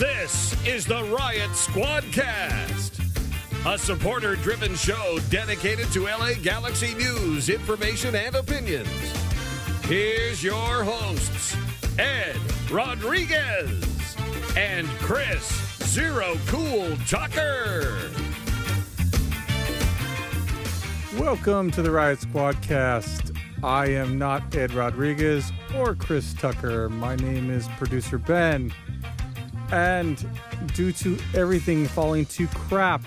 This is the Riot Squadcast, a supporter driven show dedicated to LA Galaxy news, information, and opinions. Here's your hosts, Ed Rodriguez and Chris Zero Cool Tucker. Welcome to the Riot Squadcast. I am not Ed Rodriguez or Chris Tucker. My name is producer Ben. And due to everything falling to crap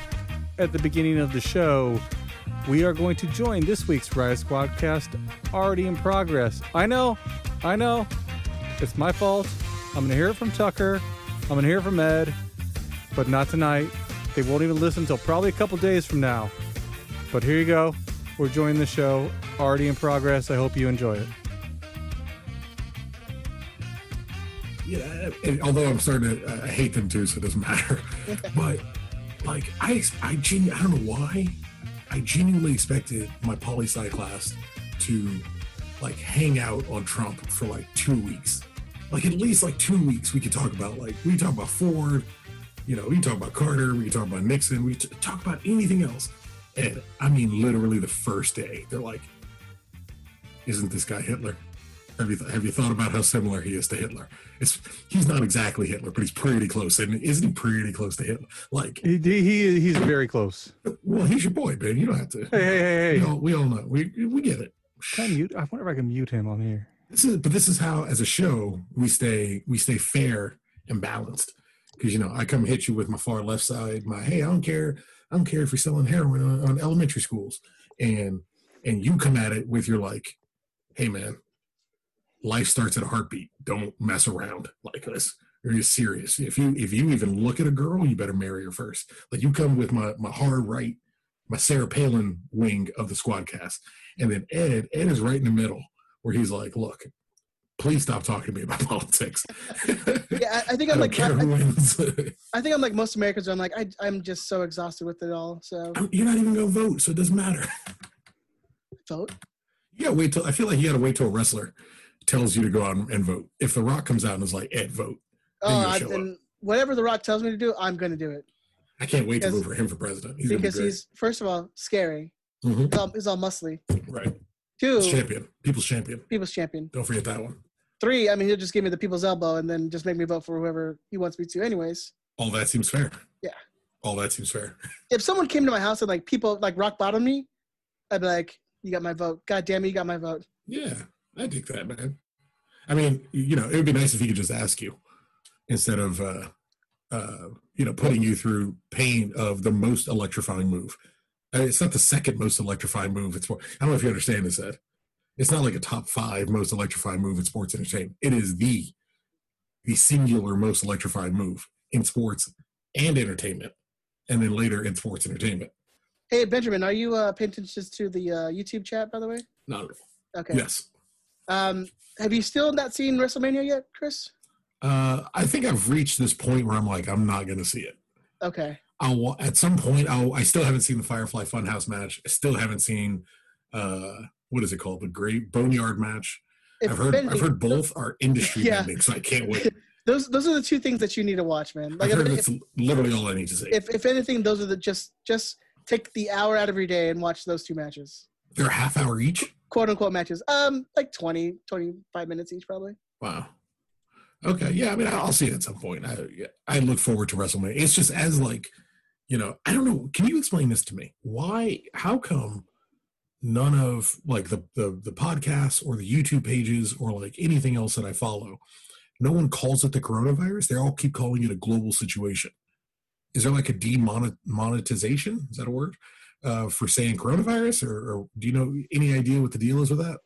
at the beginning of the show, we are going to join this week's Riot Squadcast already in progress. I know, I know, it's my fault. I'm going to hear it from Tucker. I'm going to hear it from Ed, but not tonight. They won't even listen until probably a couple days from now. But here you go. We're joining the show already in progress. I hope you enjoy it. Yeah, and although I'm starting to uh, hate them too, so it doesn't matter. but like, I I genu- I don't know why, I genuinely expected my poli sci class to like hang out on Trump for like two weeks, like at least like two weeks. We could talk about like we talk about Ford, you know, we talk about Carter, we talk about Nixon, we talk about anything else. And I mean, literally the first day, they're like, "Isn't this guy Hitler?" Have you, th- have you thought about how similar he is to Hitler? It's he's not exactly Hitler, but he's pretty close. And isn't he pretty close to Hitler? Like, He, he he's very close. well, he's your boy, man. You don't have to. Hey, hey, hey, We all, we all know. We we get it. Can I mute? I wonder if I can mute him on here. This is, but this is how, as a show, we stay we stay fair and balanced. Because you know, I come hit you with my far left side. My hey, I don't care. I don't care if you're selling heroin on, on elementary schools, and and you come at it with your like, hey, man, life starts at a heartbeat. Don't mess around like this. Are you serious? If you if you even look at a girl, you better marry her first. Like you come with my my hard right, my Sarah Palin wing of the squad cast, and then Ed Ed is right in the middle where he's like, look, please stop talking to me about politics. Yeah, I, I think I I'm don't like I. I think I'm like most Americans. I'm like I, I'm just so exhausted with it all. So You're not even gonna vote, so it doesn't matter. vote. You gotta wait till I feel like you gotta wait till a wrestler tells you to go out and- vote. If The Rock comes out and is like, Ed, vote. Then Oh, you'll I, show and whatever The Rock tells me to do, I'm going to do it I can't wait to Because- vote for him for president. He's gonna be because he's first of all scary. Mm-hmm. He's all, he's all muscly. right. Two, He's champion. People's champion. people's champion. Don't forget that one. Three, I mean, he'll just give me the people's elbow and then just make me vote for whoever he wants me to. Anyways, All that seems fair. Yeah. All that seems fair. if someone came to my house and like people like rock bottom me, I'd be like, "You got my vote. God damn it, you got my vote." Yeah, I dig that, man. I mean, you know, it would be nice if he could just ask you instead of, uh, uh, you know, putting you through pain of the most electrifying move. Uh, It's not the second most electrifying move. It's more, I don't know if you understand this, Ed. It's not like a top five most electrifying move in sports entertainment. It is the the singular most electrifying move in sports and entertainment, and then later in sports entertainment. Hey Benjamin, are you uh, paying attention to the uh, YouTube chat by the way? Not at all. Okay. yes. Um, have you still not seen WrestleMania yet, Chris? Uh, I think I've reached this point where I'm like, I'm not going to see it. Okay. I'll at some point. I'll. I still haven't seen the Firefly Funhouse match. I still haven't seen. Uh, what is it called? The Great Boneyard match. If I've heard. I've heard both are industry Yeah. ending, so I can't wait. Those those are the two things that you need to watch, man. Like I've heard if, that's literally all I need to see. if if anything, those are the just just take the hour out of your day and watch those two matches, They're a half hour each. Quote unquote matches. Um, like 20, 25 minutes each, probably. Wow. Okay. Yeah. I mean, I'll see it at some point. I I look forward to WrestleMania. It's just as like, you know, I don't know. Can you explain this to me? Why? How come none of like the the the podcasts or the YouTube pages or like anything else that I follow, no one calls it the coronavirus. They all keep calling it a global situation. Is there like a demonetization? Is that a word? Uh, for saying coronavirus, or, or do you know any idea what the deal is with that?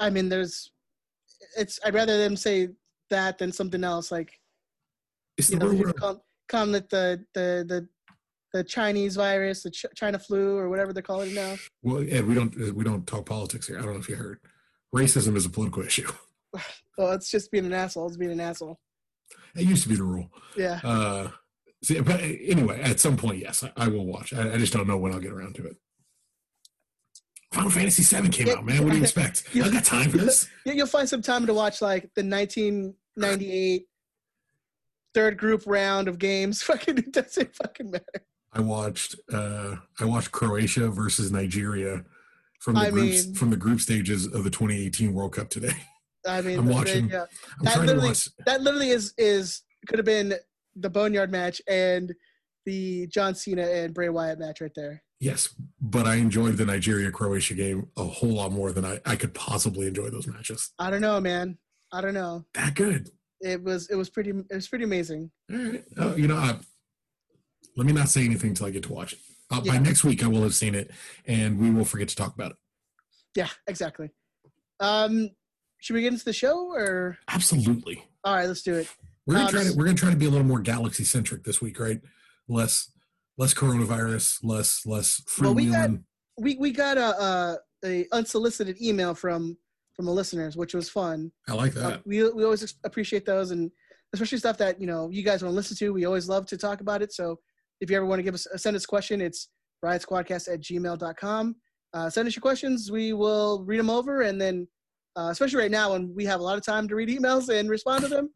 I mean, there's, it's. I'd rather them say that than something else. Like It's you the know, where- call, call the the the the Chinese virus, the Ch- China flu, or whatever they're calling it now. Well, Ed, we don't we don't talk politics here. I don't know if you heard. Racism is a political issue. Well, it's just being an asshole. It's being an asshole. It used to be the rule. Yeah. Uh, see, but anyway, at some point, yes, I, I will watch. I, I just don't know when I'll get around to it. Final Fantasy VII came Yeah. out, man. What do you expect? Yeah. I got time for this. You- You'll find some time to watch like the 1998 third group round of games. Fucking it doesn't fucking matter. I watched uh I watched Croatia versus Nigeria from the I groups mean- from the group stages of the 2018 World Cup today. I mean, I'm watching- go. I'm That literally- watch that literally is is could have been the Boneyard match and the John Cena and Bray Wyatt match right there. yes, but I enjoyed the Nigeria Croatia game a whole lot more than I, I could possibly enjoy those matches. I don't know, man. I don't know. That good. It was it was pretty it was pretty amazing. All right. Oh, you know, I, let me not say anything until I get to watch it. Uh, By next week, I will have seen it, and we will forget to talk about it. Yeah, exactly. Um, should we get into the show or? Absolutely. All right, let's do it. We're gonna try to we're gonna try to be a little more galaxy centric this week, right? Less less coronavirus, less less Well, we got- We we got a, a a unsolicited email from from the listeners, which was fun. I like Uh, that. we we always appreciate those, and especially stuff that you know you guys want to listen to. We always love to talk about it. So if you ever want to give us send us a question, it's riotsquadcast at gmail.com. Uh, send us your questions. We will read them over, and then uh, especially right now when we have a lot of time to read emails and respond to them.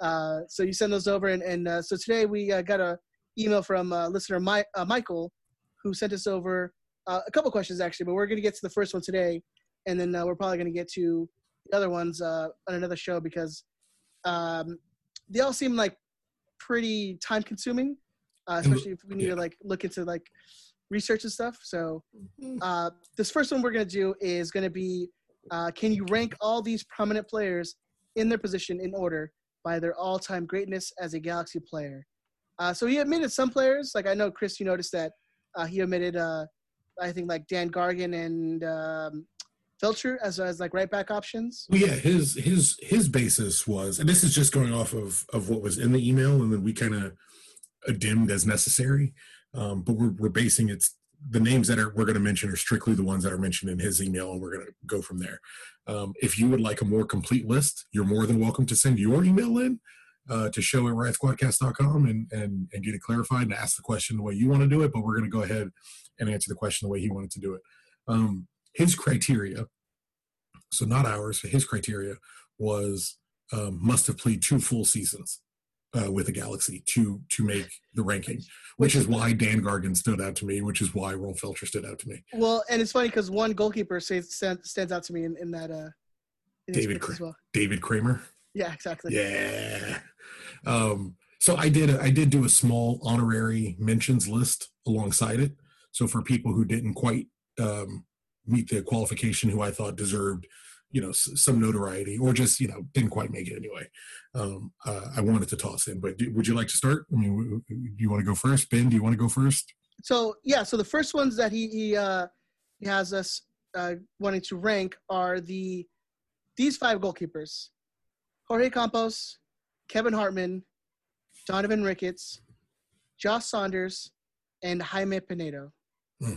Uh, so you send those over, and, and uh, so today we uh, got a email from uh, listener Mi- uh, Michael, who sent us over uh, a couple questions actually, but we're going to get to the first one today, and then uh, we're probably going to get to the other ones uh, on another show because um, they all seem like pretty time consuming, uh, especially if we need yeah. to like look into like research and stuff. So uh, this first one we're going to do is going to be uh, can you rank all these prominent players in their position in order by their all-time greatness as a Galaxy player? Uh, so he admitted some players, like I know Chris, you noticed that uh, he omitted, uh, I think like Dan Gargan and um, Feltscher as as like right back options. Well, yeah, his his his basis was, and this is just going off of of what was in the email, and then we kind of dimmed as necessary. Um, but we're we're basing it. The names that are we're going to mention are strictly the ones that are mentioned in his email, and we're going to go from there. Um, if you would like a more complete list, you're more than welcome to send your email in uh, to show at riotsquadcast.com and, and and get it clarified and ask the question the way you want to do it. But we're going to go ahead and answer the question the way he wanted to do it. Um, his criteria so not ours, his criteria was um, must have played two full seasons uh, with the Galaxy to to make the ranking, which is why Dan Gargan stood out to me, which is why Rolf Feltscher stood out to me. Well, and it's funny because one goalkeeper says, stand, stands out to me in, in that uh, in David as well. David Kramer, Yeah, exactly. yeah. Um, so I did I did do a small honorary mentions list alongside it. So for people who didn't quite um, meet the qualification, who I thought deserved you know s- some notoriety or just you know didn't quite make it anyway. Um uh, i wanted to toss in but do, would you like to start? I mean do you want to go first? Ben do you want to go first? So yeah, so the first ones that he he uh, he has us uh, wanting to rank are the these five goalkeepers: Jorge Campos, Kevin Hartman, Donovan Ricketts, Josh Saunders, and Jaime Penedo. Now,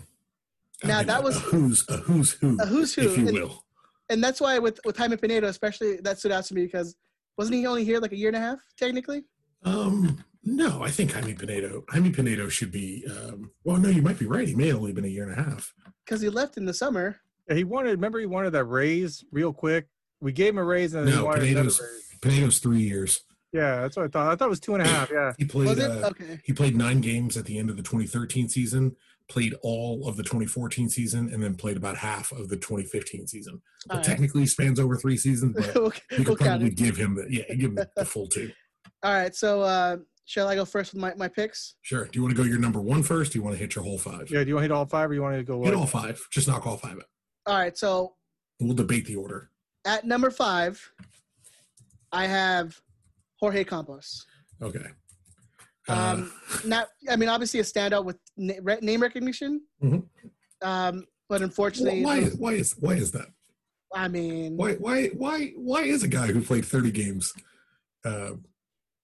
I mean, that was- a who's a who's who A who's who, if you and- will And that's why with with Jaime Penedo, especially that stood out to me because wasn't he only here like a year and a half technically? um no i think jaime penedo jaime penedo should be um well no you might be right he may have only been a year and a half Because he left in the summer. Yeah, he wanted. Remember, he wanted that raise real quick. We gave him a raise, and then he No, wanted another Penedo's- raise. penedo's three years Yeah, that's what I thought. I thought it was two and a half. Yeah, he played Was it uh, okay? he played nine games at the end of the 2013 season played all of the 2014 season and then played about half of the 2015 season but All right. technically spans over three seasons but we'll, you we'll could count probably give him the yeah give him the full two All right, so uh, shall I go first with my, my picks? sure do you want to go your number one first do you want to hit your whole five yeah. Do you want to hit all five, or you want to go? hit all five just knock all five out All right, so we'll debate the order at number five, I have Jorge Campos. okay Um, Not, I mean, obviously a standout with na- name recognition. Mhm. Um, but unfortunately, why is why is why is that? I mean, why why why why is a guy who played 30 games uh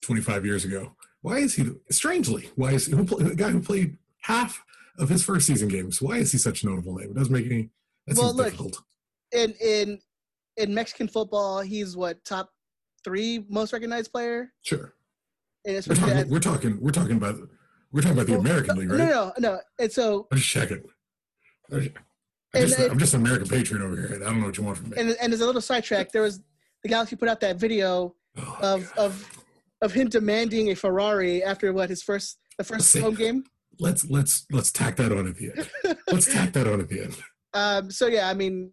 25 years ago why is he strangely why is who pl- a guy who played half of his first season games why is he such a notable name? It doesn't make any that Well, look, difficult. in in in Mexican football, he's what top three most recognized player, sure. And we're talking, we're talking we're talking about we're talking about the Well, American League right no, no, no. And so, I'm just checking I'm just, And I'm just, it- I'm just an American patriot over here I don't know what you want from me and and as a little sidetrack, there was the Galaxy put out that video Oh, of God. of of him demanding a Ferrari after what his first the first home game. Let's let's let's tack that on at the end. Let's tack that on at the end. Um, so yeah, I mean,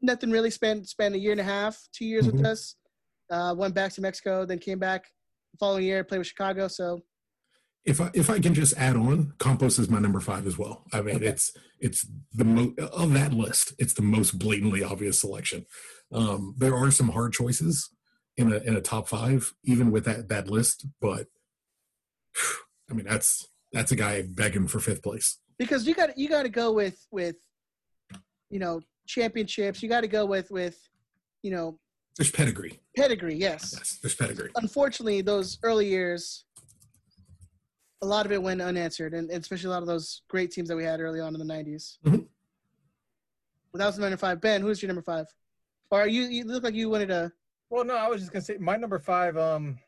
nothing really. Spent spent a year and a half, two years with Mhm. us. Uh, went back to Mexico, then came back the following year, played with Chicago. So If I if I can just add on, Campos is my number five as well. I mean, Okay. it's it's the most of that list. It's the most blatantly obvious selection. Um, there are some hard choices in a in a top five, even with that that list. But I mean, that's that's a guy begging for fifth place. because you got you got to go with with you know championships. You got to go with with you know There's pedigree. pedigree. Yes. Yes, there's pedigree. Unfortunately, those early years, a lot of it went unanswered, and, and especially a lot of those great teams that we had early on in the '90s. Mhm. Well, that was number five. Ben, who's your number five? Or you? You look like you wanted to. Well, no, I was just gonna say my number five. Um,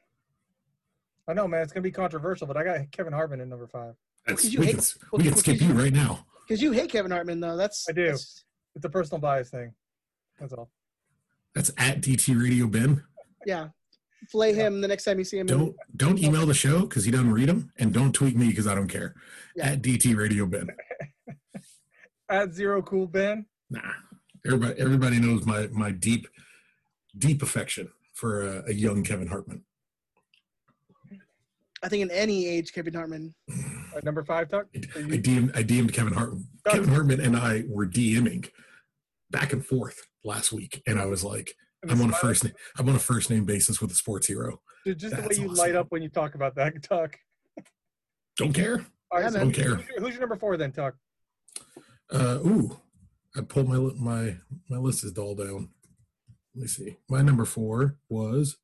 I know, man, it's gonna be controversial, but I got Kevin Hartman in number five. That's, Because we you can, hate- we can because skip you- you right now. Because you hate Kevin Hartman, though. That's I do. that's- It's a personal bias thing. That's all. That's at DT Radio Ben. yeah. Flay him the next time you see him. Don't don't email the show because he doesn't read them, and don't tweet me because I don't care. Yeah. At DT Radio Ben. At zero cool Ben. Nah, everybody everybody knows my my deep deep affection for a, a young Kevin Hartman. I think in any age, Kevin Hartman. At number five, Tuck. I, I DM'd, I DM'd Kevin Hartman. Kevin Hartman and I were DMing back and forth last week, and I was like, I'm on a first name I'm on a first name basis with a sports hero. Dude, just the way you awesome. light up when you talk about that, Tuck. Don't care. All Yeah, so. Don't care. Who's your, who's your number four then, Tuck? Uh, ooh, I pulled my li- my my list is all down. Let me see. My number four was.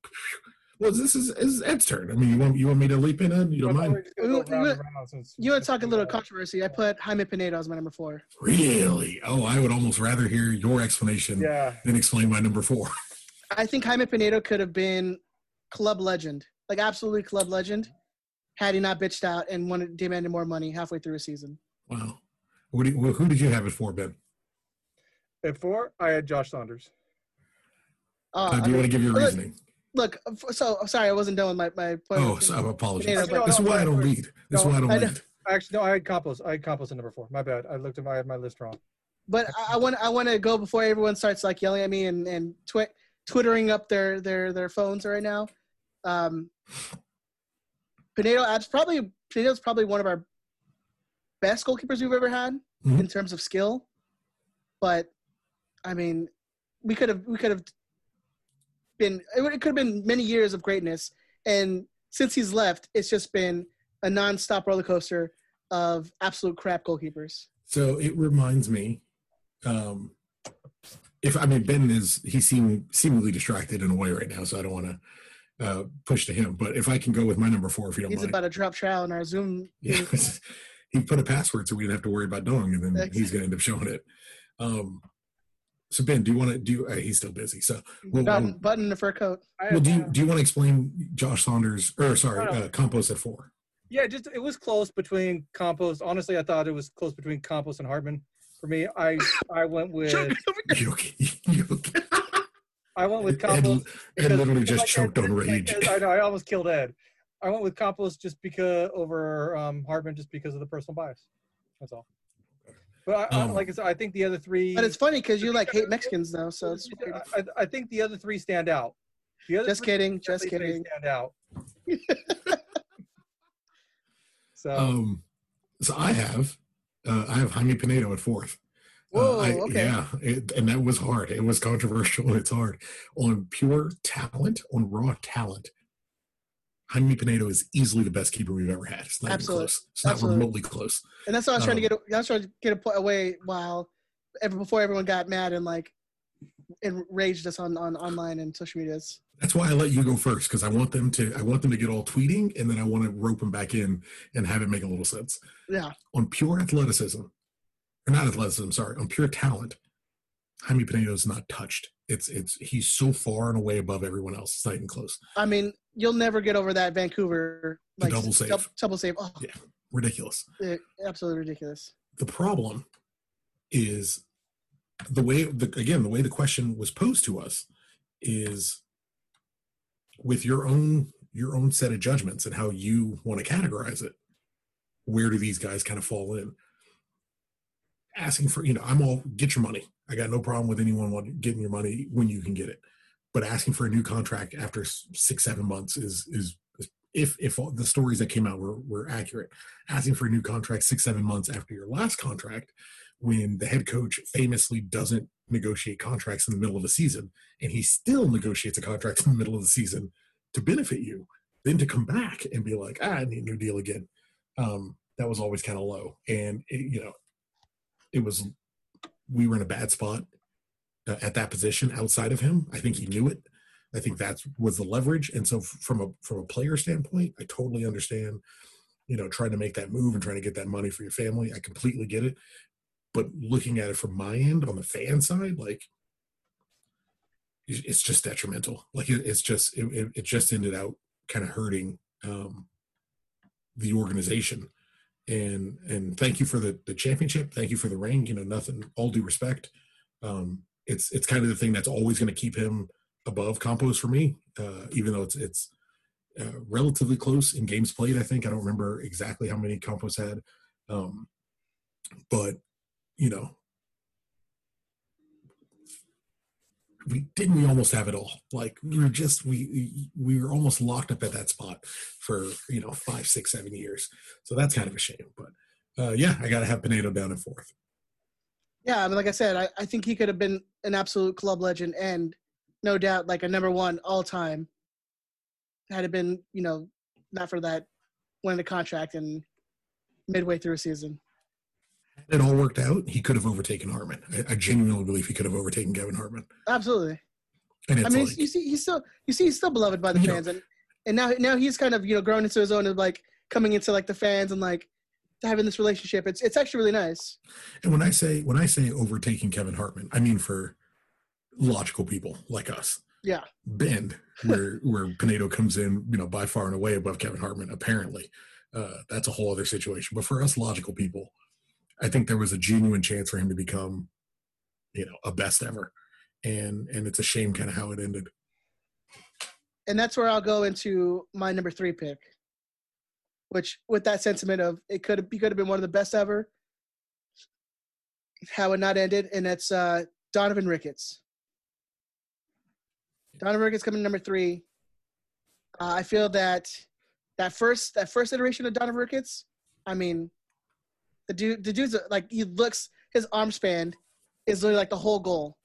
Well, this is, this is Ed's turn. I mean, you want you want me to leap in, Ed? You don't I thought we mind? were just gonna go You- round and round since- You want to talk a little controversy? I put Jaime Penedo as my number four. Really? Oh, I would almost rather hear your explanation Yeah, than explain my number four. I think Jaime Penedo could have been club legend, like absolutely club legend, had he not bitched out and wanted demanded more money halfway through a season. Wow. What do you, well, who did you have it for, Ben? at four, I had Josh Saunders. Uh, Uh, do you mean, want to give your look, reasoning? Look, f- so sorry, I wasn't done with my my point. Oh, so I apologize. Penedo, but- This is why I don't read. This is why I don't I read. Actually, no, I had Campos. I had Campos at number four. My bad. I looked at my I had my list wrong. But I- I want I want to go before everyone starts like yelling at me and and twi- twittering up their their their phones right now. Um, Penedo, abs probably Penedo's probably one of our best goalkeepers we've ever had Mhm. in terms of skill. But I mean, we could have we could have been it, it could have been many years of greatness, and since he's left, it's just been a nonstop roller coaster of absolute crap goalkeepers. So it reminds me, um, if I mean Ben is he seem seemingly distracted in a way right now, so I don't want to uh, push to him. But if I can go with my number four, if you don't mind. He's mind, about to drop trial in our Zoom. yeah, he put a password so we didn't have to worry about Dong, and then he's going to end up showing it. Um, so Ben, do you want to do? Uh, he's still busy, so well, button, well, button in a fur coat. Well, do you do you want to explain Josh Saunders or sorry, No, no. uh, Campos at four? yeah, just it was close between Campos. Honestly, I thought it was close between Campos and Hartman. For me, I I went with You okay? You okay? I went with Ed, Campos. Ed literally just like, choked on rage. I know. I almost killed Ed. I went with Campos just because over um, Hartman, just because of the personal bias. That's all. But I, I, Um, like I said, I think the other three. But it's funny because you like hate Mexicans though, so it's. I, I think the other three stand out. The other Just kidding, just kidding. Stand out. so Um, so I have, uh, I have Jaime Penedo at fourth. Uh, Whoa, I, okay. Yeah, it, and that was hard. It was controversial. and It's hard on pure talent, on raw talent. Jaime Penedo is easily the best keeper we've ever had. It's not even Absolutely. close. It's not Absolutely. remotely close. And that's what I was trying to Um, get. I was trying to get a point away while ever before everyone got mad and like enraged us on on online and social medias. That's why I let you go first because I want them to. I want them to get all tweeting, and then I want to rope them back in and have it make a little sense. Yeah, On pure athleticism, or not athleticism. Sorry, on pure talent, Jaime Penedo is not touched. It's it's he's so far and away above everyone else. It's not even close. I mean, you'll never get over that Vancouver like double save. dou- double save. Oh, Yeah. Ridiculous. absolutely ridiculous. the problem is the way the, again the way the question was posed to us is with your own your own set of judgments and how you want to categorize it. Where do these guys kind of fall in? Asking for, you know, I'm all get your money. I got no problem with anyone getting your money when you can get it, but asking for a new contract after six, seven months is is, if if the stories that came out were were accurate. Asking for a new contract six, seven months after your last contract, when the head coach famously doesn't negotiate contracts in the middle of the season, and he still negotiates a contract in the middle of the season to benefit you, then to come back and be like, ah, I need a new deal again. Um, that was always kind of low, and it, you know, it was we were in a bad spot uh, at that position outside of him. I think he knew it. I think that was the leverage, and so from a from a player standpoint, I totally understand. You know, trying to make that move and trying to get that money for your family, I completely get it. But looking at it from my end on the fan side, like it's just detrimental. Like it, it's just it, it just ended out kind of hurting um, the organization. And and thank you for the the championship. Thank you for the ring. You know, nothing. All due respect. Um, it's it's kind of the thing that's always going to keep him above Campos for me, uh, even though it's it's uh, relatively close in games played. I think I don't remember exactly how many Campos had, um, but you know, we didn't we almost have it all. Like we were just we we were almost locked up at that spot for you know five, six, seven years. So that's kind of a shame. But uh, yeah, I got to have Penedo down in fourth. Yeah, I mean, like I said, I, I think he could have been an absolute club legend and no doubt like a number one all time. Had it been you know not for that winning the contract and midway through a season it all worked out, he could have overtaken Hartman. I, I genuinely believe he could have overtaken Kevin Hartman. Absolutely. And I mean, like, you see, he's still you see he's still beloved by the fans, know, and and now now he's kind of you know grown into his own of like coming into like the fans and like having this relationship. It's it's actually really nice. And when I say when I say overtaking Kevin Hartman, I mean for logical people like us. Yeah. Bend where where Penedo comes in, you know, by far and away above Kevin Hartman. Apparently, uh, that's a whole other situation. But for us logical people, I think there was a genuine chance for him to become, you know, a best ever, and and it's a shame kind of how it ended. And that's where I'll go into my number three pick, which with that sentiment of it could have could have been one of the best ever. How it not ended, and that's uh, Donovan Ricketts. Donovan Ricketts coming number three. Uh, I feel that that first that first iteration of Donovan Ricketts, I mean, the dude, the dude's like he looks his arm span is literally like the whole goal.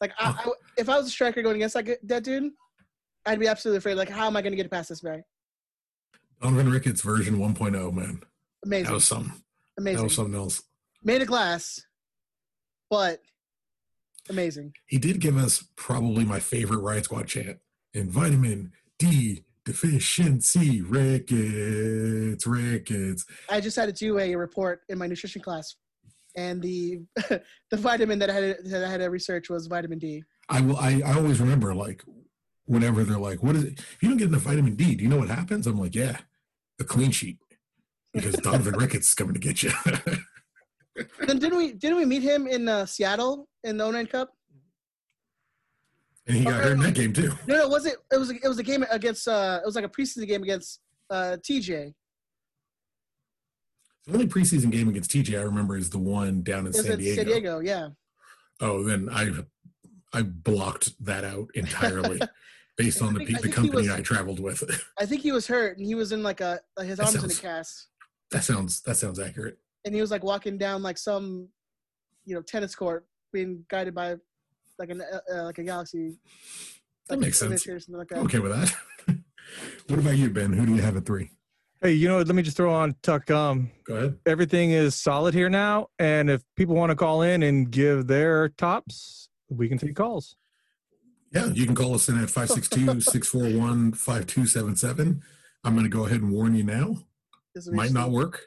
Like I, I, if I was a striker going against that dude, I'd be absolutely afraid. Like how am I going to get past this guy? Donovan Ricketts version 1.0, man. Amazing. That was something. Amazing. That was something else. Made of glass, but amazing. He did give us probably my favorite Riot Squad chant in vitamin D deficiency rickets rickets i just had to do a report in my nutrition class and the the vitamin that i had that i had to research was vitamin d i will I, I always remember like whenever they're like what is it if you don't get enough vitamin d do you know what happens i'm like yeah a clean sheet because donovan ricketts is coming to get you then didn't we didn't we meet him in uh, seattle in the 09 cup and he got hurt in that game too. No, no, was it? It was. It was a game against. uh It was like a preseason game against uh TJ. The only preseason game against TJ I remember is the one down in San Diego. San Diego, yeah. Oh, then I I blocked that out entirely based on the think, the company was, I traveled with. I think he was hurt and he was in like a like his arms sounds, in a cast. That sounds that sounds accurate. And he was like walking down like some, you know, tennis court, being guided by like an uh, uh, like a galaxy. That like makes sense. Like that. Okay with that. what about you, Ben? Who do you have at three? Hey, you know? Let me just throw on Tuck. Um, Go ahead. Everything is solid here now, and if people want to call in and give their tops, we can take calls. Yeah, you can call us in at 562-641-5277. I'm going to go ahead and warn you now. Might not work.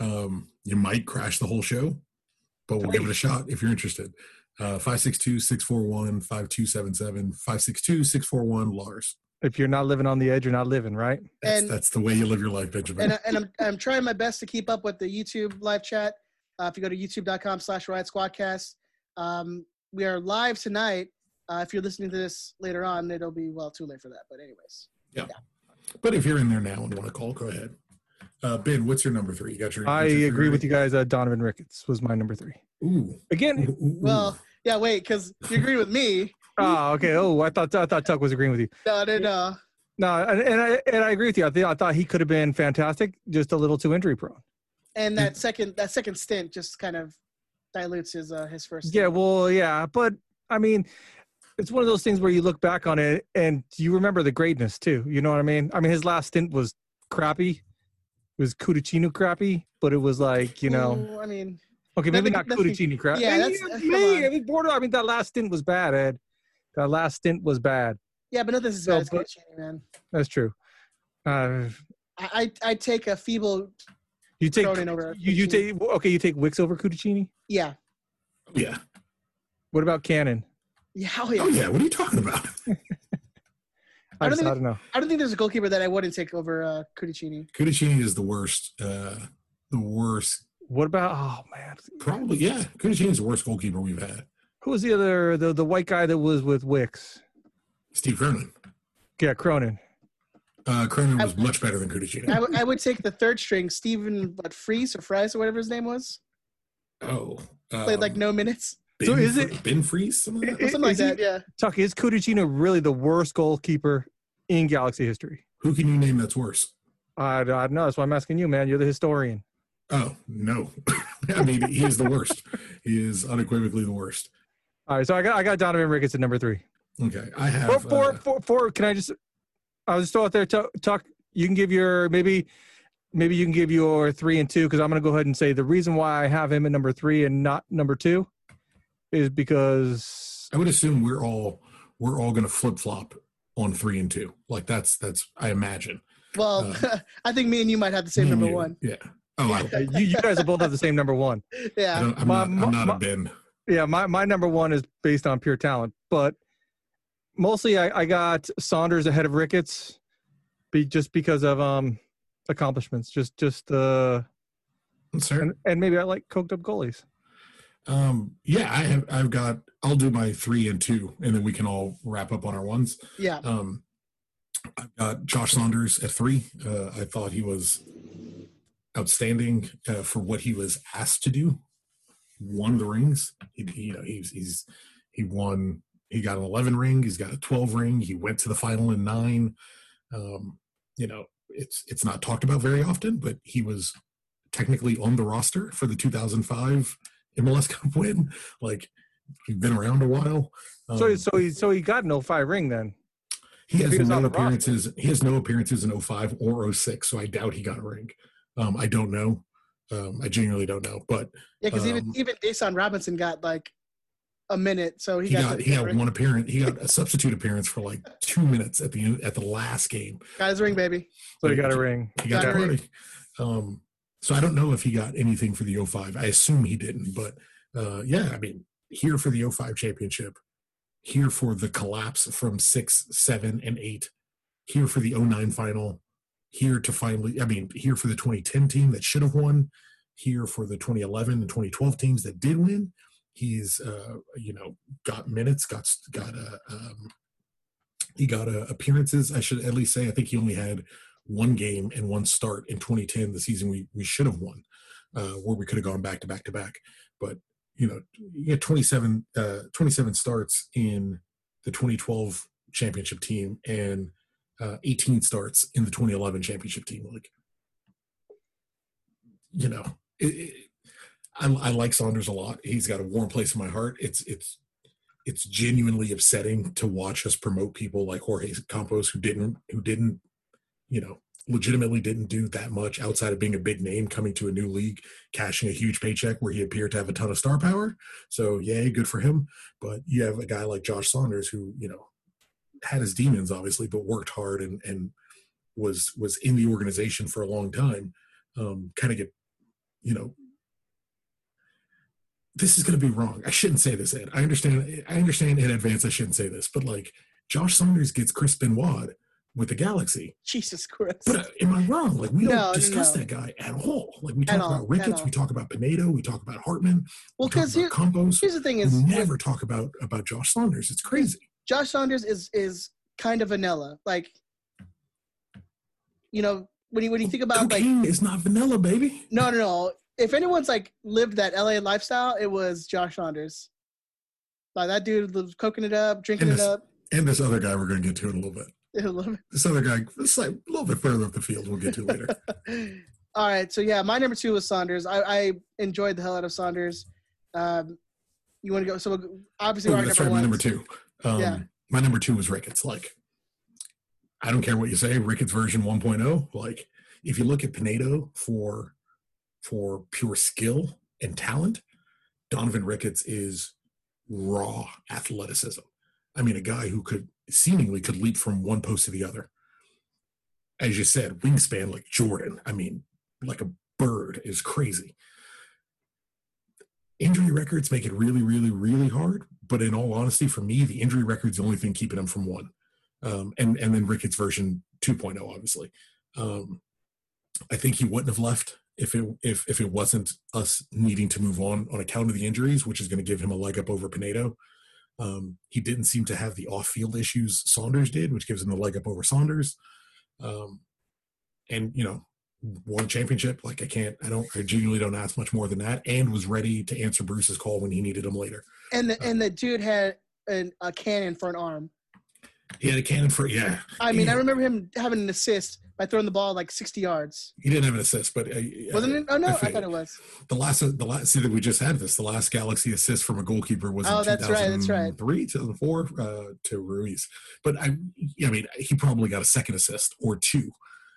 Um, you might crash the whole show, but we'll give it a shot if you're interested. Uh, 562-641-5277 562-641 lars if you're not living on the edge you're not living right that's, and, that's the way you live your life benjamin and, and I'm, I'm trying my best to keep up with the youtube live chat uh, if you go to youtube.com slash riot squadcast um, we are live tonight Uh, if you're listening to this later on, it'll be well too late for that. But anyways, Yeah. But if you're in there now and want to call, go ahead. Uh, ben, what's your number three? You got your. I your agree three with you guys. Uh, Donovan Ricketts was my number three. Ooh. Again, Ooh, ooh, ooh. well, yeah, wait, because you agree with me. oh, okay. Oh, I thought I thought Tuck was agreeing with you. No, no, no. No, and, and I and I agree with you. I, th- I thought he could have been fantastic, just a little too injury prone. And that second that second stint just kind of dilutes his uh his first. Yeah, stint. well, yeah, but I mean, it's one of those things where you look back on it and you remember the greatness too. You know what I mean? I mean, his last stint was crappy. It was Cudicini crappy, but it was like you know, Ooh, I mean, okay, maybe nothing- not nothing- Cudicini crap. yeah, And that's- you- come me. I mean, border. I mean, that last stint was bad, Ed. That last stint was bad. yeah, but nothing's as So, bad as but- man. That's true. Uh, I I I take a feeble you take Cronin over you, you take okay. You take Wicks over Cudicini. yeah. Yeah. What about Cannon? Yeah, oh yeah. Oh, yeah. What are you talking about? I, I don't just, think- I don't know. I don't think there's a goalkeeper that I wouldn't take over uh, Cudicini. Cudicini is the worst. Uh, the worst. What about oh man, Probably, yeah. Cudicini is the worst goalkeeper we've had. who was the other the the white guy that was with Wicks? Steve Cronin. Yeah, Cronin. Uh, Cronin I- was much better than Cudicini. I would- take the third string, Stephen, what Fries or Fries or whatever his name was. oh. Um, Played like no minutes, Ben, So is it- Ben Freeze? Something like that? Is- something like is he- that. Yeah. Tuck, is Cudicini really the worst goalkeeper in Galaxy history? Who can you name that's worse? I, I don't know. That's why I'm asking you, man. You're the historian. Oh, no. I mean, he is the worst. He is unequivocally the worst. All right, so I got I got Donovan Ricketts at number three. Okay. I have. Four, four, uh, four, four. Can I just? I'll just throw out there. Tuck, Tuck, you can give your maybe, maybe you can give your three and two because I'm going to go ahead and say the reason why I have him at number three and not number two is because I would assume we're all we're all going to flip flop on three and two. Like that's that's I imagine. Well, I think me and you might have the same number you. one. Yeah. Oh, I, you, you guys will both have the same number one. Yeah. I'm My- not. I'm not my- a Ben. Yeah, my, my number one is based on pure talent, but mostly I, I got Saunders ahead of Ricketts, be, just because of um accomplishments. Just just uh and, and maybe I like coked up goalies. Um. Yeah. I have. I've got. I'll do my three and two, and then we can all wrap up on our ones. Yeah. Um, I've got Josh Saunders at three. Uh, I thought he was outstanding uh, for what he was asked to do. Won the rings. He, you know, he's he's he won. He got an eleven ring. He's got a twelve ring. He went to the final in nine. Um, you know, it's it's not talked about very often, but he was technically on the roster for the 2005 MLS Cup win. Like he's been around a while. So Um, so he so he got no five ring then. he has he no on the appearances. He has no appearances in 05 or 06, so I doubt he got a ring. Um, I don't know. Um, I genuinely don't know. But Yeah, because even Um, even Dason Robinson got like a minute, so he, he got, got he got one appearance. He got a substitute appearance for like two minutes at the end, at the last game. got his ring, baby. So he got a ring. He got Got a ring. party. Um, so I don't know if he got anything for the 05. I assume he didn't, but uh, yeah, I mean, here for the 05 championship, here for the collapse from six, seven, and eight, here for the 09 final, here to finally, I mean, here for the 2010 team that should have won, here for the 2011 and 2012 teams that did win. He's, uh, you know, got minutes, got got uh, um, he got uh, appearances. I should at least say. I think he only had one game and one start in 2010, the season we we should have won, uh, where we could have gone back to back to back. But you know, you get 27 uh, 27 starts in the 2012 championship team and uh, 18 starts in the 2011 championship team. Like, you know, it, it, I, I like Saunders a lot. He's got a warm place in my heart. It's it's it's genuinely upsetting to watch us promote people like Jorge Campos who didn't who didn't you know legitimately didn't do that much outside of being a big name coming to a new league cashing a huge paycheck where he appeared to have a ton of star power so yay good for him but you have a guy like Josh Saunders who you know had his demons obviously but worked hard and and was was in the organization for a long time um kind of get you know this is going to be wrong. I shouldn't say this, Ed. I understand. I understand in advance. I shouldn't say this, but like Josh Saunders gets Chris Benoit with the Galaxy. Jesus Christ. But uh, am I wrong? Like we don't No, discuss no. that guy at all. Like we talk all, about Ricketts, we talk about Penedo, we talk about Hartman, well, we talk because about here, Campos. here's the thing: is We never talk about about Josh Saunders. It's crazy. Josh Saunders is is kind of vanilla. Like, you know, when you when you think about like is not vanilla, baby. no no no. If anyone's like lived that LA lifestyle, it was Josh Saunders. Like that dude was cooking it up, drinking And it up. And this other guy we're going to get to in a little bit. I love it. This other guy, it's like a little bit further up the field. We'll get to later. All right, so yeah, my number two was Saunders. I, I enjoyed the hell out of Saunders. Um, you want to go? So obviously, Oh, that's number right. My number two. Um, Yeah. My number two was Ricketts. Like, I don't care what you say. Ricketts version 1.0. Like, if you look at Penedo for for pure skill and talent, Donovan Ricketts is raw athleticism. I mean, a guy who could seemingly could leap from one post to the other. As you said, wingspan like Jordan. I mean, like a bird is crazy injury records make it really, really, really hard. But in all honesty, for me, the injury record's the only thing keeping him from one. Um, and and then Ricketts version 2.0, obviously. Um, I think he wouldn't have left if it if if it wasn't us needing to move on on account of the injuries, which is going to give him a leg up over Penedo. Um, he didn't seem to have the off-field issues Saunders did, which gives him the leg up over Saunders. Um, and you know, won championship. Like I can't, I don't, I genuinely don't ask much more than that. And was ready to answer Bruce's call when he needed him later. And the and the dude had an, a cannon for an arm. He had a cannon for yeah. I mean, I remember him having an assist by throwing the ball like 60 yards. He didn't have an assist, but uh, Wasn't it? Oh no, I I, thought it was. the last the last see that we just had this. The last Galaxy assist from a goalkeeper was Oh, in that's right, that's right. 2003, 2004 uh, to Ruiz. But I, I mean, he probably got a second assist or two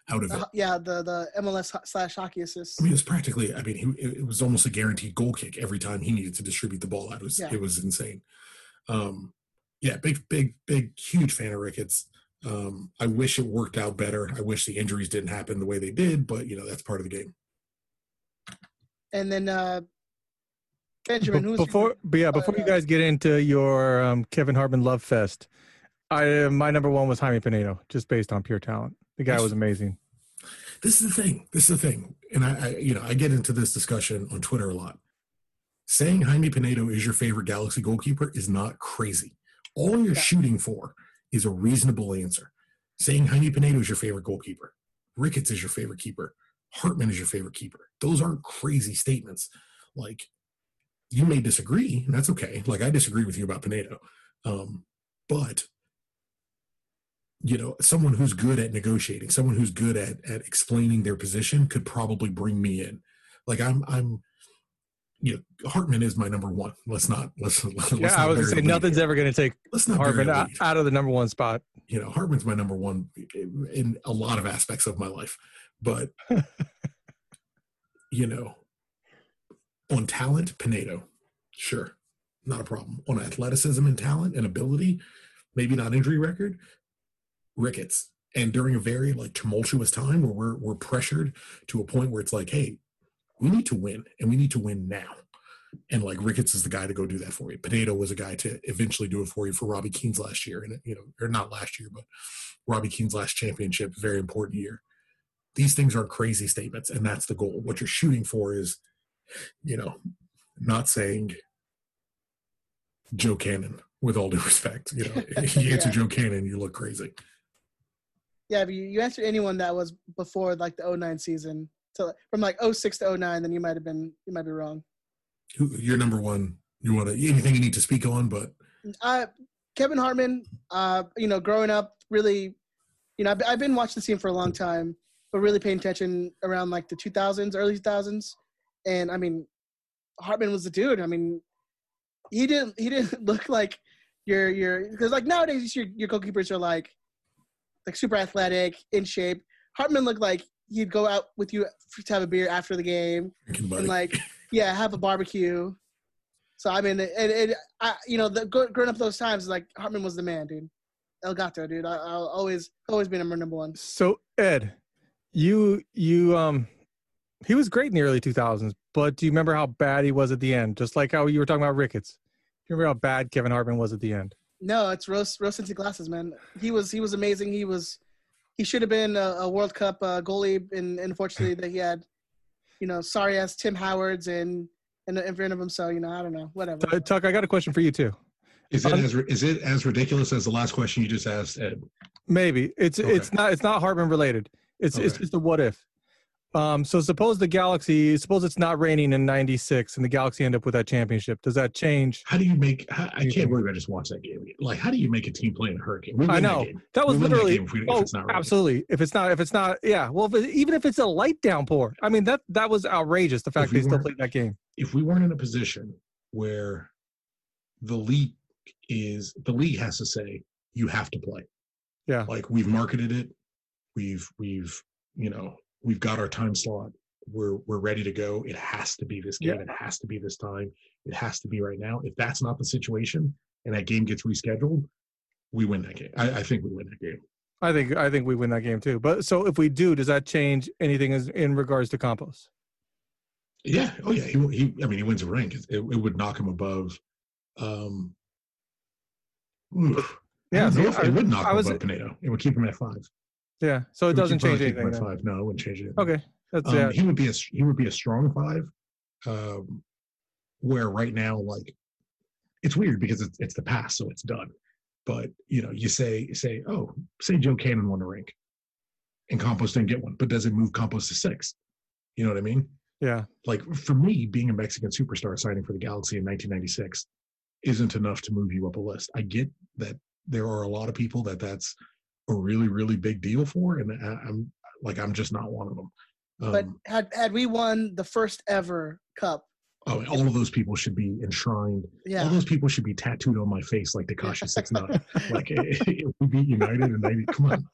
out of it. Yeah, the the MLS slash hockey assist. I mean, it was practically. I mean, he, it was almost a guaranteed goal kick every time he needed to distribute the ball out. It was Yeah. it was insane. Um, yeah, big, big, big, huge fan of Ricketts. Um, I wish it worked out better. I wish the injuries didn't happen the way they did, but you know that's part of the game. And then uh Benjamin, Be- who's before, but yeah, before you uh, guys get into your um, Kevin Hartman love fest, I my number one was Jaime Penedo, just based on pure talent. The guy was amazing. This is the thing. This is the thing, and I, I you know, I get into this discussion on Twitter a lot. Saying Jaime Penedo is your favorite Galaxy goalkeeper is not crazy. All you're Yeah. shooting for is a reasonable answer. Saying Jaime Penedo is your favorite goalkeeper, Ricketts is your favorite keeper, Hartman is your favorite keeper. Those aren't crazy statements. Like you may disagree, and that's okay. Like I disagree with you about Penedo, um, but you know, someone who's good at negotiating, someone who's good at at explaining their position could probably bring me in. Like I'm, I'm, you know, Hartman is my number one. Let's not let's. let's Yeah, not I was gonna say lead nothing's ever going to take Let's not Hartman out, out of the number one spot. You know, Hartman's my number one in a lot of aspects of my life, but you know, on talent, Penedo, sure, not a problem. On athleticism and talent and ability, maybe not injury record, Ricketts. And during a very like tumultuous time where we're we're pressured to a point where it's like, hey, we need to win and we need to win now. And like Ricketts is the guy to go do that for you. Penedo was a guy to eventually do it for you for Robbie Keane's last year, and you know, or not last year, but Robbie Keane's last championship, very important year. These things aren't crazy statements, and that's the goal. What you're shooting for is, you know, not saying Joe Cannon with all due respect. You know, if you answer Yeah. Joe Cannon, you look crazy. yeah, if you, you answered anyone that was before like the 09 season. So from like 06 to 09, then you might have been you might be wrong. You're number one. You want to anything you need to speak on, but Uh, Kevin Hartman, uh, you know, growing up, really, you know, I've, I've been watching the scene for a long time, but really paying attention around like the 2000s, early 2000s, and I mean, Hartman was the dude. I mean, he didn't he didn't look like your your because like nowadays your your goalkeepers are like like super athletic, in shape. Hartman looked like he'd go out with you to have a beer after the game and like yeah have a barbecue. So i mean it, it, I, you know the, growing up those times like hartman was the man dude. El gato dude. I, i'll always always be number number one. So Ed, you you um, he was great in the early 2000s, but do you remember how bad he was at the end? Just like how you were talking about Ricketts. Do you remember how bad Kevin Hartman was at the end? no it's rose rose tinted glasses man. He was he was amazing. He was he should have been a, a World Cup uh, goalie, and, and unfortunately that he had, you know, sorry ass Tim Howards and and in front of him. So you know, I don't know, whatever. T- Tuck, I got a question for you too. Is it Um, as is it as ridiculous as the last question you just asked, Ed? Maybe it's Okay. it's not it's not Hartman related. It's it's just a what if. Um, so suppose the Galaxy, suppose it's not raining in '96, and the Galaxy end up with that championship. Does that change? How do you make? How, I can't believe I just watched that game. Like, how do you make a team play in a hurricane? I win that know that was win that literally. if we- if oh, it's not absolutely. If it's not, if it's not, yeah. Well, if it, even if it's a light downpour, I mean that that was outrageous. The fact we they still played that game. if we weren't in a position where the league is the league has to say you have to play Yeah. like we've marketed it we've we've you know we've got our time slot we're we're ready to go it has to be this game Yeah. it has to be this time it has to be right now if that's not the situation and that game gets rescheduled we win that game i, I think we win that game I think I think we win that game too. But so if we do, does that change anything as in regards to Campos? Yeah. Oh, yeah. He, he I mean, he wins a rank. It, it would knock him above. Um, oof. Yeah, I don't know see, if I- it would knock I him was- above Penedo. It would keep him at five. Yeah. So it doesn't change probably keep him anything. Five. No, it wouldn't change anything. Okay. That's Um, yeah. He would be a he would be a strong five. Um, where right now, like, it's weird because it's it's the past, so it's done. But you know, you say you say, oh, say Joe Cannon won a rank, and Campos didn't get one, but does it move Campos to six? You know what I mean? Yeah. like for me, being a Mexican superstar signing for the Galaxy in 1996 isn't enough to move you up a list. I get that there are a lot of people that that's a really really big deal for, and I, I'm like I'm just not one of them. Um, but had had we won the first ever cup, oh, all of those people should be enshrined. Yeah. All those people should be tattooed on my face like Tekashi Six Nine. like if we beat United and 90, come on.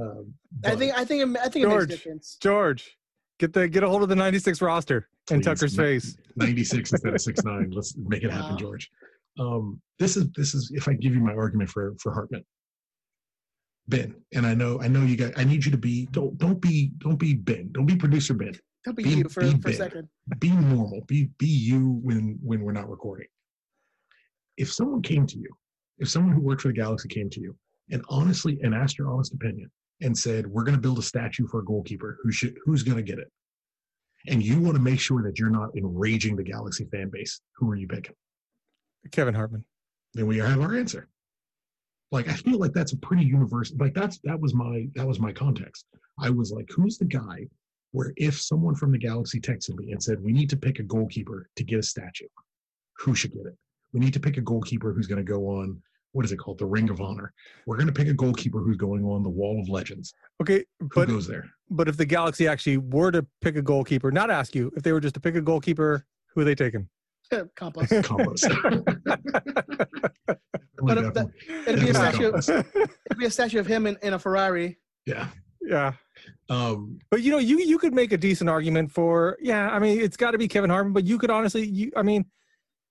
Um, I think I think it, I think it makes George. difference. George, get the get a hold of the '96 roster in Please. Tucker's face. 96 instead of six nine. Let's make it happen, George. Um, this is this is if I give you my argument for for Hartman. Ben, and I know I know you guys. I need you to be don't don't be don't be Ben. Don't be producer Ben. Don't be Be- you for, be for a second. Be normal. Be be you when when we're not recording. If someone came to you, if someone who worked for the Galaxy came to you and honestly and asked your honest opinion and said, "We're going to build a statue for a goalkeeper. Who should who's going to get it?" And you want to make sure that you're not enraging the Galaxy fan base. Who are you picking? Kevin Hartman. then we have our answer. Like I feel like that's a pretty universal. Like that's that was my that was my context. I was like, who's the guy where if someone from the Galaxy texted me and said we need to pick a goalkeeper to get a statue, who should get it? We need to pick a goalkeeper who's going to go on what is it called, the Ring of Honor. We're going to pick a goalkeeper who's going on the Wall of Legends. Okay, Who but goes there? but if the Galaxy actually were to pick a goalkeeper, not ask you, if they were just to pick a goalkeeper, who are they taking? Campos. Campos. But if that- It'd be a statue. It'd be a statue of him in, in a Ferrari. Yeah. yeah, Um, but you know, you you could make a decent argument for yeah. I mean, it's got to be Kevin Hartman, but you could honestly, you I mean,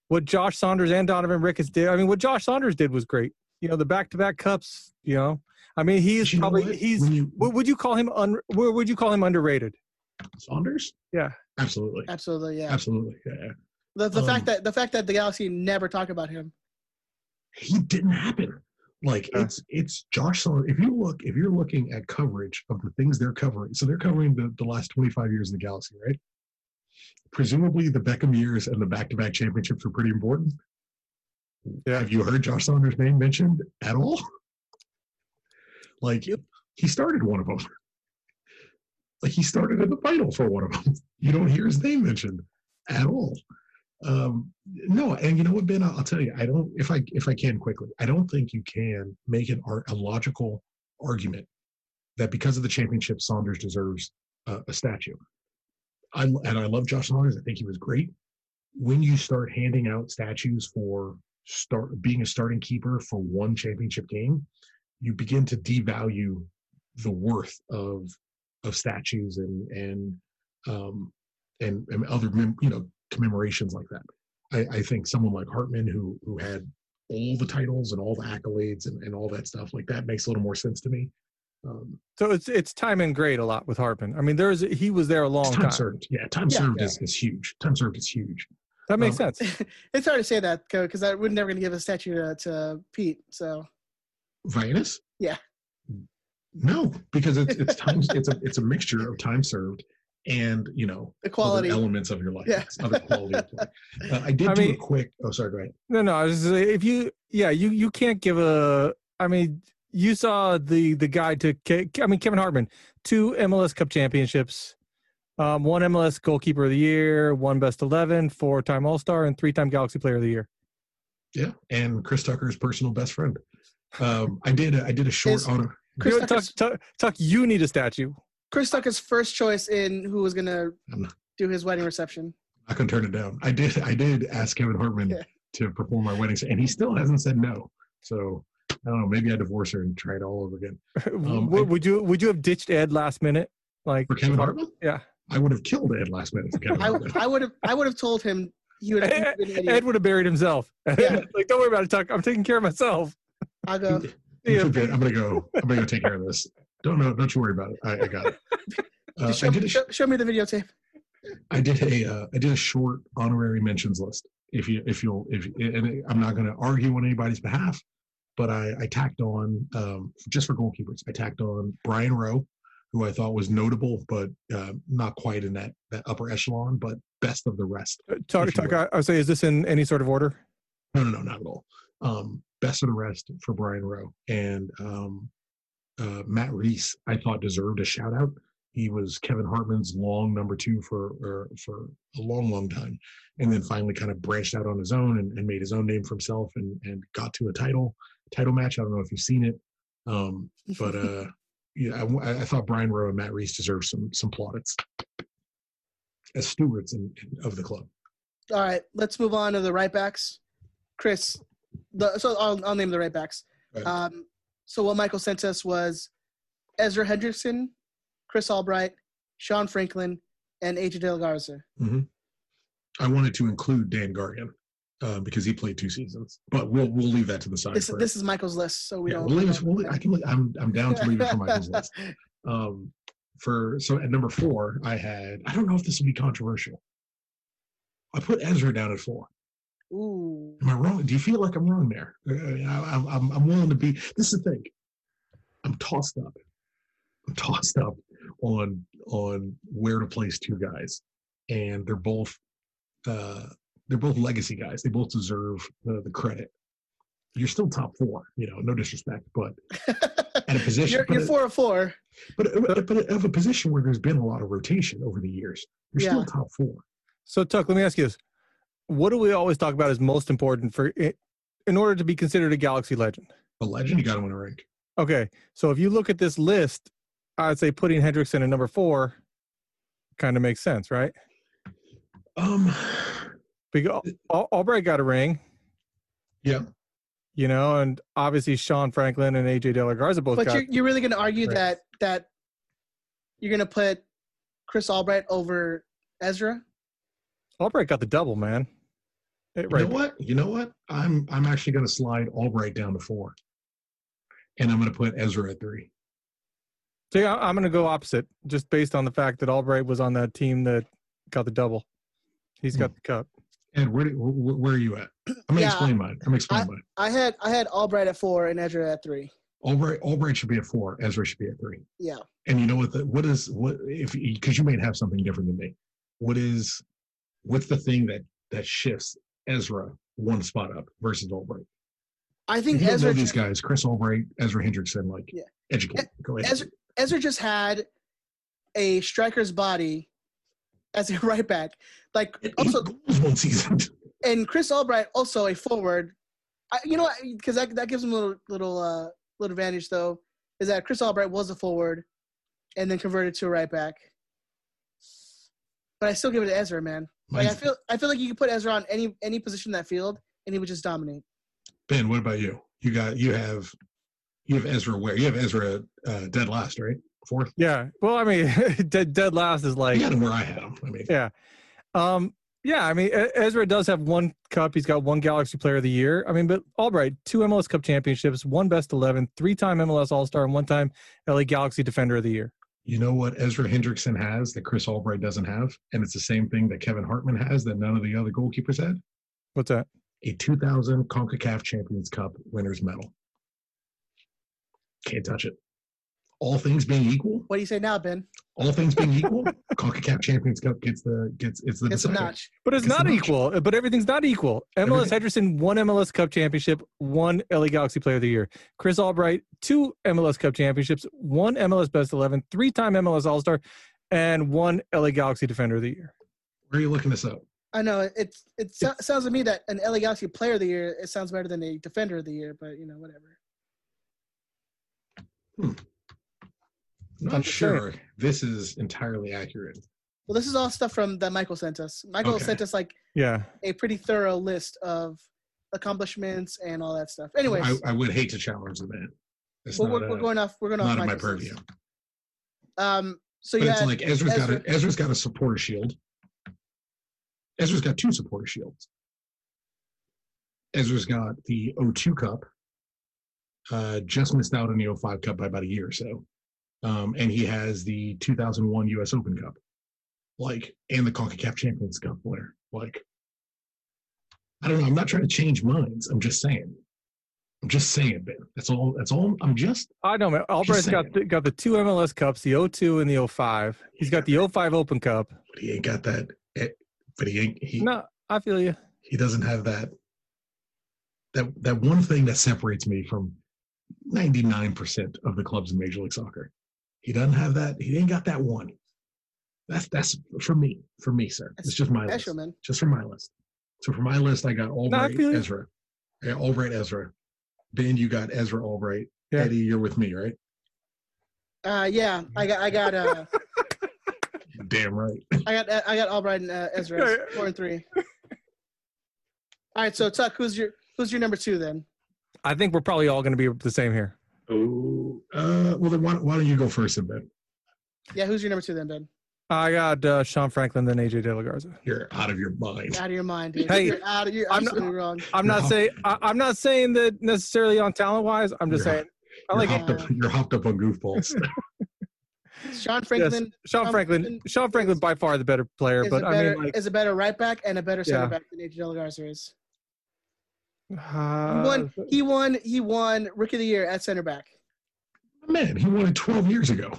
what Josh Saunders and Donovan Ricketts did. I mean, what Josh Saunders did was great. You know, the back-to-back cups. You know, I mean, he is probably he's. You- What would you call him? Un, where would you call him underrated? Saunders? Yeah. Absolutely. Absolutely, yeah. Absolutely. Yeah. yeah. The, the Um, fact that the fact that the Galaxy never talk about him. He didn't happen. Like Yeah. it's it's Josh Saunders. If you look, if you're looking at coverage of the things they're covering, so they're covering the, the last 25 years of the Galaxy, right? Presumably the Beckham years and the back-to-back championships are pretty important. Yeah. Have you heard Josh Saunders' name mentioned at all? Like he started one of them. Like he started in the final for one of them. You don't hear his name mentioned at all. Um, no, and you know what, Ben? I'll, I'll tell you, I don't. If I if I can quickly, I don't think you can make an art a logical argument that because of the championship, Saunders deserves uh, a statue. I and I love Josh Saunders. I think he was great. When you start handing out statues for start being a starting keeper for one championship game, you begin to devalue the worth of of statues and and um, and, and other you know commemorations like that. I, I think someone like Hartman, who who had all the titles and all the accolades and, and all that stuff, like that makes a little more sense to me. Um, So it's it's time and grade a lot with Hartman. I mean, there's he was there a long time. time served, yeah. Time Yeah. served is, is huge. Time served is huge. That makes Um, sense. it's hard to say that because I would never going to give a statue to, to Pete. So Vianus, No, because it's it's time. it's a it's a mixture of time served and you know The quality. other elements of your life. Yeah. It's other quality of play. Uh, I did I do a quick. Oh, sorry. Go ahead. No, no. I was just, if you, yeah, you you can't give a. I mean, you saw the the guy to. I mean, Kevin Hartman, two MLS Cup championships, um, one MLS goalkeeper of the year, one best eleven, four time All Star, and three time Galaxy Player of the Year. Yeah, and Chris Tucker's personal best friend. Um, I did. A, I did a short Is- on. Chris Tuck, Tuck, Tuck, you need a statue. Chris Tucker's first choice in who was gonna not, do his wedding reception. I can turn it down. I did. I did ask Kevin Hartman Yeah. to perform my wedding, and he still hasn't said no. So I don't know. Maybe I divorce her and try it all over again. Um, would, I- would you would you have ditched Ed last minute? Like For Kevin Hartman, Yeah. I would have killed Ed last minute for Kevin I I would have I would have told him he would have Ed, been an idiot. Ed would have buried himself. Yeah. like, don't worry about it, Tuck. I'm taking care of myself. I'll go. Yeah. I'm gonna go. I'm gonna go take care of this. Don't know. Don't you worry about it. I, I got it. Uh, Just I show, did a, show, show me the videotape. I did a uh, I did a short honorary mentions list. If you if you'll if and I'm not going to argue on anybody's behalf, but I, I tacked on um, just for goalkeepers. I tacked on Brian Rowe, who I thought was notable, but uh, not quite in that that upper echelon, but best of the rest. Tuck, talk. you I, I say, is this in any sort of order? No, no, no, not at all. Um, best of the rest for Brian Rowe and um, uh, Matt Reese. I thought deserved a shout out. He was Kevin Hartman's long number two for or, for a long, long time, and then finally kind of branched out on his own and, and made his own name for himself and and got to a title title match. I don't know if you've seen it, um, but uh, yeah, I, I thought Brian Rowe and Matt Reese deserved some some plaudits as stewards in, of the club. All right, let's move on to the right backs. Chris, the, so I'll, I'll name the right backs. Right. Um, so what Michael sent us was Ezra Hendrickson, Chris Albright, Sean Franklin, and AJ De La Garza. I wanted to include Dan Gargan uh, because he played two seasons, but we'll we'll leave that to the side. This, for, this is Michael's list, so we yeah, don't. we'll leave it. We'll, I can. I'm I'm down to leave it for Michael's list. Um, for so at number four, I had. I don't know if this will be controversial. I put Ezra down at four. Ooh. Am I wrong? Do you feel like I'm wrong there? Uh, I, I'm I'm I'm willing to be. This is the thing. I'm tossed up. I'm tossed up on on where to place two guys, and they're both uh, they're both legacy guys. They both deserve the, the credit. You're still top four, you know. No disrespect, but at a position, you're you're a- four of four. but, but but of a position where there's been a lot of rotation over the years, you're Yeah. still top four. So, Tuck, let me ask you this: What do we always talk about as most important for it, in order to be considered a Galaxy legend? A legend, you got to win a ring. Okay, so if you look at this list, I'd say putting Hendrickson at number four kind of makes sense, right? Um, Because Al- Albright got a ring, yeah, you know, and obviously Sean Franklin and AJ De La Garza both But got. you're, you're really going to argue Right. that that you're going to put Chris Albright over Ezra? Albright got the double, man. It- You right. know what? You know what? I'm I'm actually going to slide Albright down to four, and I'm going to put Ezra at three. So yeah, I'm going to go opposite, just based on the fact that Albright was on that team that got the double. He's got hmm. the cup. And where, do- where, where are you at? I'm going to Yeah, explain mine. I'm going to explain mine. I had I had Albright at four and Ezra at three. Albright Albright should be at four. Ezra should be at three. Yeah. And you know what? The, what is what if because you may have something different than me. What is what's the thing that that shifts Ezra one spot up versus Albright? I think you don't know Ezra these guys, Chris Albright, Ezra Hendrickson, like Yeah. educate. Go ahead. Ezra, Ezra just had a striker's body as a right back. Like Eight also one season. and Chris Albright also a forward. I, you know, because that that gives him a little little uh, little advantage though, is that Chris Albright was a forward, and then converted to a right back. But I still give it to Ezra, man. Like I feel I feel like you could put Ezra on any any position in that field, and he would just dominate. Ben, what about you? You got you have you have Ezra where? You have Ezra uh, dead last, right? Fourth. Yeah. Well, I mean, dead, dead last is like You had him where I had him. I mean, Yeah. Um, yeah, I mean, Ezra does have one cup. He's got one Galaxy Player of the Year. I mean, but Albright, two MLS Cup championships, one Best 11, three time MLS All Star, and one time LA Galaxy Defender of the Year. You know what Ezra Hendrickson has that Chris Albright doesn't have, and it's the same thing that Kevin Hartman has that none of the other goalkeepers had. What's that? A 2000 CONCACAF Champions Cup winners medal. Can't touch it. All things being equal, What do you say now, Ben? all things being equal, CONCACAF Champions Cup gets the gets it's the It's a notch. But it's It's not not- equal. But everything's not equal. MLS Everything- Henderson won MLS Cup championship, one LA Galaxy Player of the Year. Chris Albright, two MLS Cup championships, one MLS Best Eleven, three-time MLS All Star, and one LA Galaxy Defender of the Year. Where are you looking this up? I know it. It so- sounds to me that an LA Galaxy Player of the Year it sounds better than a Defender of the Year, but you know whatever. Hmm. Not I'm sure this is entirely accurate. Well, this is all stuff from that Michael sent us. Michael Okay. sent us like Yeah. a pretty thorough list of accomplishments and all that stuff. Anyways, I, I would hate to challenge the man. It's well, we're, we're going off. We're going off not in my purview. list. Um. So But yeah, it's like Ezra's got a Ezra- Ezra's got a supporter shield. Ezra's got two supporter shields. Ezra's got the O2 Cup. Uh, just missed out on the O5 Cup by about a year or so. Um, and he has the 2001 U.S. Open Cup, like, and the CONCACAF Champions Cup winner. Like, I don't know. I'm not trying to change minds. I'm just saying. I'm just saying, Ben. That's all. That's all. I'm just. I know, man. Albright's got the, got the two MLS Cups, the 02 and the 05. He's got the 05 Open Cup. But he ain't got that. eh, But he ain't. He, No, I feel you. he doesn't have that that that one thing that separates me from 99% of the clubs in major league soccer he doesn't have that he ain't got that one that's that's for me for me sir That's it's just my list special, man. just for my list so for my list i got albright feel you. ezra yeah, albright ezra ben you got ezra albright Yeah. eddie you're with me right Uh, yeah, I got, I got, uh, damn right I got, I got Albright and uh, Ezra four and three. All right, so Tuck, who's your, who's your number two then? I think we're probably all going to be the same here. Oh uh well then why, why don't you go first then ben Yeah, who's your number two then, Ben? I got uh, Sean Franklin, then AJ De La Garza. you're out of your mind Out of your mind, dude. Hey, you're out of, you're I'm not- wrong. I'm not hop- saying I, I'm not saying that necessarily on talent wise. I'm just You're saying I you're, like hopped up, you're hopped up on goofballs Sean Franklin Sean Sean Franklin. Franklin Sean Franklin by far the better player, is, but a I better, mean like is a better right back and a better center Yeah. back than AJ Garza is. He uh, won. He won. He won Rookie of the Year at center back. Man, he won it 12 years ago.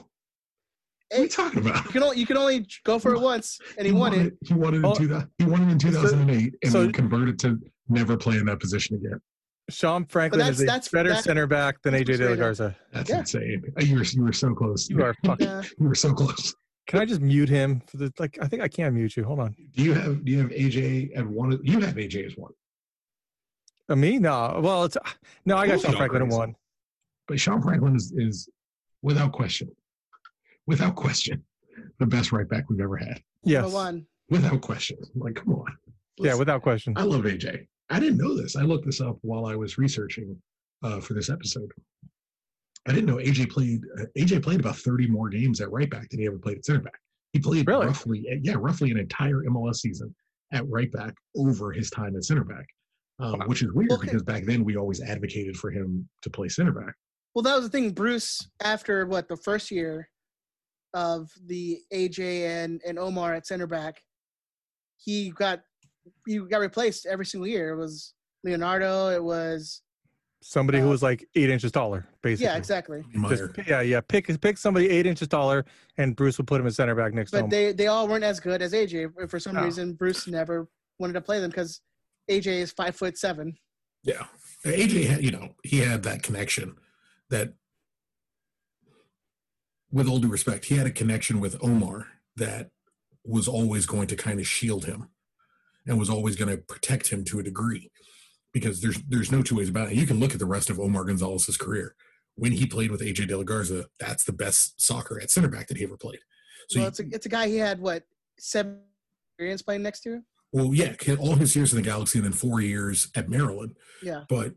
What are you talking about? you can only you can only go for it once, and he won it. He won it in Oh. 2000, He won it in 2008 and so- then converted to never play in that position again. Sean Franklin that's- is a that's- better that- center back than AJ De La. Garza. That's Yeah. insane. Uh, You were you were so close. You are fucking. Yeah. You were so close. Can I just mute him for the like? I think I can mute you. Hold on. Do you have do you have AJ at one? of- You have AJ as one, me? No. Well, it's no. I got Both Sean y'all Franklin in one. but Sean Franklin is, is without question, without question, the best right back we've ever had. Yes. Number one. Without question. Like, come on. Yeah, without question. I love AJ. I didn't know this. I looked this up while I was researching uh, for this episode. I didn't know AJ played. Uh, AJ played about thirty more games at right back than he ever played at center back. He played Really? roughly, yeah, roughly an entire MLS season at right back over his time at center back, um, Wow. which is weird Okay. because back then we always advocated for him to play center back. Well, that was the thing. Bruce, after what the first year of the AJ and and Omar at center back, he got he got replaced every single year. It was Leonardo. It was Somebody who uh, was like eight inches taller, basically. yeah, exactly. Just, yeah, yeah. Pick pick somebody eight inches taller, and Bruce would put him in center back next to But they they all weren't as good as AJ. For some No. reason, Bruce never wanted to play them because AJ is five foot seven. Yeah, AJ had you know he had that connection that, with all due respect, he had a connection with Omar that was always going to kind of shield him, and was always going to protect him to a degree, because there's there's no two ways about it. You can look at the rest of Omar Gonzalez's career. When he played with AJ De La Garza, that's the best soccer at center back that he ever played. So well, it's a it's a guy he had what seven experience playing next to. Well, yeah, all his years in the Galaxy and then four years at Maryland. Yeah, but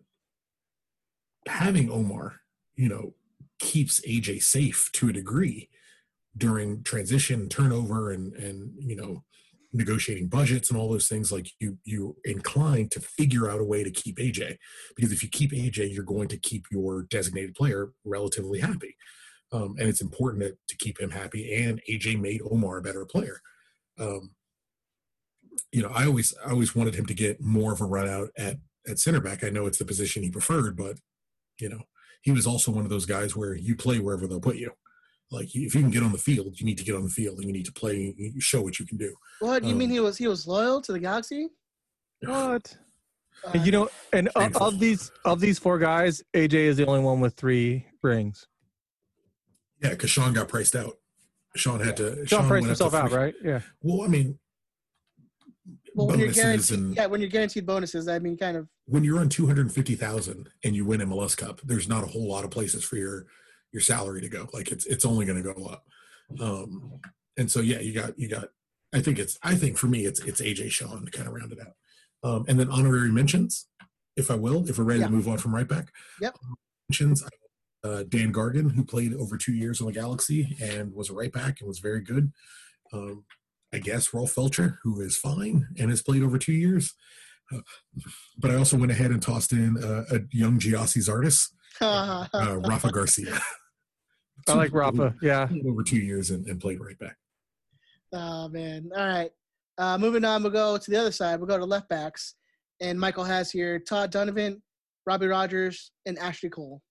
having Omar, you know, keeps AJ safe to a degree during transition, turnover, and and you know, negotiating budgets and all those things. Like you, you're inclined to figure out a way to keep AJ because if you keep AJ, you're going to keep your designated player relatively happy, um, and it's important to, to keep him happy. And AJ made Omar a better player. Um, you know, I always, I always wanted him to get more of a run out at at center back. I know it's the position he preferred, but you know, he was also one of those guys where you play wherever they'll put you. Like if you can get on the field, you need to get on the field and you need to play, you show what you can do. What you mean Um, he was he was loyal to the Galaxy? What? Uh, you know, and of, of these of these four guys, AJ is the only one with three rings. Yeah, because Sean got priced out. Sean had to. Sean priced went up to himself out, right? Yeah. Well, I mean, well, when you're guaranteed, and yeah, when you're guaranteed bonuses, I mean, kind of. when you're on 250,000 and you win MLS Cup, there's not a whole lot of places for your your salary to go. Like it's it's only going to go up. Um and so yeah, you got you got I think it's I think for me it's it's AJ Sean to kind of round it out. Um and then honorary mentions if I will, if we're ready Yeah. to move on from right back. Yep. Mentions uh, Dan Gargan, who played over two years on the Galaxy and was a right back and was very good. Um, I guess Rolf Feltscher, who is fine and has played over two years. Uh, but I also went ahead and tossed in uh, a young Giassi's artist, uh, Rafa Garcia. I like Rafa. Yeah. Over two years and, and played right back. Oh man! All right. Uh, moving on, we'll go to the other side. We'll go to left backs, and Michael has here Todd Dunivant, Robbie Rogers, and Ashley Cole.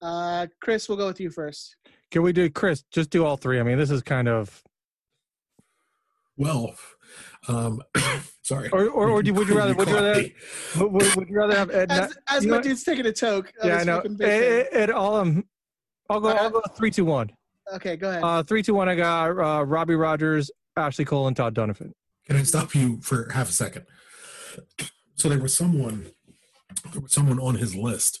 Uh, Chris, we'll go with you first. Can we do Chris? Just do all three. I mean, this is kind of Well, um, sorry. or or, or do, would you rather would you rather would, would, would you rather have Ed? As, as my know- dude's taking a toke. yeah, I his know. fucking Ed, big thing. Ed, Ed, I'll um, I'll go. I'll go three, two, one. Okay, go ahead. Uh, three, two, one. I got uh, Robbie Rogers, Ashley Cole, and Todd Dunivant. Can I stop you for half a second? So there was someone, there was someone on his list,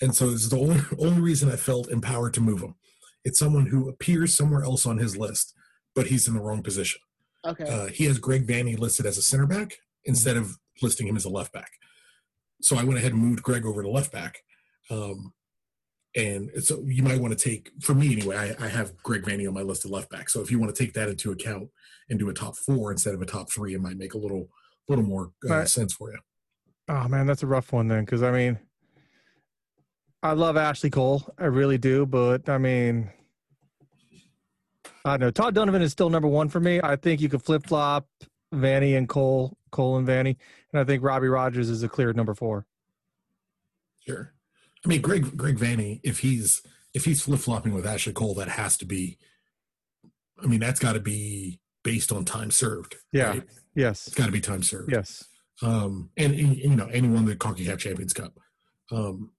and so this is the only only reason I felt empowered to move him. It's someone who appears somewhere else on his list, but he's in the wrong position. Okay. Uh, he has Greg Vanny listed as a center back instead of listing him as a left back. So I went ahead and moved Greg over to left back. Um, and so you might want to take, for me anyway, I, I have Greg Vanny on my list of left back. So if you want to take that into account and do a top four instead of a top three, it might make a little, little more uh, Right. sense for you. Oh man, that's a rough one then, because I mean, I love Ashley Cole, I really do, but I mean, I don't know. Todd Dunivant is still number one for me. I think you could flip flop Vanny and Cole, Cole and Vanny, and I think Robbie Rogers is a clear number four. Sure. I mean, Greg, Greg Vanny, if he's, if he's flip flopping with Ashley Cole, that has to be, I mean, that's got to be based on time served. Yeah. right? Yes, It's got to be time served. yes, um, and, and you know anyone that CONCACAF Champions Cup. Um,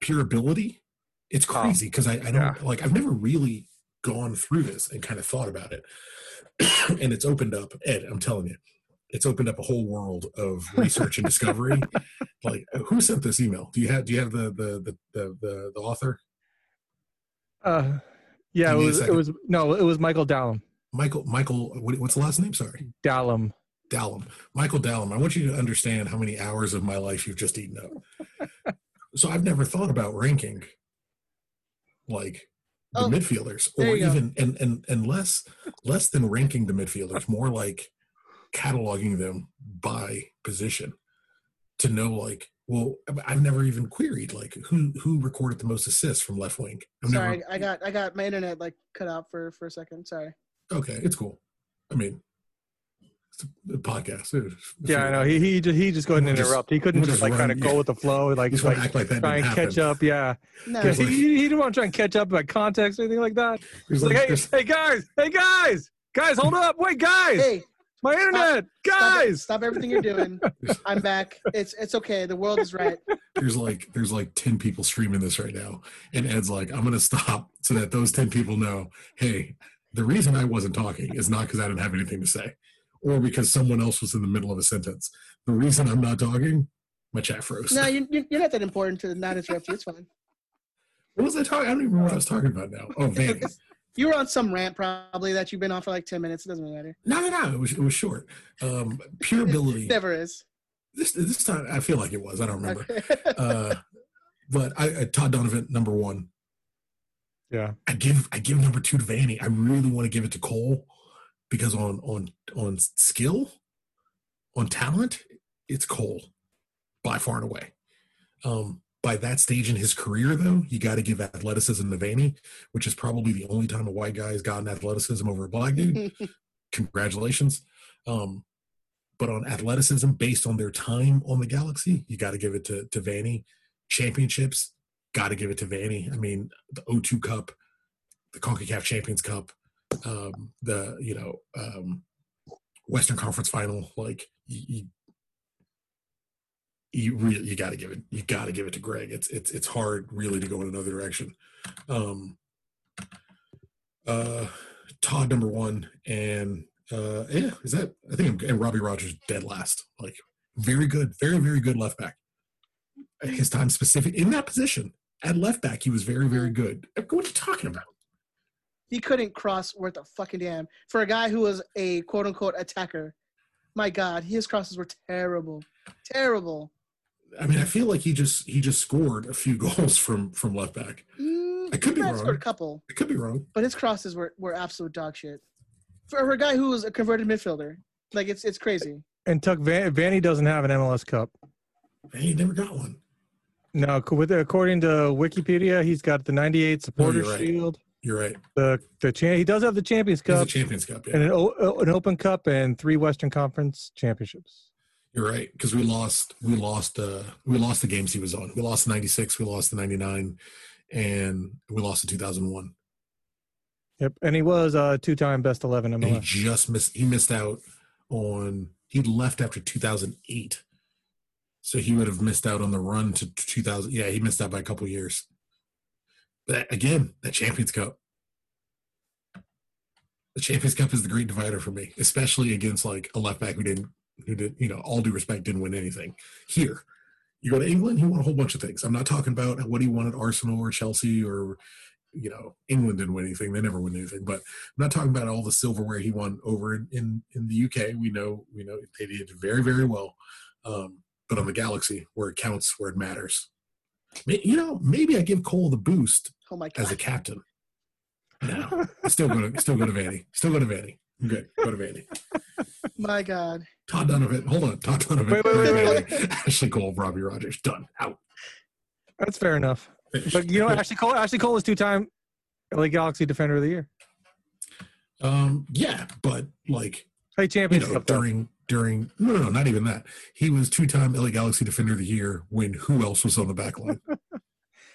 pure ability, it's Oh, crazy because I, I don't yeah. like I've never really gone through this and kind of thought about it, and it's opened up. Ed, I'm telling you, it's opened up a whole world of research and discovery. Like, who sent this email? Do you have Do you have the the the the, the, the author? uh, yeah. It was, it was no, it was Michael Dallum. Michael Michael. What, what's the last name? Sorry. Dallum. Dallum, Michael Dallum. I want you to understand how many hours of my life you've just eaten up. so I've never thought about ranking like the Oh, midfielders, or go. even and and and less less than ranking the midfielders, more like cataloging them by position to know like. Well, I've never even queried like who who recorded the most assists from left wing. I've Sorry, never. I got I got my internet like cut out for for a second. Sorry. Okay, it's cool. I mean, podcast. It's- Yeah, I know. He he just, he just go ahead and We'll just- interrupt. He couldn't we'll just just like run- kind of yeah. go with the flow, like Just want like to act like that try and happen. catch up. Yeah. No, he, he, he didn't want to try and catch up by context or anything like that. There's He's like, like- hey, there's- hey guys, hey guys, guys, hold up, wait, guys, hey, my internet, stop, it- guys. stop everything you're doing. I'm back. It's it's okay. The world is right. there's like there's like 10 people streaming this right now and ed's like i'm gonna stop so that those 10 people know hey the reason i wasn't talking is not because i didn't have anything to say or because someone else was in the middle of a sentence the reason i'm not talking my chat froze No, you, you- you're not that important to not interrupt you. It's fine. what was i talking i don't even remember what i was talking about now oh vanny You were on some rant probably that you've been on for like ten minutes. It doesn't matter. no no no it was, it was short um pure ability Never is. this this time i feel like it was i don't remember Okay. uh but I, I todd dunivant number one Yeah, I give I give number two to Vanny. I really want to give it to Cole because on on on skill, on talent, it's Cole by far and away. Um, by that stage in his career, though, you got to give athleticism to Vanny, which is probably the only time a white guy has gotten athleticism over a black dude. Congratulations. Um, but on athleticism, based on their time on the Galaxy, you got to give it to to Vanny. Championships, got to give it to Vanny. I mean, the O2 Cup, the CONCACAF Champions Cup, um, the you know um, Western Conference Final. Like you, you really you got to give it you got to give it to Greg. It's it's it's hard really to go in another direction. Um, uh, Todd number one, and uh, yeah, is that I think I'm, and Robbie Rogers dead last. Like very good, very very good left back. His time specific in that position at left back, he was very very good. What are you talking about? He couldn't cross worth a fucking damn for a guy who was a quote unquote attacker. My God, his crosses were terrible, terrible. I mean, I feel like he just he just scored a few goals from from left back. Mm, I could he be wrong. Scored a couple, I could be wrong. but his crosses were, were absolute dog shit. For, for a guy who was a converted midfielder, like it's it's crazy. And Tuck Van, Vanny doesn't have an MLS Cup. Man, he never got one. No, with according to Wikipedia, he's got the '98 Supporters right. Shield. You're right. The the cha- he does have the Champions Cup Champions Cup. Yeah. and an, o- an Open Cup and three Western Conference championships. You're right because we lost we lost uh we lost the games he was on. We lost the 96, we lost the 99 and we lost the 2001. Yep, and he was a two-time Best 11 And he just missed he missed out on he left after 2008. So he would have missed out on the run to 2000. Yeah, he missed out by a couple years. But again, that Champions Cup. The Champions Cup is the great divider for me, especially against like a left back who didn't who did, you know, all due respect, didn't win anything. Here, you go to England, he won a whole bunch of things. I'm not talking about what he won at Arsenal or Chelsea or, you know, England didn't win anything. They never win anything. But I'm not talking about all the silverware he won over in, in, in the UK. We know, we know they did very, very well. Um, but on the Galaxy, where it counts, where it matters. May- You know, maybe I give Cole the boost Oh my God. as a captain. No, still go to still go to Vanny. Still go to Vanny. I'm good. Go to Vanny. My God. Todd Dunivant. Hold on. Todd Dunivant. Wait, wait, wait, Vanny. Ashley Cole, Robbie Rogers. Done. Out. That's fair enough. But you know, Ashley Cole, Ashley Cole was two-time LA Galaxy Defender of the Year. um, yeah, but like Hey, you know, Cup. though. during during no, no, no, not even that. He was two-time LA Galaxy Defender of the Year when who else was on the back line?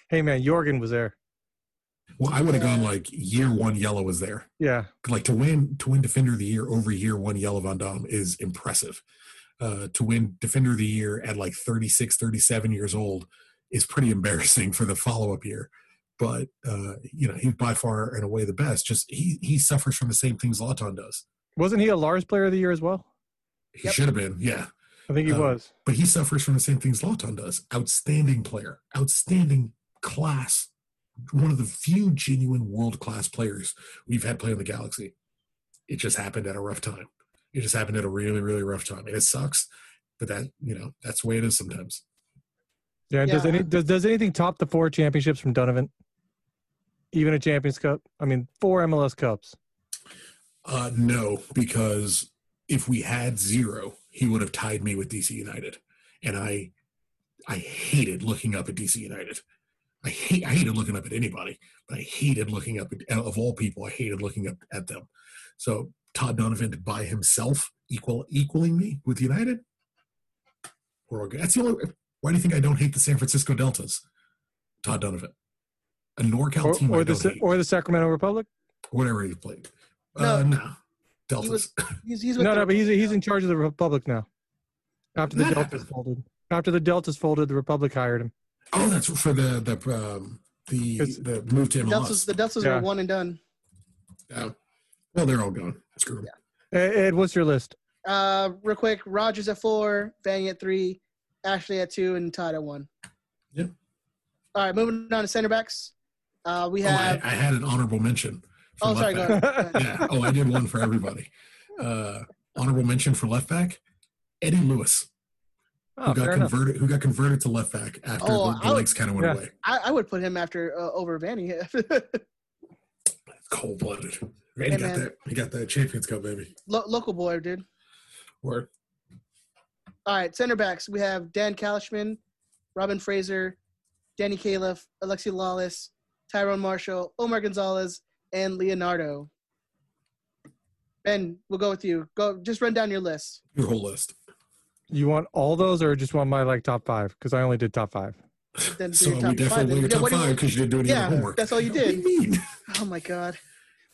Hey, man, Jorgen was there. Well, I would have gone like year one. Jelle was there. Yeah, like to win to win defender of the year over year one Jelle Van Damme is impressive. Uh, to win defender of the year at like 36, 37 years old is pretty embarrassing for the follow up year. But uh, you know, he's by far and away the best. Just he he suffers from the same things Lawton does. wasn't he a Lars Player of the Year as well? He Yep. should have been, yeah. I think he Um, was. But he suffers from the same things Lawton does. Outstanding player, outstanding class, one of the few genuine world class players we've had play in the Galaxy. It just happened at a rough time. It just happened at a really, really rough time, and it sucks. But that you know that's the way it is sometimes. Yeah. Does Yeah. any does does anything top the four championships from Dunivant? Even a Champions Cup. I mean, four MLS Cups. Uh, no, because if we had zero, he would have tied me with DC United, and I, I hated looking up at DC United. I hate I hated looking up at anybody, but I hated looking up at, of all people. I hated looking up at them. So Todd Dunivant by himself equal equaling me with United. We're all good. That's the only. Why do you think I don't hate the San Francisco Deltas? Todd Dunivant, a NorCal Or, team or I the don't hate. or the Sacramento Republic. whatever he played. No. uh, no, Deltas. was- He's, he's No, the- no, but he's he's in charge of the Republic now. After the That Deltas happened. folded. After the Deltas folded, the Republic hired him. Oh, that's for the the um, the It's- the move to The MLS. Deltas, the Deltas Yeah. are one and done. Yeah. Well, they're all gone. Screw them. Ed, Ed, what's your list? Uh, real quick, Rogers at four, Vanny at three, Ashley at two, and Todd at one. Yeah. All right, moving on to center backs. Uh, we Oh, I, have. I had an honorable mention. For Oh, sorry. left Go back. Go ahead. Yeah. Oh, I did one for everybody. Uh, honorable mention for left back, Eddie Lewis, Oh, who got fair enough. converted, who got converted to left back after Oh, the, the legs kind of went Yeah. away. I, I would put him after uh, over Vanny. Cold blooded. Randy Hey, got man. that. He got that Champions Cup, baby. Lo- local boy, dude. Word. All right, center backs. We have Dan Calichman, Robin Fraser, Danny Califf, Alexi Lalas, Tyrone Marshall, Omar Gonzalez, and Leonardo. Ben, we'll go with you. Go, just run down your list. Your whole list. You want all those, or just want my like top five? Because I only did top five. Then So your we top five. definitely then. your top you- five because you didn't do any Yeah, homework. that's all you What do did. mean? Oh my god.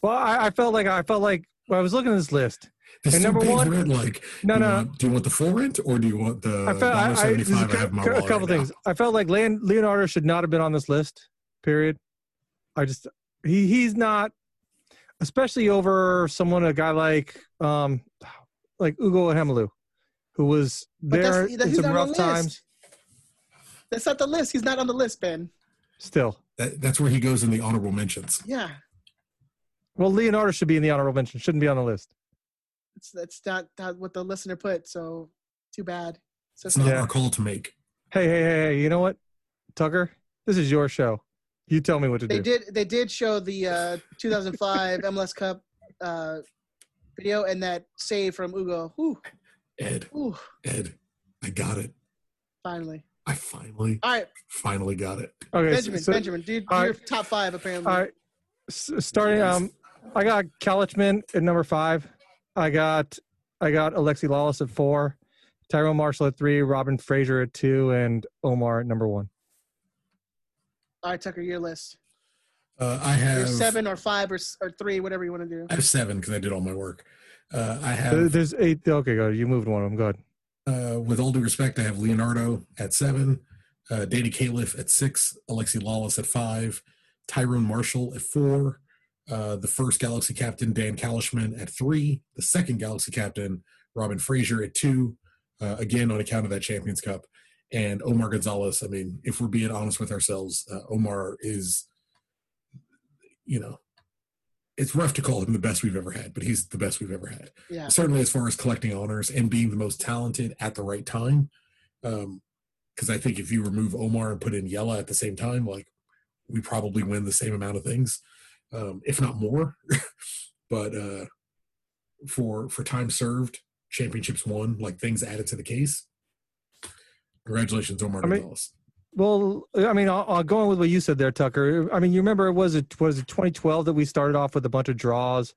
Well, I, I felt like I felt like when I was looking at this list. This And number one- rent, like, No, do, no. you want, do you want the full rent or do you want the I felt I, I, seventy this is a. I have my a couple right now? things. I felt like Leon, Leonardo should not have been on this list. Period. I just he he's not, especially over someone a guy like um like Ugo Ihemelu, who was there that's- that- in some not rough the list. times. That's not the list. He's not on the list, Ben. Still, That, that's where he goes in the honorable mentions. Yeah. well, Leonardo should be in the honorable mention. Shouldn't be on the list. It's that's not, not what the listener put, so too bad. So It's not Yeah. our call to make. Hey, hey, hey, hey! You know what, Tucker? This is your show. You tell me what to they do. They did they did show the uh 2005 MLS Cup uh video and that save from Ugo. Whew, Ed, whew, Ed, I got it. finally. I finally, All right, finally got it. Okay, Benjamin, so- Benjamin, dude, you're right. top five apparently. All right. S- starting um I got Calichman at number five. I got I got Alexi Lalas at four, Tyrone Marshall at three, Robin Fraser at two, and Omar at number one. All right, Tucker, your list. Uh, I Your have seven or five or or three, whatever you want to do. I have seven because I did all my work. Uh, I have, There's eight. Okay, go. You moved one of them. Good. uh, with all due respect, I have Leonardo at seven, uh, Danny Califf at six, Alexi Lalas at five, Tyrone Marshall at four, uh, the first Galaxy captain Dan Calichman at three, the second Galaxy captain Robin Fraser at two, uh, again on account of that Champions Cup, and Omar Gonzalez. I mean, if we're being honest with ourselves, uh, Omar is, you know, it's rough to call him the best we've ever had, but he's the best we've ever had Yeah. certainly as far as collecting honors and being the most talented at the right time. Um, because I think if you remove Omar and put in Jelle at the same time, like we probably win the same amount of things, um, if not more. but uh, for for time served, championships won, like things added to the case. Congratulations, Omar I mean- Gonzalez. Well, I mean, I'll, I'll going with what you said there, Tucker. I mean, you remember it was it was it 2012 that we started off with a bunch of draws,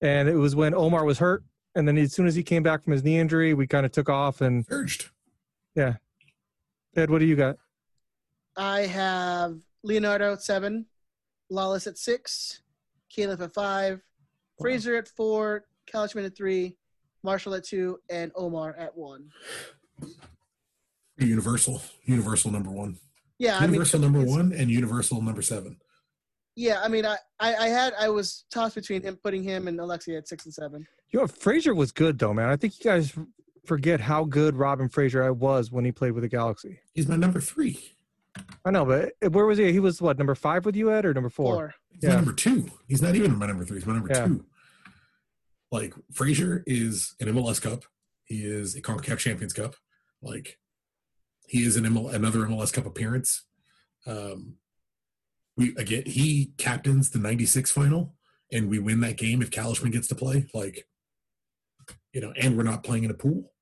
and it was when Omar was hurt, and then as soon as he came back from his knee injury, we kind of took off. And Urged. Yeah, Ed, what do you got? I have Leonardo at seven, Lalas at six, Califf at five, Fraser at four, Calichman at three, Marshall at two, and Omar at one. Universal. Universal number one. Yeah, I mean, Universal number one and Universal number seven. Yeah, I mean, I, I, I had I was tossed between him putting him and Alexia at six and seven. You know, Fraser was good though, man. I think you guys forget how good Robin Fraser I was when he played with the Galaxy. He's my number three. I know, but where was he? He was what number five with you, Ed, or number four? Four. He's Yeah. my number two. He's not even my number three. He's my number Yeah. two. Like Fraser is an MLS Cup. He is a Concacaf Champions Cup. Like he is an ML, another MLS Cup appearance. Um, we again he captains the '96 final, and we win that game if Calichman gets to play. Like you know, and we're not playing in a pool.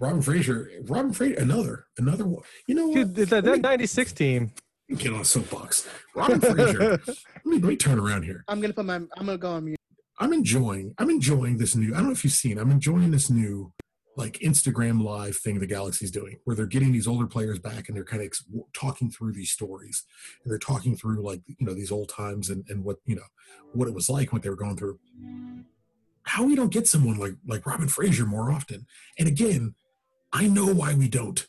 Robin Fraser, Robin Fraser, another another one. You know what? Dude, that, that '96 team. Get on a soapbox. Robin Fraser. let, me, let me turn around here. I'm gonna put my I'm gonna go on mute. I'm enjoying I'm enjoying this new I don't know if you've seen I'm enjoying this new like Instagram live thing the Galaxy's doing where they're getting these older players back and they're kind of ex- talking through these stories. And they're talking through like you know these old times and, and what you know what it was like what they were going through. How we don't get someone like like Robin Fraser more often. And again I know why we don't.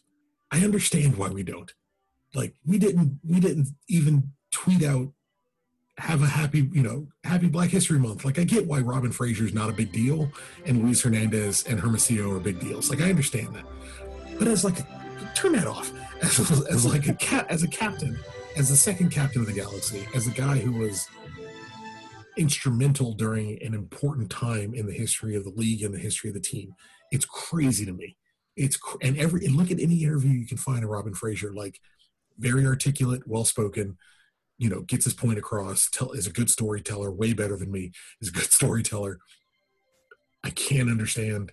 I understand why we don't. Like we didn't we didn't even tweet out have a happy, you know, happy Black History Month. Like I get why Robin Fraser is not a big deal and Luis Hernandez and Hermosillo are big deals. Like I understand that. But as like turn that off. As, as like a cat as a captain, as the second captain of the galaxy, as a guy who was instrumental during an important time in the history of the league and the history of the team. It's crazy to me. It's cr- and every and look at any interview you can find of Robin Fraser, like very articulate, well spoken, you know, gets his point across, tell is a good storyteller, way better than me, is a good storyteller. I can't understand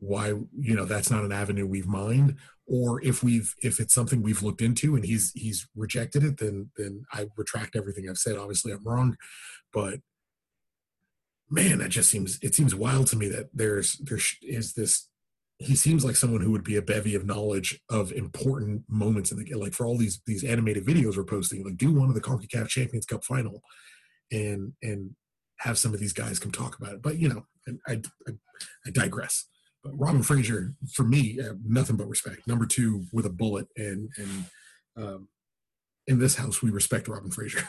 why, you know, that's not an avenue we've mined. Or if we've if it's something we've looked into and he's he's rejected it, then then I retract everything I've said. Obviously I'm wrong. But man, that just seems it seems wild to me that there's there is this he seems like someone who would be a bevy of knowledge of important moments in the game, like for all these these animated videos we're posting. Like do one of the Concacaf Champions Cup final, and and have some of these guys come talk about it. But you know, I I, I digress. But Robin Fraser, for me, uh, nothing but respect. Number two with a bullet, and and um, in this house we respect Robin Fraser.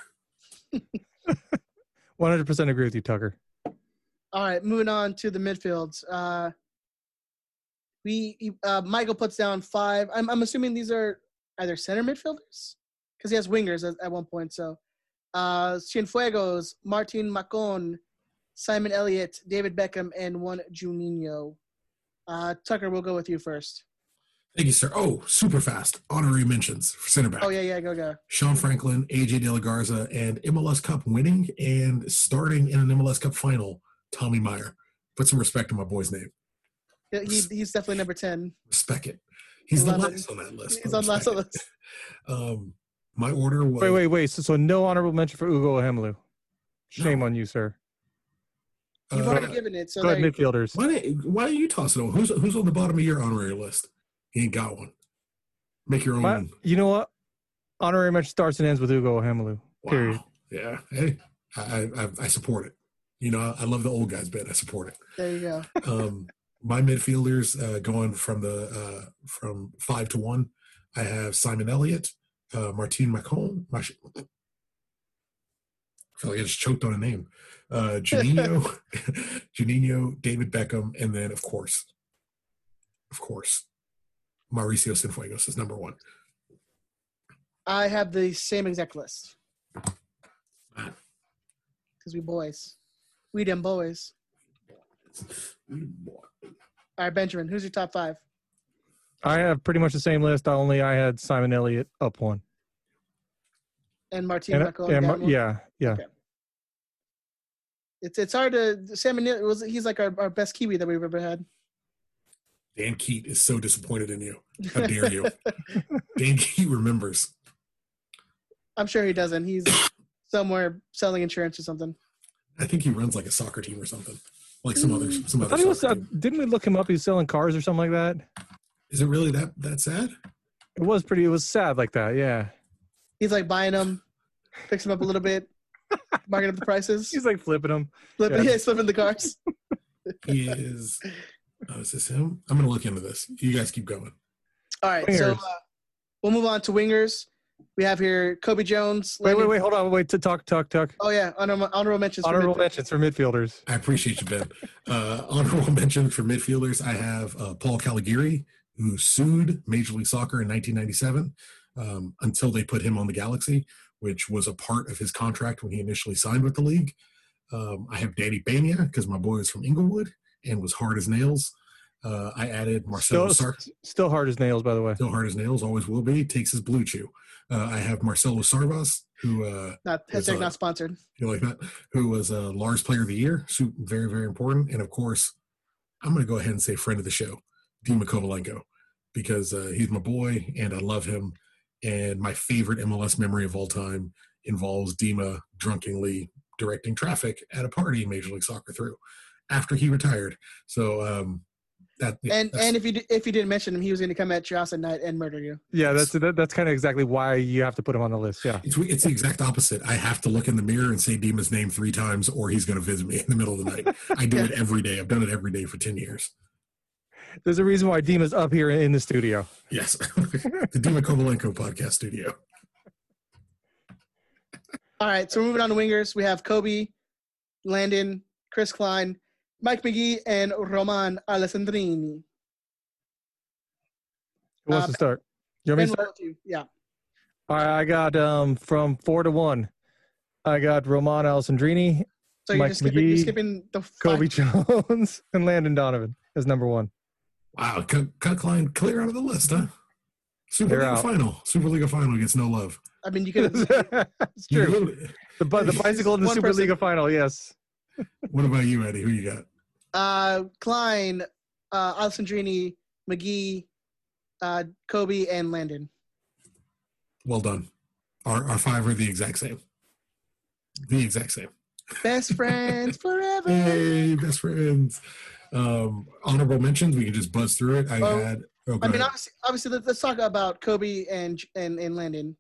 One hundred percent agree with you, Tucker. All right, moving on to the midfields. Uh, we uh, Michael puts down five. I'm I'm assuming these are either center midfielders because he has wingers at, at, one point. So uh, Cienfuegos, Martin Machon, Simon Elliott, David Beckham, and one Juninho. Uh, Tucker, we'll go with you first. Thank you, sir. Oh, super fast. Honorary mentions for center back. Oh yeah, yeah, go go. Sean Franklin, AJ De La Garza, and MLS Cup winning and starting in an MLS Cup final, Tommy Meyer. Put some respect on my boy's name. He, he's definitely number ten. Respect it. He's the last on that list. He's on last on the list. Um, my order was. Wait, wait, wait. So, so no honorable mention for Ugo Ihemelu. Shame no. on you, sir. You've uh, already given it. So go ahead, midfielders. Why, why are you tossing on? Who's who's on the bottom of your honorary list? He ain't got one. Make your own. My, you know what? Honorary mention starts and ends with Ugo Ihemelu. Wow. Period. Yeah. Hey, I, I, I support it. You know, I love the old guys bit. I support it. There you go. um, my midfielders uh, going from the uh, from five to one. I have Simon Elliott, uh, Martin Machon. I feel like I just choked on a name. Uh, Juninho, Juninho, David Beckham, and then of course, of course, Mauricio Cienfuegos is number one. I have the same exact list. Because we boys. We them boys. All right, Benjamin, who's your top five? I have pretty much the same list. Only I had Simon Elliott up one. And Martin and, uh, and Yeah, yeah. Okay. It's it's hard to Simon was he's like our, our best Kiwi that we've ever had. Dan Keat is so disappointed in you. How dare you? Dan Keat remembers. I'm sure he doesn't. He's somewhere selling insurance or something. I think he runs like a soccer team or something, like some other some other. Thought he Was, uh, didn't we look him up? He's selling cars or something like that. Is it really that that sad? It was pretty. It was sad like that. Yeah. He's like buying them, fix them up a little bit, marking up the prices. He's like flipping them. Flipping, yeah, yeah flipping the cars. he is. Oh, is this him? I'm gonna look into this. You guys keep going. All right, wingers. so uh, we'll move on to wingers. We have here Cobi Jones. Wait, wait, wait, hold on, wait to talk, talk, talk. Oh yeah, honorable, honorable mentions. Honorable for mentions for midfielders. I appreciate you, Ben. Uh, honorable mentions for midfielders. I have uh, Paul Caligiuri, who sued Major League Soccer in 1997 um, until they put him on the Galaxy, which was a part of his contract when he initially signed with the league. Um, I have Danny Bania because my boy is from Inglewood and was hard as nails. Uh, I added Marcelo still, still hard as nails, by the way. Still hard as nails, always will be. Takes his blue chew. Uh, I have Marcelo Sarvas, who uh, not hashtag uh, not sponsored. You like that? Who was a Lars Player of the Year? Very very important. And of course, I'm going to go ahead and say friend of the show, Dima Kovalenko, because uh, he's my boy and I love him. And my favorite MLS memory of all time involves Dima drunkenly directing traffic at a party Major League Soccer through after he retired. So um, that, yeah, and and if you if you didn't mention him, he was going to come at your house at night and murder you. Yeah, that's that, that's kind of exactly why you have to put him on the list. Yeah, it's, it's the exact opposite. I have to look in the mirror and say Dima's name three times, or he's going to visit me in the middle of the night. I do yeah. it every day. I've done it every day for ten years. There's a reason why Dima's up here in the studio. Yes, the Dima Kovalenko podcast studio. All right, so moving on to wingers, we have Cobi, Landon, Chris Klein, Mike Magee and Roman Alessandrini. Who wants uh, to start? You want me to start? Yeah. All right, I got um, from four to one. I got Roman Alessandrini, so Mike skipping, Magee, skipping the Cobi Jones, and Landon Donovan as number one. Wow, cut, cut Klein clear out of the list, huh? Super Superliga final. Super Superliga final gets no love. I mean, you could. it's true. the, the bicycle in the Superliga final, yes. what about you, Eddie? Who you got? Uh, Klein, uh, Alessandrini, Magee, uh, Cobi, and Landon. Well done. Our, our five are the exact same. The exact same. Best friends forever. hey, best friends. Um, honorable mentions. We can just buzz through it. I Oh, had. Oh, I mean, obviously, obviously, let- let's talk about Cobi and and, and Landon.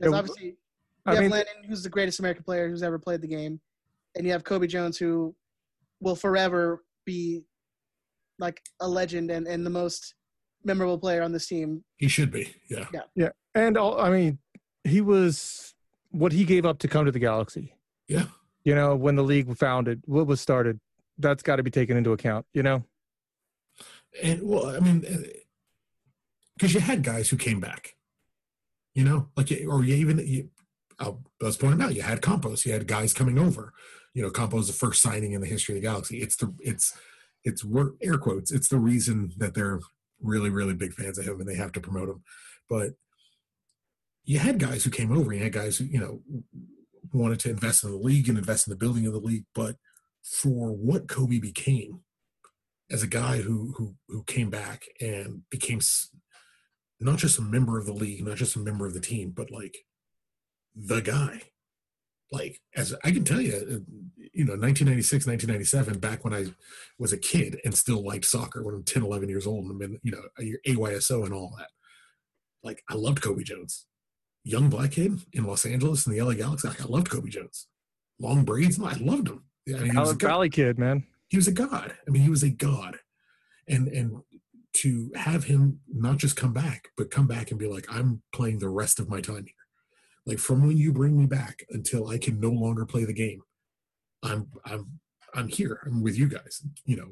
Yeah, Because w- obviously, you I have mean, Landon, who's the greatest American player who's ever played the game, and you have Cobi Jones, who will forever be like a legend and, and the most memorable player on this team. he should be. Yeah. Yeah. Yeah. And all, I mean, he was what he gave up to come to the Galaxy. Yeah. You know, when the league was founded, what was started, that's got to be taken into account. You know, And well, I mean, uh, because you had guys who came back, you know, like you- or you even you, I'll, let's point them out. You had Campos. You had guys coming over. You know, Campos the first signing in the history of the Galaxy. It's the it's it's air quotes. It's the reason that they're really really big fans of him and they have to promote him. But you had guys who came over. You had guys who you know wanted to invest in the league and invest in the building of the league. But for what Cobi became as a guy who who who came back and became not just a member of the league, not just a member of the team, but like the guy. Like as I can tell you, uh, you know, 1996, 1997, back when I was a kid and still liked soccer when I'm 10, 11 years old and I'm in, you know, your AYSO and all that. Like I loved Cobi Jones. Young black kid in Los Angeles in the LA Galaxy. Like, I loved Cobi Jones. Long braids. I loved him. I mean, he was a Valley kid, man. he was a god. I mean, he was a god, and and to have him not just come back, but come back and be like, I'm playing the rest of my time here. Like from when you bring me back until I can no longer play the game, I'm I'm I'm here. I'm with you guys. You know,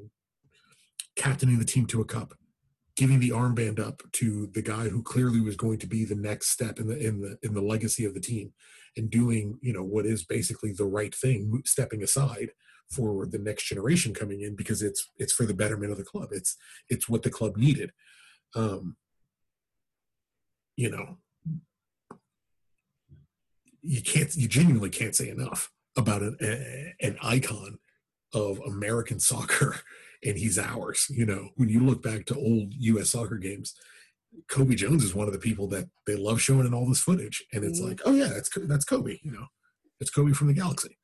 captaining the team to a cup, giving the armband up to the guy who clearly was going to be the next step in the in the in the legacy of the team, and doing you know what is basically the right thing, stepping aside for the next generation coming in because it's it's for the betterment of the club. It's it's what the club needed. Um, you know, you can't you genuinely can't say enough about an a, an icon of American soccer, and he's ours. You know, when you look back to old U.S. soccer games. Cobi Jones is one of the people that they love showing in all this footage, and it's Mhm. like, oh yeah, that's that's Cobi. You know, it's Cobi from the Galaxy.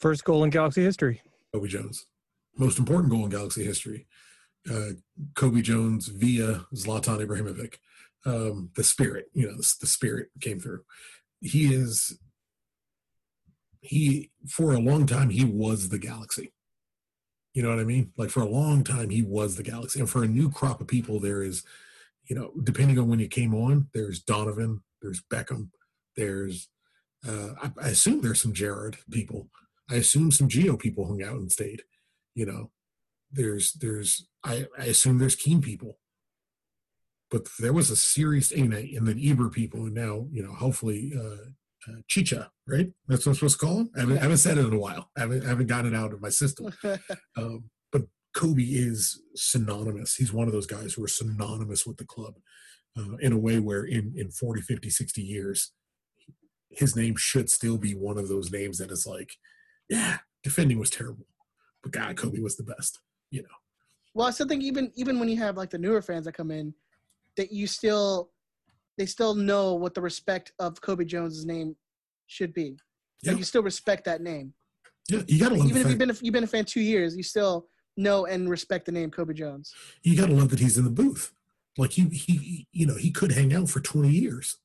First goal in Galaxy history. Cobi Jones. Most important goal in Galaxy history. Uh, Cobi Jones via Zlatan Ibrahimovic. Um, the spirit, you know, the, the spirit came through. He is, he, for a long time, he was the Galaxy. You know what I mean? Like for a long time, he was the Galaxy. And for a new crop of people, there is, you know, depending on when you came on, there's Donovan, there's Beckham, there's, uh, I, I assume there's some Jared people. I assume some Gio people hung out and stayed. You know, there's there's I, I assume there's Keane people, but there was a serious and and then Eber people, and now you know hopefully uh, uh, Chicha, right? That's what I'm supposed to call him. I haven't, I haven't said it in a while. I haven't, I haven't gotten it out of my system. Um, but Cobi is synonymous. He's one of those guys who are synonymous with the club uh, in a way where in, in 40, 50, 60 years, his name should still be one of those names that is like, yeah, defending was terrible, but God, Cobi was the best. You know, Well, I still think even even when you have like the newer fans that come in, that you still they still know what the respect of Cobi Jones's name should be. Yeah. Like you still respect that name. yeah, you gotta love Even if you've been a, you've been a fan two years, you still know and respect the name Cobi Jones. you gotta love that he's in the booth. Like he, he, you know, he could hang out for 20 years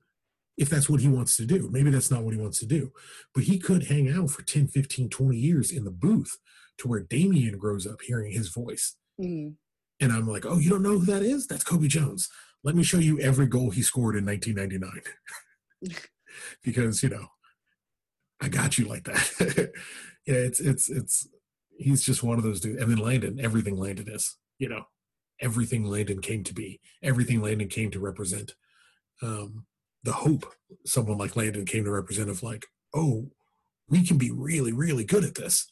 if that's what he wants to do. Maybe that's not what he wants to do, but he could hang out for 10, 15, 20 years in the booth to where Damien grows up hearing his voice. Mhm. And I'm like, oh, you don't know who that is? That's Cobi Jones. Let me show you every goal he scored in 1999. because, you know, I got you like that. yeah, it's, it's, it's, he's just one of those dudes. And then Landon, everything Landon is, you know, everything Landon came to be, everything Landon came to represent. Um, the hope someone like Landon came to represent of like, oh, we can be really, really good at this.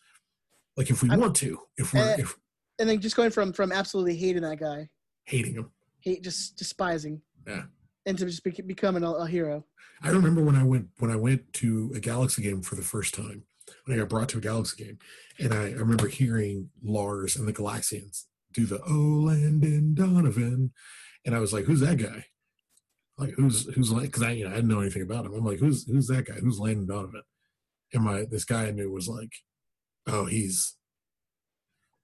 Like if we I'm- want to, if we're Uh, if And then just going from from absolutely hating that guy, hating him. hate just despising, Yeah. And to just be, becoming a, a hero. I remember when I went when I went to a Galaxy game for the first time. When I got brought to a Galaxy game, and I, I remember hearing Lars and the Galaxians do the "Oh Landon Donovan," and I was like, "Who's that guy?" Like who's who's like because I you know I didn't know anything about him. I'm like, "Who's who's that guy? Who's Landon Donovan?" And my this guy I knew was like, "Oh, he's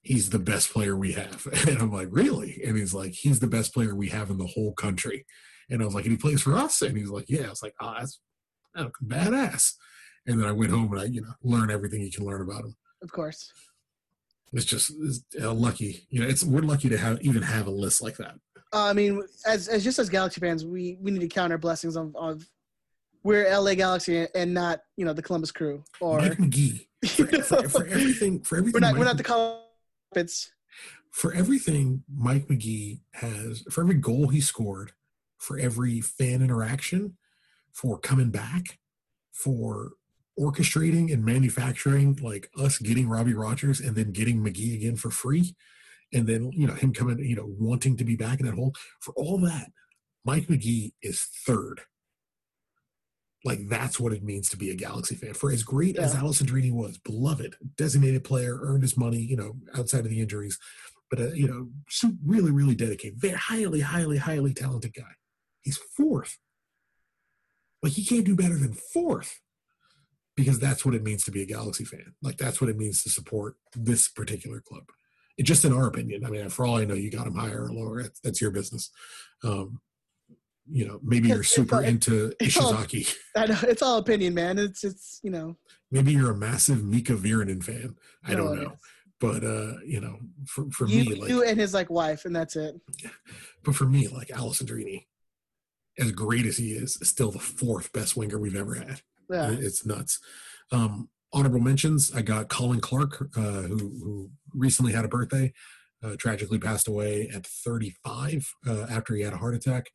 he's the best player we have. And I'm like, really? And he's like, he's the best player we have in the whole country. And I was like, and he plays for us? And he's like, yeah. I was like, ah, oh, that's oh, badass. And then I went home and I, you know, learn everything you can learn about him. Of course. It's just it's, uh, lucky. You know, it's we're lucky to have even have a list like that. Uh, I mean, as as just as Galaxy fans, we we need to count our blessings of, of we're LA Galaxy and not you know the Columbus Crew or Mike Magee for, for, for everything for everything. We're not Mike, we're not the Columbus. For everything Mike Magee has, for every goal he scored, for every fan interaction, for coming back, for orchestrating and manufacturing like us getting Robbie Rogers and then getting Magee again for free, and then you know him coming, you know, wanting to be back in that hole. For all that, Mike Magee is third. Like that's what it means to be a Galaxy fan. For as great yeah. as Alessandrini was, beloved, designated player, earned his money, you know, outside of the injuries, but uh, you know, really, really dedicated, very highly, highly, highly talented guy. He's fourth. Like he can't do better than fourth because that's what it means to be a Galaxy fan. Like that's what it means to support this particular club. It, just in our opinion. I mean, for all I know, you got him higher or lower. That's, that's your business. Um, you know, maybe you're super into it's Ishizaki. All, I know it's all opinion, man. It's it's you know. Maybe you're a massive Mika Virtanen fan. I don't know, but uh, you know, for for you, me, like you and his like wife, and that's it. But for me, like Alessandrini, as great as he is, still the fourth best winger we've ever had. Yeah. It's nuts. Um, honorable mentions I got Colin Clark, uh, who, who recently had a birthday, uh, tragically passed away at 35 uh, after he had a heart attack.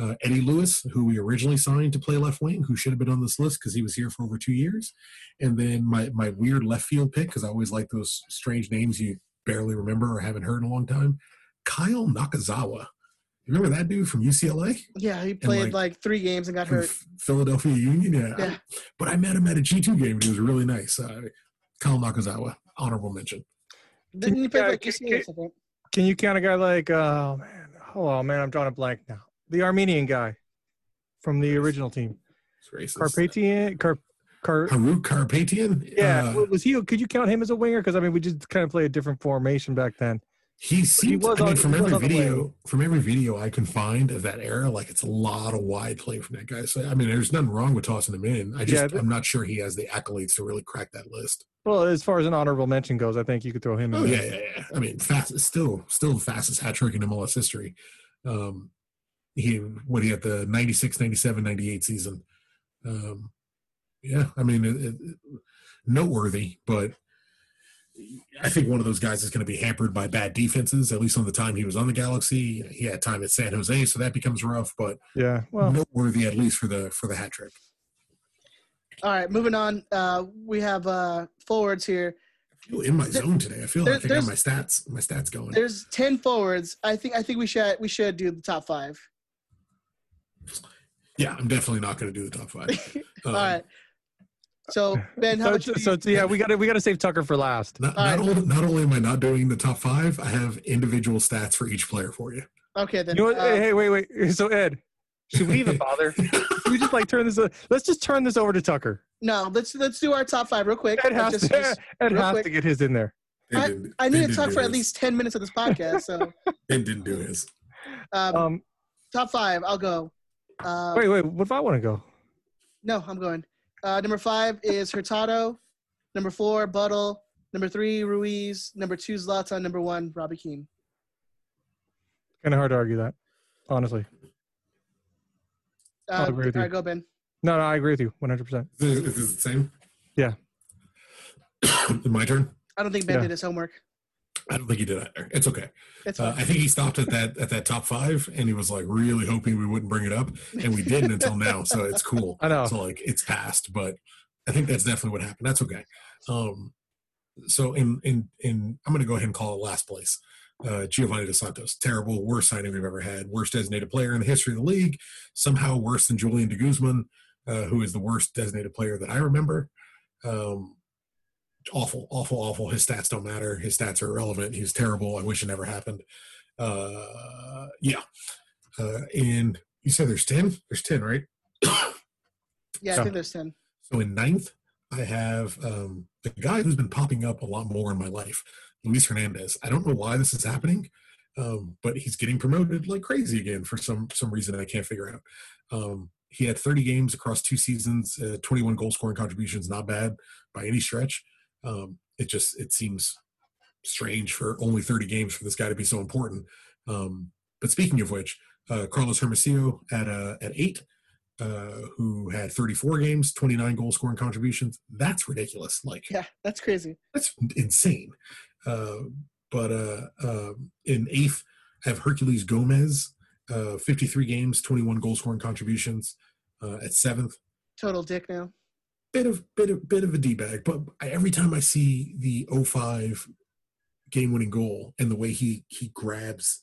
Uh, Eddie Lewis, who we originally signed to play left wing, who should have been on this list because he was here for over two years. And then my, my weird left field pick, because I always like those strange names you barely remember or haven't heard in a long time, Kyle Nakazawa remember that dude from UCLA? Yeah, he played like, like, three games and got hurt. Philadelphia Union, yeah. yeah. I, but I met him at a G two game and he was really nice. Uh, Kyle Nakazawa, honorable mention. Didn't he play like UCLA? Can, can you count a guy like oh man, oh man, I'm drawing a blank now. The Armenian guy from the original team. Karpatian, Car, Car, Harut Karapetyan. Yeah, uh, was he? Could you count him as a winger? Because I mean, we just kind of played a different formation back then. He seems. He I mean, on, from every video, from every video I can find of that era, like it's a lot of wide play from that guy. So I mean, there's nothing wrong with tossing him in. I just yeah, I'm not sure he has the accolades to really crack that list. Well, as far as an honorable mention goes, I think you could throw him in. Oh yeah, yeah, yeah. I mean, fast, still, still the fastest hat trick in MLS history. Um, he what he had the 96, 97, 98 season. Um, yeah, I mean, it, it, noteworthy, but I think one of those guys is going to be hampered by bad defenses. At least on the time he was on the Galaxy, he had time at San Jose, so that becomes rough. But yeah, well, noteworthy at least for the for the hat trick. All right, moving on. Uh, we have uh, forwards here. I feel in my zone today. I feel there, like I got my stats my stats going. There's ten forwards. I think I think we should we should do the top five. Yeah, I'm definitely not going to do the top five. Um, All right. So Ben, how so, so, so, yeah, we got to we got to save Tucker for last. Not, not, right. only, not, only, am I not doing the top five, I have individual stats for each player for you. Okay, then. You know uh, hey, wait, wait. So Ed, should we even bother? we just like turn this? Uh, let's just turn this over to Tucker. No, let's let's do our top five real quick. Ed has, just, to, just, Ed has quick. to get his in there. I, I need to talk for his. at least ten minutes of this podcast. So. Ben didn't do his. Um, um, top five. I'll go. Uh, wait, wait. What if I want to go? No, I'm going. Uh, number five is Hurtado. Number four, Buddle. Number three, Ruiz. Number two, Zlatan. Number one, Robbie Keane. Kind of hard to argue that, honestly. Uh, I'll agree with you. All right, go Ben. No, no, I agree with you 100%. Is this the same? Yeah. My turn? I don't think Ben yeah. did his homework. I don't think he did either. It's okay. Uh, I think he stopped at that at that top five, and he was like really hoping we wouldn't bring it up, and we didn't until now. So it's cool. I know. So like it's past, but I think that's definitely what happened. That's okay. Um, so in in in I'm going to go ahead and call it last place. Uh, Giovani Dos Santos, terrible, worst signing we've ever had, worst designated player in the history of the league, somehow worse than Julian de Guzman, uh, who is the worst designated player that I remember. Um, awful, awful, awful. His stats don't matter. His stats are irrelevant. He's terrible. I wish it never happened. Uh, yeah. Uh, and you said there's 10? There's 10, right? yeah, I think there's 10. So in ninth, I have um, the guy who's been popping up a lot more in my life, Luis Hernandez. I don't know why this is happening, um, but he's getting promoted like crazy again for some some reason I can't figure out. Um, he had 30 games across two seasons, uh, 21 goal scoring contributions, not bad by any stretch. Um, it just it seems strange for only 30 games for this guy to be so important. Um, but speaking of which, uh, Carlos Hermosillo at uh, at eight, uh, who had 34 games, 29 goal scoring contributions. That's ridiculous. Like, Yeah, that's crazy. that's insane. Uh, but uh, uh, in eighth, I have Herculez Gomez, uh, 53 games, 21 goal scoring contributions. Uh, at seventh, Total dick now. Bit of bit of bit of a d bag. But I, every time I see the 05 game winning goal and the way he he grabs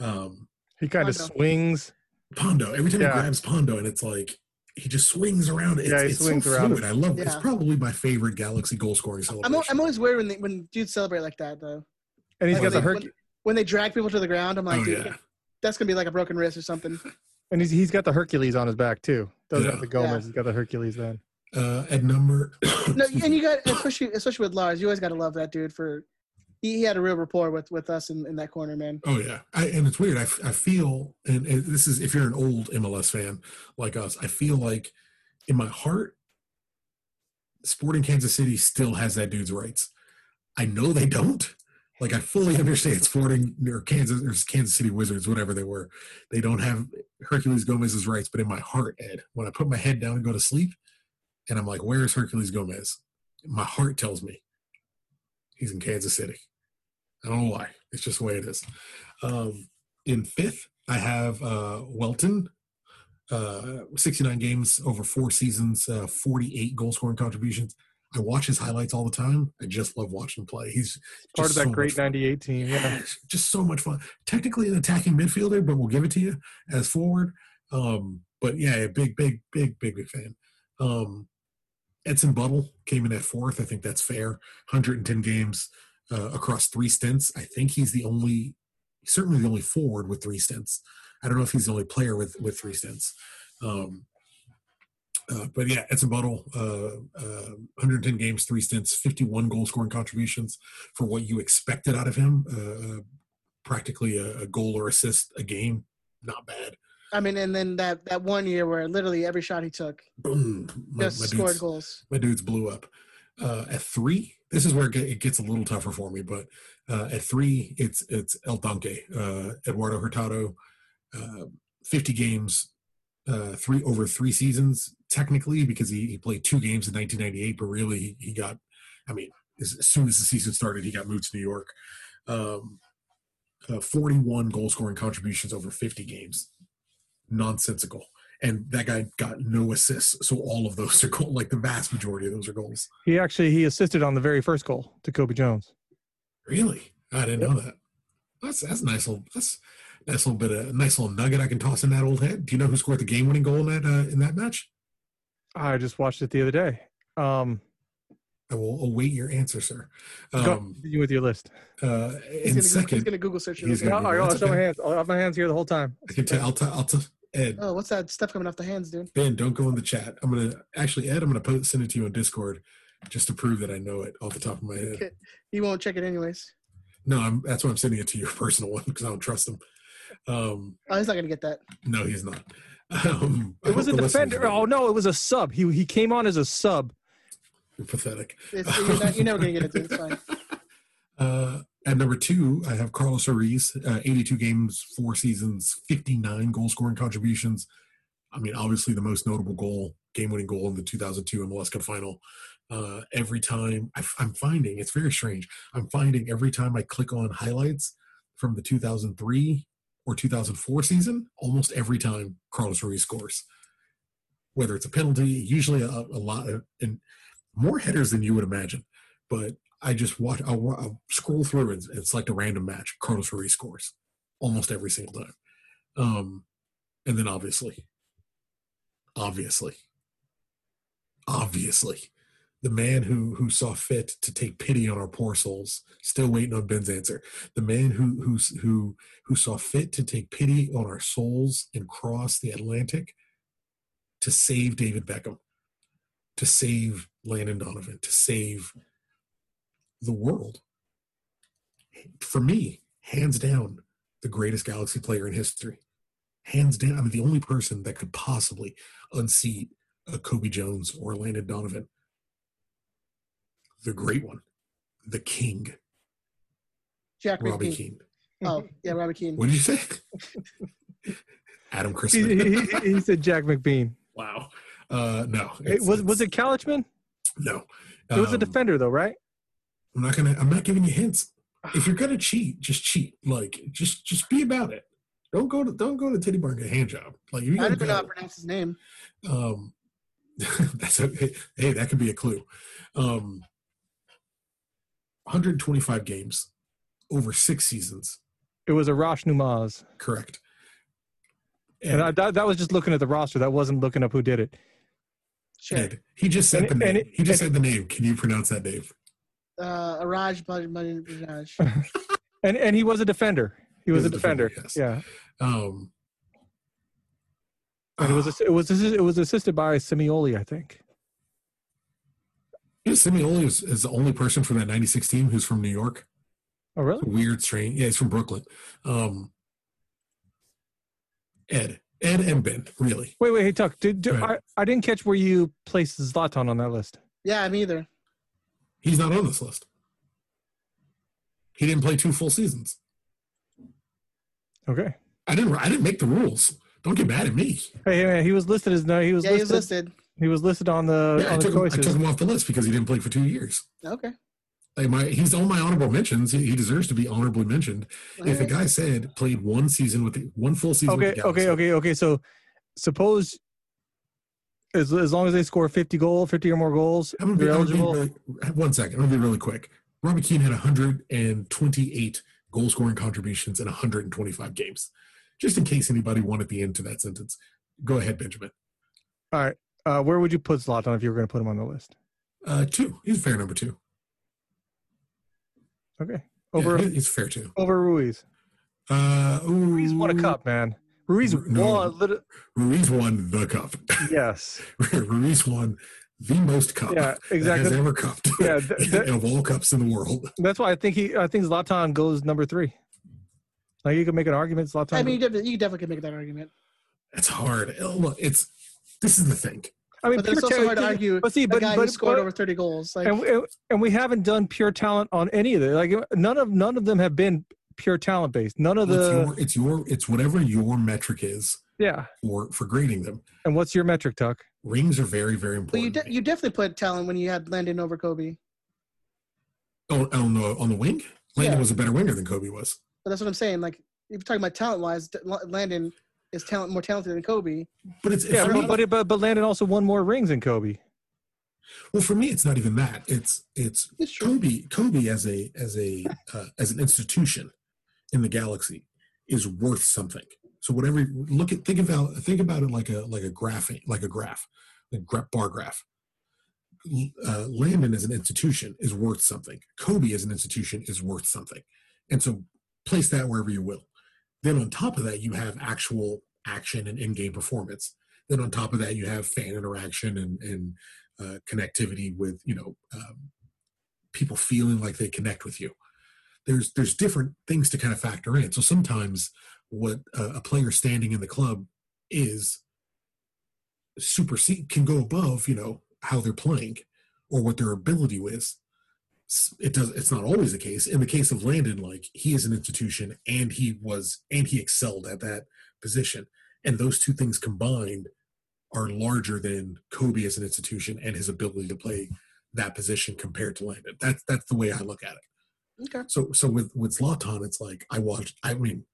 um, He kind of swings. Pando, every time Yeah. he grabs Pando, and it's like he just swings around. It's, Yeah, he it's swings so around fluid. I love. It. It's probably my favorite Galaxy goal scoring I'm, celebration. I'm always weird when they, when dudes celebrate like that though. And he's Like, got the when, they, when, when they drag people to the ground, I'm like, oh dude, yeah, that's gonna be like a broken wrist or something. and he's he's got the Herculez on his back too. Doesn't Yeah. have the Gomez. Yeah. He's got the Herculez then. Uh, at number. No, and you got especially especially with Lars, you always got to love that dude for. He, he had a real rapport with with us in, in that corner, man. Oh yeah, I, and it's weird. I, I feel, and, and this is if you're an old MLS fan like us, I feel like in my heart, Sporting Kansas City still has that dude's rights. I know they don't. Like I fully understand Sporting or Kansas or Kansas City Wizards, whatever they were, they don't have Herculez Gomez's rights. But in my heart, Ed, when I put my head down and go to sleep, and I'm like, "Where's Herculez Gomez?" My heart tells me he's in Kansas City. I don't know why. It's just the way it is. Um, in fifth, I have uh, Welton, uh, 69 games over four seasons, uh, 48 goal scoring contributions. I watch his highlights all the time. I just love watching him play. He's Part of that so great '98 team. Yeah. Just so much fun. Technically an attacking midfielder, but we'll give it to you as forward. Um, but yeah, a big, big, big, big, big fan. Um, Edson Buddle came in at fourth. I think that's fair. 110 games uh, across three stints. I think he's the only, certainly the only forward with three stints. I don't know if he's the only player with with three stints. Um, uh, but yeah, Edson Buddle, uh, uh, 110 games, three stints, 51 goal scoring contributions for what you expected out of him. Uh, practically a, a goal or assist a game. Not bad. I mean, and then that that one year where literally every shot he took Boom. My, just my scored dudes, goals. my dudes blew up. Uh, at three, this is where it gets a little tougher for me, but uh, at three, it's it's El Donkey, uh, Eduardo Hurtado, uh, 50 games, uh, three over three seasons, technically, because he, he played two games in 1998, but really he, he got, I mean, as, as soon as the season started, he got moved to New York. Um, uh, 41 goal scoring contributions over 50 games. Nonsensical. And that guy got no assists. So all of those are goal, like the vast majority of those are goals. He actually he assisted on the very first goal to Cobi Jones. Really? I didn't know that. That's that's a nice little that's a nice little bit of nice little nugget I can toss in that old head. Do you know who scored the game winning goal in that uh, in that match? I just watched it the other day. Um, I will await your answer, sir. go Um, continue with your list. uh, He's in gonna, second, he's gonna Google search it. he's real Yeah, gonna quick. be- I, I'll that's show my hands. I'll have my hands here the whole time. I can tell. I'll tell. I'll tell. Ed, Oh, what's that stuff coming off the hands, dude? Ben, don't go in the chat. I'm gonna actually, Ed. I'm gonna post, send it to you on Discord, just to prove that I know it off the top of my head. Okay. He won't check it anyways. No, I'm, that's why I'm sending it to your personal one because I don't trust him. Um, Oh, he's not gonna get that. no, he's not. Um, It was a hope the listeners defender. Oh no, it was a sub. He he came on as a sub. You're pathetic. It's, you're, not, you're never gonna get it. Dude. It's fine. Uh, at number two, I have Carlos Ruiz, uh, 82 games, four seasons, 59 goal scoring contributions. I mean, obviously the most notable goal, game winning goal in the 2002 MLS Cup final. Uh, every time I, am finding, it's very strange. I'm finding every time I click on highlights from the 2003 or 2004 season, almost every time Carlos Ruiz scores. Whether it's a penalty, usually a, a lot, of, and more headers than you would imagine. But I just watch. I'll, I'll scroll through and it's like a random match. Carlos Ruiz scores almost every single time, um, and then obviously, obviously, obviously, the man who who saw fit to take pity on our poor souls, still waiting on Ben's answer. The man who who's who who saw fit to take pity on our souls and cross the Atlantic to save David Beckham. to save Landon Donovan, to save the world. For me, hands down, the greatest Galaxy player in history. Hands down, I mean, the only person that could possibly unseat a Cobi Jones or Landon Donovan. The great one, the king, Jack Robbie McKean. Keane. Oh, yeah, Robbie Keane. What did you say? Adam He, Christman. he- he said Jack McBean. wow. Uh, no. It, it's- was was it's- it Couchman? No. It was a Um, defender though, right? I'm not gonna. I'm not giving you hints. If you're gonna cheat, just cheat. Like, just just be about it. Don't go to don't go to Titty Bar and get a hand job. Like, you're I gonna don't know how to pronounce his name. um, that's okay. Hey, that could be a clue. Um, 125 games over six seasons. It was Arash Noamouz. Correct. And I, that, that was just looking at the roster. That wasn't looking up who did it. Sure. Ed, he just said And- the name. it- he just and- said the name. Can you pronounce that name? Uh, Araj Bajaj. And and he was a defender. He was, a defender. yes. Yeah. Um, And it was it was it was assisted by Simioli, I think. yeah, Simeone is, is the only person from that '96 team who's from New York. Oh really? Weird, strange. Yeah, he's from Brooklyn. Um, Ed, Ed, and Ben. Really, Wait, wait, hey Tuck. Did, did, I. I didn't catch where you placed Zlatan on that list. Yeah, me either. He's not on this list. He didn't play two full seasons. Okay. I didn't. I didn't make the rules. Don't get mad at me. Hey, hey, he was listed as no. He was Yeah, he listed. was listed. He was listed on the Yeah, I on the took, him, I took him off the list because he didn't play for two years. Okay. Like my, he's on my honorable mentions. He, he deserves to be honorably mentioned. If a guy said played one season with the, one full season, okay, with the okay, okay, okay. So suppose as as long as they score fifty goal, fifty or more goals, I'm gonna be, I'm gonna be eligible. really, one second. I'm gonna be really quick. Robbie Keane had 128 goal scoring contributions in 125 games. Just in case anybody wanted the end to that sentence, go ahead, Benjamin. Uh, where would you put Zlatan if you were going to put him on the list? Uh, two. He's fair number two. Okay, over he- he's fair two. over Ruiz. Uh, Ruiz won a ooh, cup, man. Ruiz No. won. lit- Ruiz won the cup. Yes. Ruiz won the most cup Yeah, that has ever cupped Yeah, th- th- of all cups in the world. That's why I think he. I think Zlatan goes number three. Like you could make an argument. Zlatan. I mean, you definitely, you definitely could make that argument. It's hard. Oh, Look, it's this is the thing. I mean, But it's pure also hard to argue But see, a but guy but, who scored but- over 30 goals. Like, and, we- and we haven't done pure talent on any of it. Like none of none of them have been pure talent based. None of It's the your, it's your it's whatever your metric is yeah. for for grading them. And what's your metric, Tuck? Rings are very very but you, important. de- you definitely put talent when you had Landon over Cobi. oh, on the on the wing, Landon Yeah. was a better winger than Cobi was. But that's what I'm saying. Like, if you're talking about talent wise, Landon is talent more talented than Cobi. But it's Yeah, but me, but, but but Landon also won more rings than Cobi. well for me it's not even that. It's it's It's. Cobi Cobi as a as a uh, as an institution in the galaxy is worth something. So whatever look at think about think about it like a like a graphing like a graph, a gra- bar graph. Uh, Landon as an institution is worth something. Cobi as an institution is worth something, and so place that wherever you will. Then on top of that, you have actual action and in-game performance. Then on top of that, you have fan interaction and and uh, connectivity with you know um, people feeling like they connect with you there's there's different things to kind of factor in. So sometimes what a, player standing in the club is supersede can go above you know how they're playing or what their ability is. It does it's not always the case. In the case of landon like he is an institution and he was and he excelled at that position. And those two things combined are larger than kobe as an institution and his ability to play that position compared to landon. That's that's the way i look at it Okay. so so with with Zlatan, it's like I watched. I mean,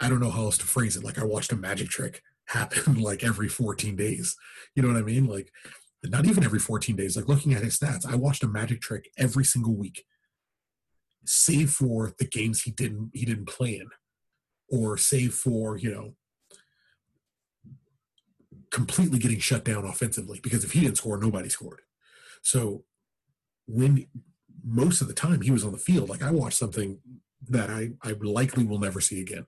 I don't know how else to phrase it. Like I watched a magic trick happen like every 14 days. You know what I mean? Like not even every 14 days. Like looking at his stats, I watched a magic trick every single week, save for the games he didn't he didn't play in, or save for you know completely getting shut down offensively because if he didn't score, nobody scored. So when most of the time he was on the field, like I watched something that I, I likely will never see again.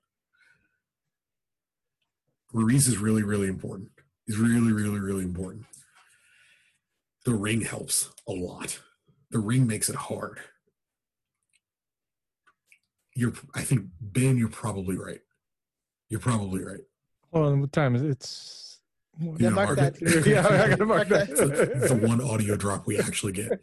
Ruiz is really, really important. He's really, really, really important. the ring helps a lot. The ring makes it hard. You're, I think, Ben, you're probably right. You're probably right. Hold on, what time is it? It's Yeah, mark that. yeah, I gotta mark Mark It's the, that. the one audio drop we actually get.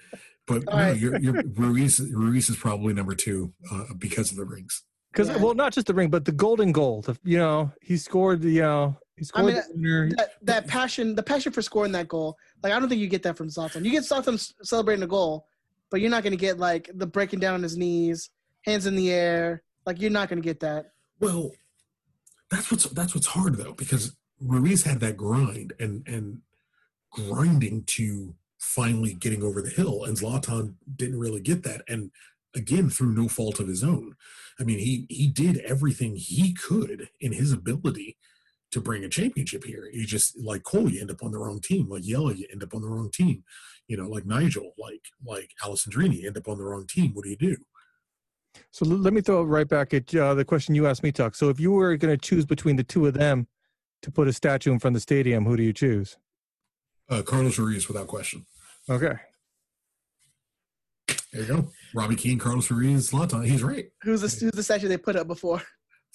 But All no, right. you're, you're, Ruiz, Ruiz is probably number two uh, because of the rings. Because Yeah. well, not just the ring, but the golden goal. The, you know, he scored the you know he scored mean, the winner. that, that passion, the passion for scoring that goal. Like I don't think you get that from Zlatan. You get Zlatan s- celebrating a goal, but you're not going to get like the breaking down on his knees, hands in the air. Like you're not going to get that. Well, that's what's that's what's hard though because Ruiz had that grind and and grinding to finally getting over the hill, and Zlatan didn't really get that, and again through no fault of his own. I mean, he he did everything he could in his ability to bring a championship here. You just like Cole, you end up on the wrong team. Like Jelle, you end up on the wrong team. You know, like Nigel, like like Alessandrini, end up on the wrong team. What do you do? So let me throw it right back at uh, the question you asked me, Tuck. So if you were going to choose between the two of them to put a statue in front of the stadium, who do you choose? Uh, Carlos Ruiz, without question. Okay. There you go. Robbie Keane, Carlos Ruiz, Zlatan. He's right. Who's the who's the statue they put up before?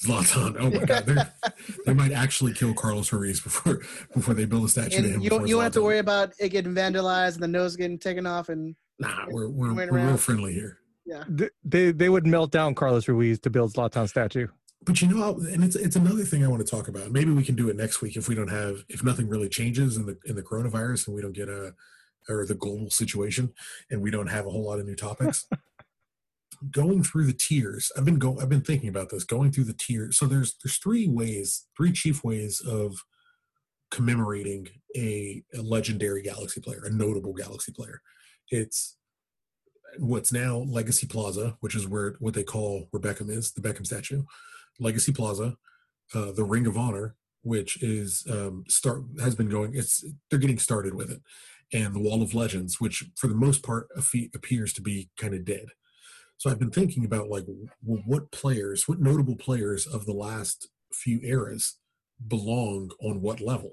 Zlatan. Oh my God. They're, might actually kill Carlos Ruiz before before they build a statue to him. You don't you don't have to worry about it getting vandalized and the nose getting taken off. And Nah, we're we're, we're real friendly here. Th- They they would melt down Carlos Ruiz to build Zlatan statue. But you know, and it's it's another thing I want to talk about. Maybe we can do it next week if we don't have if nothing really changes in the in the coronavirus and we don't get a or the global situation and we don't have a whole lot of new topics. going through the tiers, I've been go I've been thinking about this. Going through the tiers, so there's there's three ways, three chief ways of commemorating a, a legendary Galaxy player, a notable Galaxy player. It's what's now Legacy Plaza, which is where what they call where Beckham is, the Beckham statue. Legacy Plaza, uh, the Ring of Honor, which is um, start has been going. It's they're getting started with it, and the Wall of Legends, which for the most part appears to be kind of dead. So I've been thinking about like well, what players, what notable players of the last few eras belong on what level.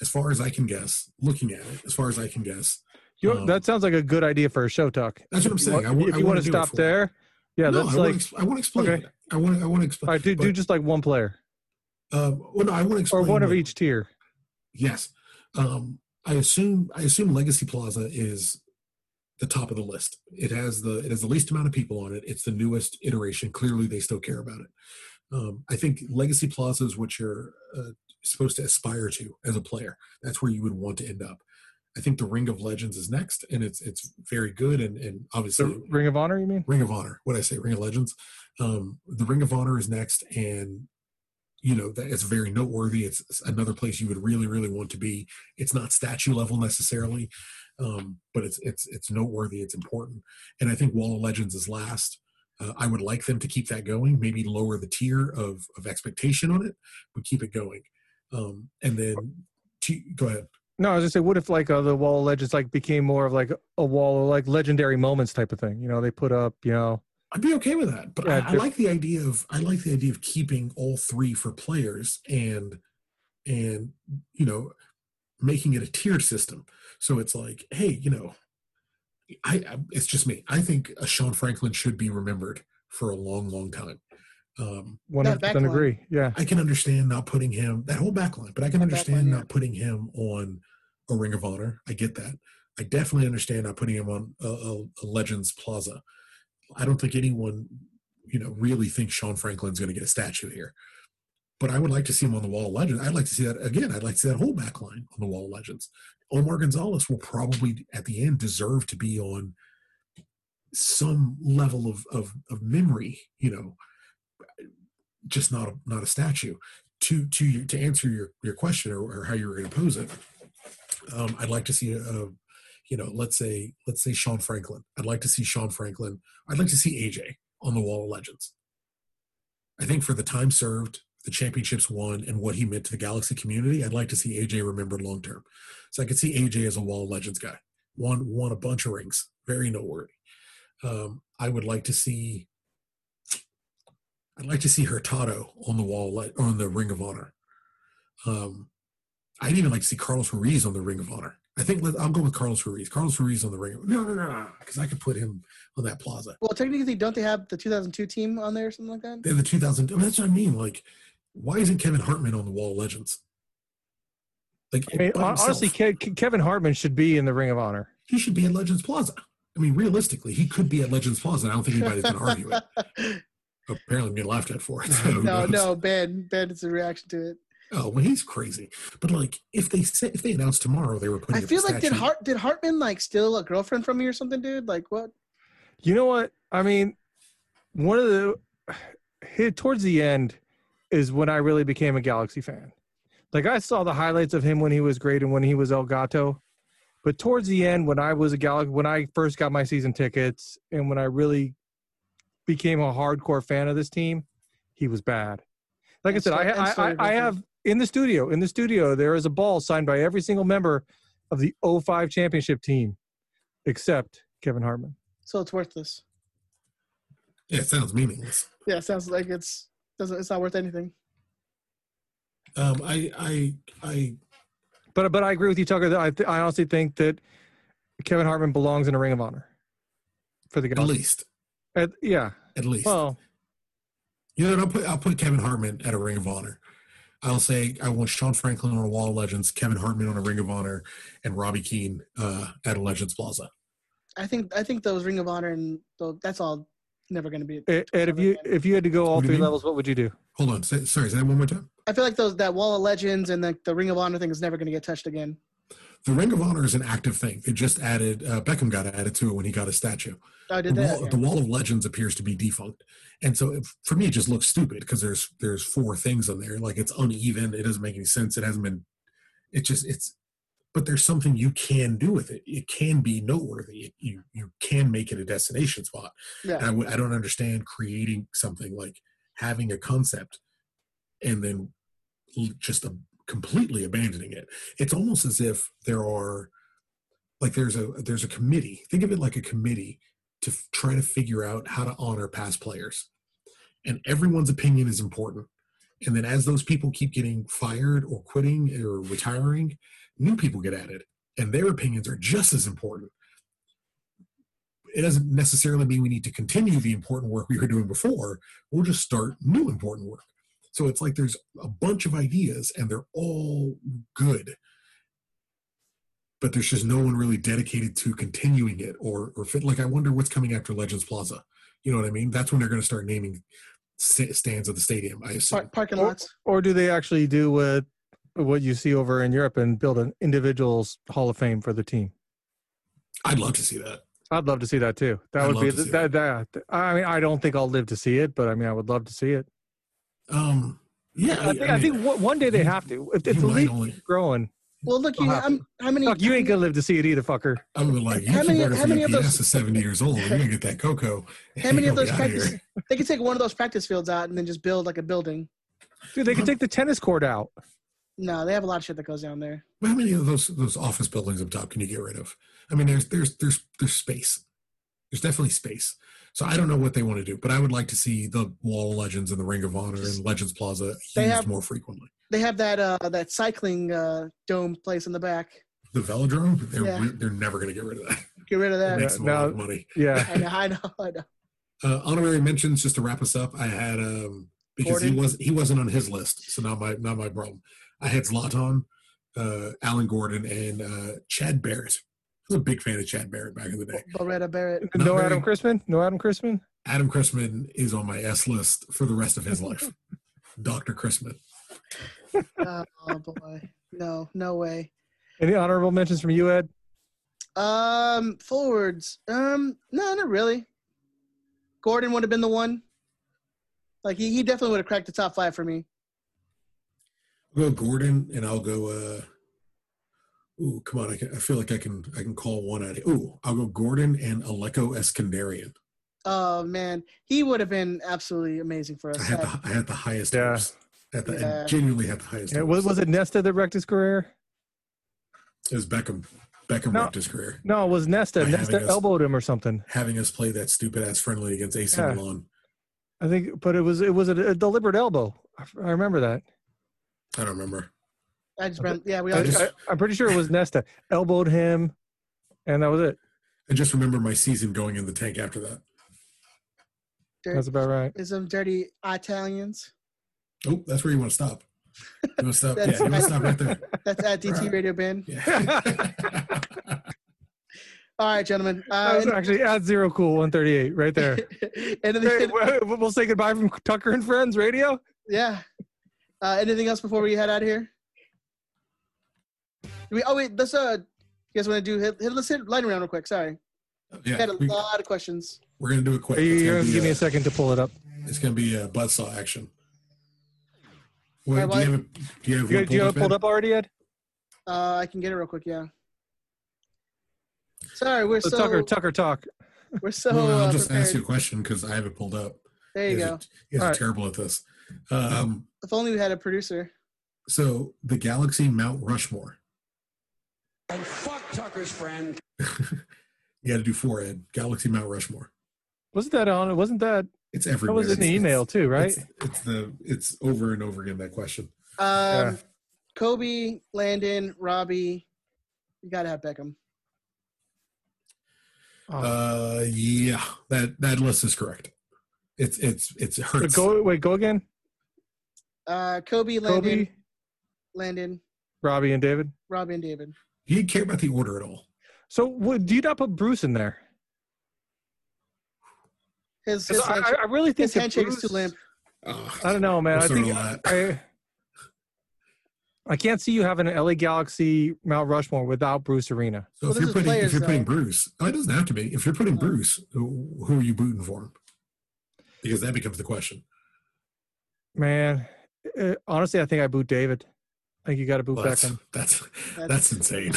As far as I can guess, looking at it, as far as I can guess, You Um, that sounds like a good idea for a show, talk. That's what I'm If you saying. I if I you wanna want to stop there, yeah, no, that's I like want to I want to explain. okay. I want I want to explain. all right. Do, do just like one player Um, well, no, I want to explain. or one of each tier. Yes. Um, I assume I assume Legacy Plaza is the top of the list. It has the it has the least amount of people on it. It's the newest iteration. Clearly, they still care about it. Um, I think Legacy Plaza is what you're uh, supposed to aspire to as a player. That's where you would want to end up. I think the Ring of Legends is next, and it's it's very good and and obviously The Ring of Honor, you mean? Ring of Honor. What I say, Ring of Legends. Um, the Ring of Honor is next, and you know that it's very noteworthy. It's, it's another place you would really, really want to be. It's not statue level necessarily, um, but it's it's it's noteworthy. It's important, and I think Wall of Legends is last. Uh, I would like them to keep that going. Maybe lower the tier of of expectation on it, but keep it going. Um, and then, to, go ahead. No, I was gonna say, what if like uh, the Wall of Legends like became more of like a wall of like legendary moments type of thing? You know, they put up, you know, I'd be okay with that, but Yeah, I, I like the idea of I like the idea of keeping all three for players and and you know making it a tiered system. So it's like, hey, you know, I, I it's just me. I think a Sean Franklin should be remembered for a long, long time. Um, one hundred percent backline. agree. Yeah, I can understand not putting him that whole backline, but I can That understand backline, yeah. not putting him on a Ring of Honor. I get that. I definitely understand not putting him on a, a, a Legends Plaza. I don't think anyone, you know, really thinks Sean Franklin's going to get a statue here. But I would like to see him on the Wall of Legends. I'd like to see that again. I'd like to see that whole backline on the Wall of Legends. Omar Gonzalez will probably at the end deserve to be on some level of of, of memory. You know, just not a, not a statue. To to to answer your your question or, or how you were going to pose it, um, I'd like to see a, a, you know, let's say let's say Sean Franklin. I'd like to see Sean Franklin. I'd like to see AJ on the Wall of Legends. I think for the time served, the championships won, and what he meant to the Galaxy community, I'd like to see AJ remembered long term. So I could see AJ as a Wall of Legends guy. Won won a bunch of rings, very noteworthy. Um, I would like to see. I'd like to see Hurtado on the wall, on the Ring of Honor. Um, I'd even like to see Carlos Ruiz on the Ring of Honor. I think let, I'll go with Carlos Ruiz. Carlos Ruiz on the ring. Of No, no, no, because I could put him on that plaza. Well, technically, don't they have the 2002 team on there or something like that? They have the 2000. I mean, that's what I mean. Like, why isn't Kevin Hartman on the Wall of Legends? Like, I mean, honestly, Ke- Kevin Hartman should be in the Ring of Honor. he should be at Legends Plaza. I mean, realistically, he could be at Legends Plaza. I don't think anybody's going to argue it. Apparently, I'm getting laughed at for it. Uh-huh. so no, no, Ben, Ben, it's a reaction to it. Oh, well, he's crazy. But like, if they say if they announced tomorrow they were putting, I up feel like did Hart did Hartman like steal a girlfriend from me or something, dude? Like what? You know what? I mean, one of the hit towards the end is when I really became a Galaxy fan. Like I saw the highlights of him when he was great and when he was El Gato, but towards the end, when I was a Galaxy, when I first got my season tickets and when I really became a hardcore fan of this team, he was bad. Like And I said, so- I, and I, I, I have in the studio. In the studio, there is a ball signed by every single member of the 05 championship team, except Kevin Hartman. So it's worthless. Yeah, it sounds meaningless. Yeah, it sounds like it's doesn't it's not worth anything. Um, I, I, I, But but I agree with you, Tucker. That I th- I honestly think that Kevin Hartman belongs in a Ring of Honor for the at Galaxy. least, At- yeah. at least. Well, You know, I'll put I'll put Kevin Hartman at a Ring of Honor. I'll say I want Sean Franklin on a Wall of Legends, Kevin Hartman on a Ring of Honor, and Robbie Keane uh, at a Legends Plaza. I think I think those Ring of Honor and tho- that's all never going to be. Ed, Ed, if you if you had to go all What three mean? levels, what would you do? Hold on, say, sorry, say that one more time. I feel like those that Wall of Legends and the, the Ring of Honor thing is never going to get touched again. The Ring of Honor is an active thing. It just added uh, Beckham got added to it when he got a statue. Oh, The did that? wall, the wall of Legends appears to be defunct, and so if, for me, it just looks stupid because there's there's four things on there. Like it's uneven. It doesn't make any sense. It hasn't been. It just it's. But there's something you can do with it. It can be noteworthy. You you can make it a destination spot. Yeah. I w- I don't understand creating something like having a concept and then just a, completely abandoning it. It's almost as if there are like there's a there's a committee. Think of it like a committee to f- try to figure out how to honor past players, and everyone's opinion is important. And then as those people keep getting fired or quitting or retiring, new people get added, and their opinions are just as important it doesn't necessarily mean we need to continue the important work we were doing before. We'll just start new important work. So it's like there's a bunch of ideas and they're all good. But there's just no one really dedicated to continuing it or or fit. Like I wonder what's coming after Legends Plaza. You know what I mean? That's when they're going to start naming sta- stands of the stadium. I assume. Par- parking Or, lots. or do they actually do what what you see over in Europe and build an individual's Hall of Fame for the team? I'd love to see that. I'd love to see that too. That I'd would be to see that, that. I mean, I don't think I'll live to see it, but I mean, I would love to see it. Um, yeah, I think, I, mean, think one- one day they have to. If, if the might league only- keeps growing, Well, look, you, I'll I'm, how many? fuck, you ain't gonna live to see it either, fucker. I was like, you How many- how for many of those- is 70 years old. You're gonna get that cocoa. How many of those outta here. practice? They could take one of those practice fields out and then just build like a building. Dude, they could take the tennis court out. No, they have a lot of shit that goes down there. Well, How many of those those office buildings up top can you get rid of? I mean, there's there's there's there's space. There's definitely space. So I don't know what they want to do, but I would like to see the Wall of Legends and the Ring of Honor and Legends Plaza used They have- more frequently. They have that uh that cycling uh dome place in the back. The Velodrome, they're Yeah. re- they're never going to get rid of that. Get rid of It that. makes them a now- lot of money. Yeah. I know, I know, I know. Uh, honorary mentions just to wrap us up. I had um because he was he wasn't on his list, so not my not my problem. I had Zlatan, uh, Alan Gordon, and uh, Chad Barrett. I was a big fan of Chad Barrett back in the day. Loretta Barrett. Not No very- Adam Cristman. No Adam Cristman. Adam Cristman is on my S list for the rest of his life. Dr. Cristman. Oh, oh boy, no, no way. Any honorable mentions from you, Ed? Um, forwards. Um, no, not really. Gordon would have been the one. Like he, he definitely would have cracked the top five for me. I'll go Gordon and I'll go uh Ooh, come on! I, can, I feel like I can I can call one out. Ooh, I'll go Gordon and Aleko Eskandarian. Oh man, he would have been absolutely amazing for us. I had the I had the highest Yeah. hopes. At the, Yeah. I genuinely had the highest. Yeah, hopes. was, was it Nesta that wrecked his career? It was Beckham. Beckham No. wrecked his career. No, it was Nesta. By Nesta us- elbowed him or something. Having us play that stupid ass friendly against AC Yeah. Milan. I think, but it was it was a, a deliberate elbow. I, I remember that. I don't remember. I just remember, yeah, we I, all I just- I, am pretty sure it was Nesta elbowed him, and that was it. I just remember my season going in the tank after that. That's about right. is some dirty Italians. Oh, that's where you want to stop. You want to stop? yeah, That's you want to right. stop right there. That's at DT Right. Radio Band. Yeah. All right, gentlemen. That Uh, was actually at zero cool 138 right there. anything, Hey, we'll we'll say goodbye from Tucker and Friends Radio. yeah. Uh, anything else before we head out of here? Do we, oh wait, let's uh, you guys want to do hit, hit, let's hit lightning round real quick. Sorry, we yeah, had a we, lot of questions. we're gonna do it quick. Are you It's you're gonna gonna give me uh, a second to pull it up? It's gonna be a buzzsaw action. Wait, Alright, do you have it? Do you have, You, do you have it pulled up already, Ed? Uh, I can get it real quick. Yeah. Sorry, we're So, so Tucker, Tucker, talk. we're so well, I'll uh, just prepared. ask you a question because I have it pulled up. There you guys go. Are, you guys are terrible at this. Um, If only we had a producer. so the Galaxy Mount Rushmore. And fuck Tucker's friend. You got to do four, Ed. Galaxy Mount Rushmore. Wasn't that on? It? Wasn't that? It's That everywhere. was in the It's- email it's- too, right? It's, it's the it's over and over again that question. Um, Yeah. Cobi, Landon, Robbie. You gotta have Beckham. Oh. Uh, yeah, that that list is correct. It's it's it's it Wait, hurts. go wait, go again. Uh, Cobi, Landon, Cobi, Landon, Robbie, and David. Robbie, and David. You didn't care about the order at all. So what, do you not put Bruce in there? His 'Cause his, I, I really think his that handshake Bruce, is too limp. Oh, I don't know, man. I think. I, I can't see you having an LA Galaxy Mount Rushmore without Bruce Arena. So Well, if you're putting players, if you're putting though. Bruce, oh, it doesn't have to be. If you're putting Bruce, who who are you booting for? Because that becomes the question. Man, uh, honestly, I think I boot David. I think you got to boot Well, that's, Beckham. that's That's- that's insane.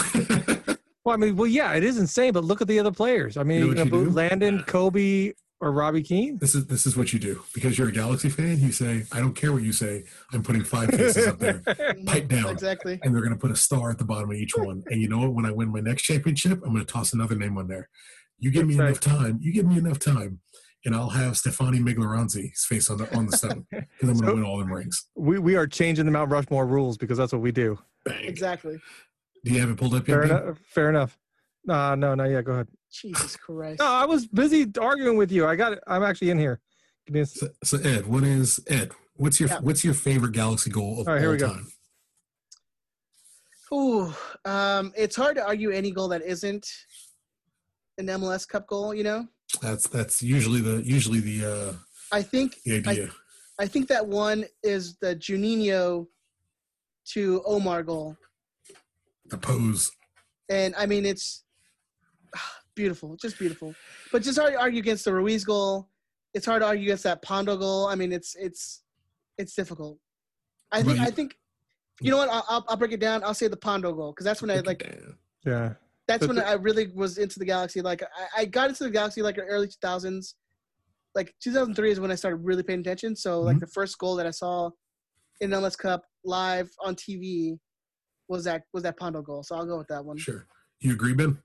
Well, I mean, well, yeah, it is insane, but look at the other players. I mean, You know you what gonna you boot do? Landon, Cobi, or Robbie Keane. this is this is what you do because you're a Galaxy fan. You say, I don't care what you say. I'm putting five faces up there, pipe down, Exactly. and they're going to put a star at the bottom of each one. And you know what? When I win my next championship, I'm going to toss another name on there. You give me That's enough time. You give me enough time, and I'll have Stefani Miglioranzi's face on the on the stone because I'm going to So- win all them rings. We we are changing the Mount Rushmore rules because that's what we do. Bang. Exactly. Do you have it pulled up yet? Fair Ben? enough. Fair enough. Uh, no, not yet. Go ahead. Jesus Christ. No, I was busy arguing with you. I got it. I'm actually in here. Give me a s- So, so Ed, what is Ed? What's your Yeah. what's your favorite Galaxy goal of All right, all, here we go. time? Ooh, um, it's hard to argue any goal that isn't an MLS Cup goal. You know, That's that's usually the usually the uh, I think the idea. I think that one is the Juninho to Omar goal, the pose. and I mean it's beautiful, just beautiful. But just hard to argue against the Ruiz goal. It's hard to argue against that Pando goal. I mean, it's it's it's difficult. I think Well, I think you know what? I'll, I'll, I'll break it down. I'll say the Pando goal because that's when I like Yeah. That's But when the- I really was into the Galaxy. Like I, I got into the Galaxy like early 2000s. Like 2003 is when I started really paying attention. So like Mhm. the first goal that I saw in MLS Cup live on TV was that was that Pando goal. So I'll go with that one. Sure. You agree, Ben?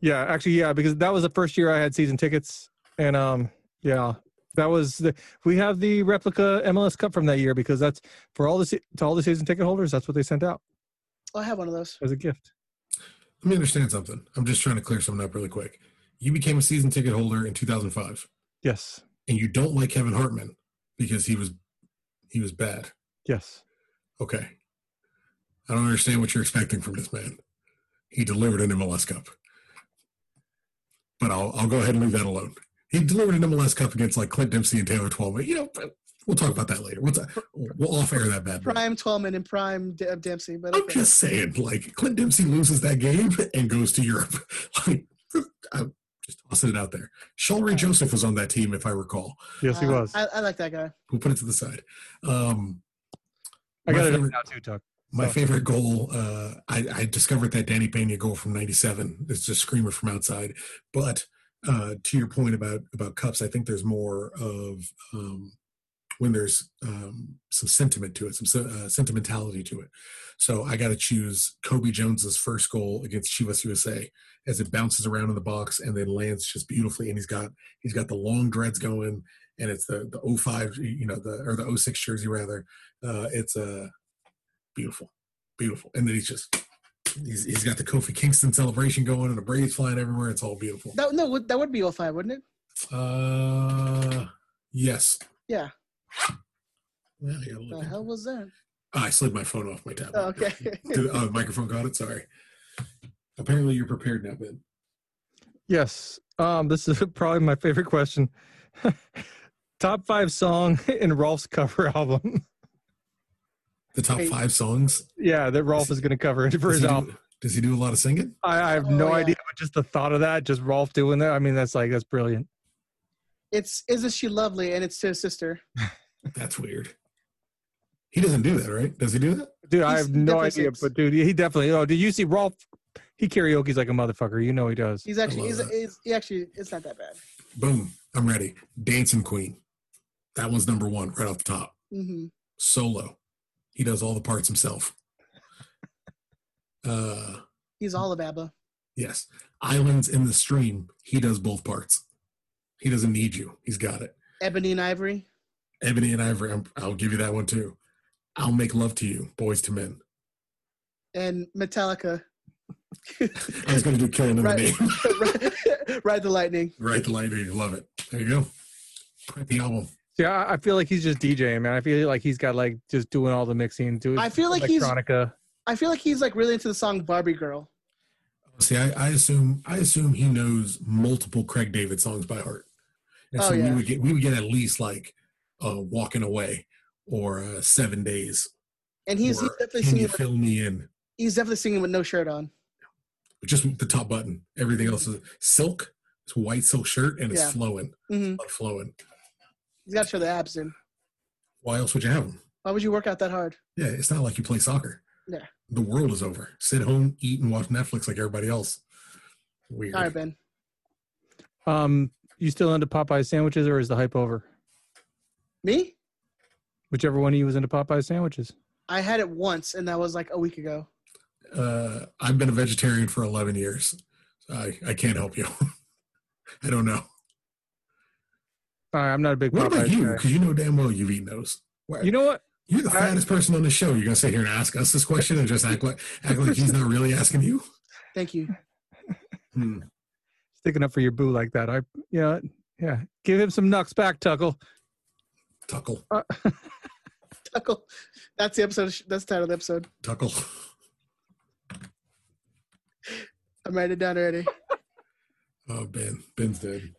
Yeah, actually, yeah, because that was the first year I had season tickets, and um, yeah, that was the we have the replica MLS Cup from that year because that's for all the to all the season ticket holders. That's what they sent out Oh, I have one of those. as a gift. Let me understand something. I'm just trying to clear something up really quick. You became a season ticket holder in 2005, Yes, and you don't like Kevin Hartman because he was he was bad. yes. Okay. I don't understand what you're expecting from this man. He delivered an MLS Cup. But I'll I'll go ahead and leave that alone. He delivered an MLS Cup against like Clint Dempsey and Taylor Twellman. You know, but we'll talk about that later. What's that? We'll off air that bad. boy. Prime Twellman and Prime D- Dempsey. But I'm okay. just saying, like Clint Dempsey loses that game and goes to Europe. Like I'm just tossing it out there. Shalrie Joseph was on that team, if I recall. Yes, he Uh, was. I, I like that guy. We'll put it to the side. Um, I my got it favorite- now too, Tuck. My So- favorite goal, uh, I, I discovered that Danny Pena goal from '97. It's just screamer from outside. But uh, to your point about about cups, I think there's more of um, when there's um, some sentiment to it, some uh, sentimentality to it. So I got to choose Cobi Jones's first goal against Chivas USA as it bounces around in the box and then lands just beautifully. And he's got he's got the long dreads going, and it's the the 05, you know, the or the 06 jersey rather. Uh, it's a uh, beautiful. beautiful. And then he's just he's, he's got the Kofi Kingston celebration going and the braids flying everywhere. It's all beautiful. That, no, would- that would be 05, wouldn't it? Uh, yes. Yeah. Well, I, The into- hell was that? Oh, I slid my phone off my tablet. Oh, okay. Did- oh, the microphone got it. Sorry. Apparently, you're prepared now, Ben. Yes. Um, this is probably my favorite question. Top five song in Rolf's cover album. The top Wait. five songs. yeah, that Rolf is going to cover for Does his he, album. do, does he do a lot of singing? I, I have Oh, no yeah. idea, but just the thought of that, just Rolf doing that. I mean, that's like that's brilliant. It's Isn't She Lovely? And it's to his sister. That's weird. He doesn't do that, right? Does he do that? Dude, I have no idea, sings. but dude, he definitely. Oh, did you see Rolf? He karaoke's like a motherfucker. You know he does. He's actually, he's, he's, he actually, it's not that bad. Boom. I'm ready. Dancing Queen. That one's number one right off the top. hmm Solo. He does all the parts himself. Uh, He's all of ABBA. yes. Islands in the Stream. He does both parts. He doesn't need you. He's got it. Ebony and Ivory. Ebony and Ivory. I'm, I'll give you that one too. I'll make love to you. Boyz II Men. And Metallica. I was going to do killing in the Right. name. Ride the Lightning. right the lightning. Love it. There you go. Quite the album. See, I, I feel like he's just DJing, man. I feel like he's got like just doing all the mixing, doing I feel like he's- I feel like he's like really into the song Barbie Girl. See, I, I assume I assume he knows multiple Craig David songs by heart, and Oh, so we would get we would get at least like uh, "Walking Away" or uh, Seven Days. And he's, he's or definitely Can singing you with, fill me in? he's definitely singing with no shirt on. Just the top button. Everything else is silk. It's a white silk shirt and it's Yeah. flowing, hmm not flowing. He's got to show the abs in. Why else would you have them? Why would you work out that hard? Yeah, it's not like you play soccer. Yeah. The world is over. Sit home, eat, and watch Netflix like everybody else. Weird. All right, Ben. Um, you still into Popeye sandwiches, or is the hype over? Me? Whichever one of you was into Popeye sandwiches. I had it once, and that was like a week ago. uh, I've been a vegetarian for 11 years. So I, I can't help you. I don't know. All right, I'm not a big What about you? guy. Because you know damn well you've eaten those. Why- You know what? You're the I- fattest person on the show. You're gonna sit here and ask us this question and just act like act like he's not really asking you. Thank you. Hmm. Sticking up for your boo like that. I, yeah yeah. Give him some knucks back, Tuckle. Tuckle, Tuckle. That's the episode. That's the title of the episode. tuckle. I'm writing it down already. Oh, Ben, Ben's dead.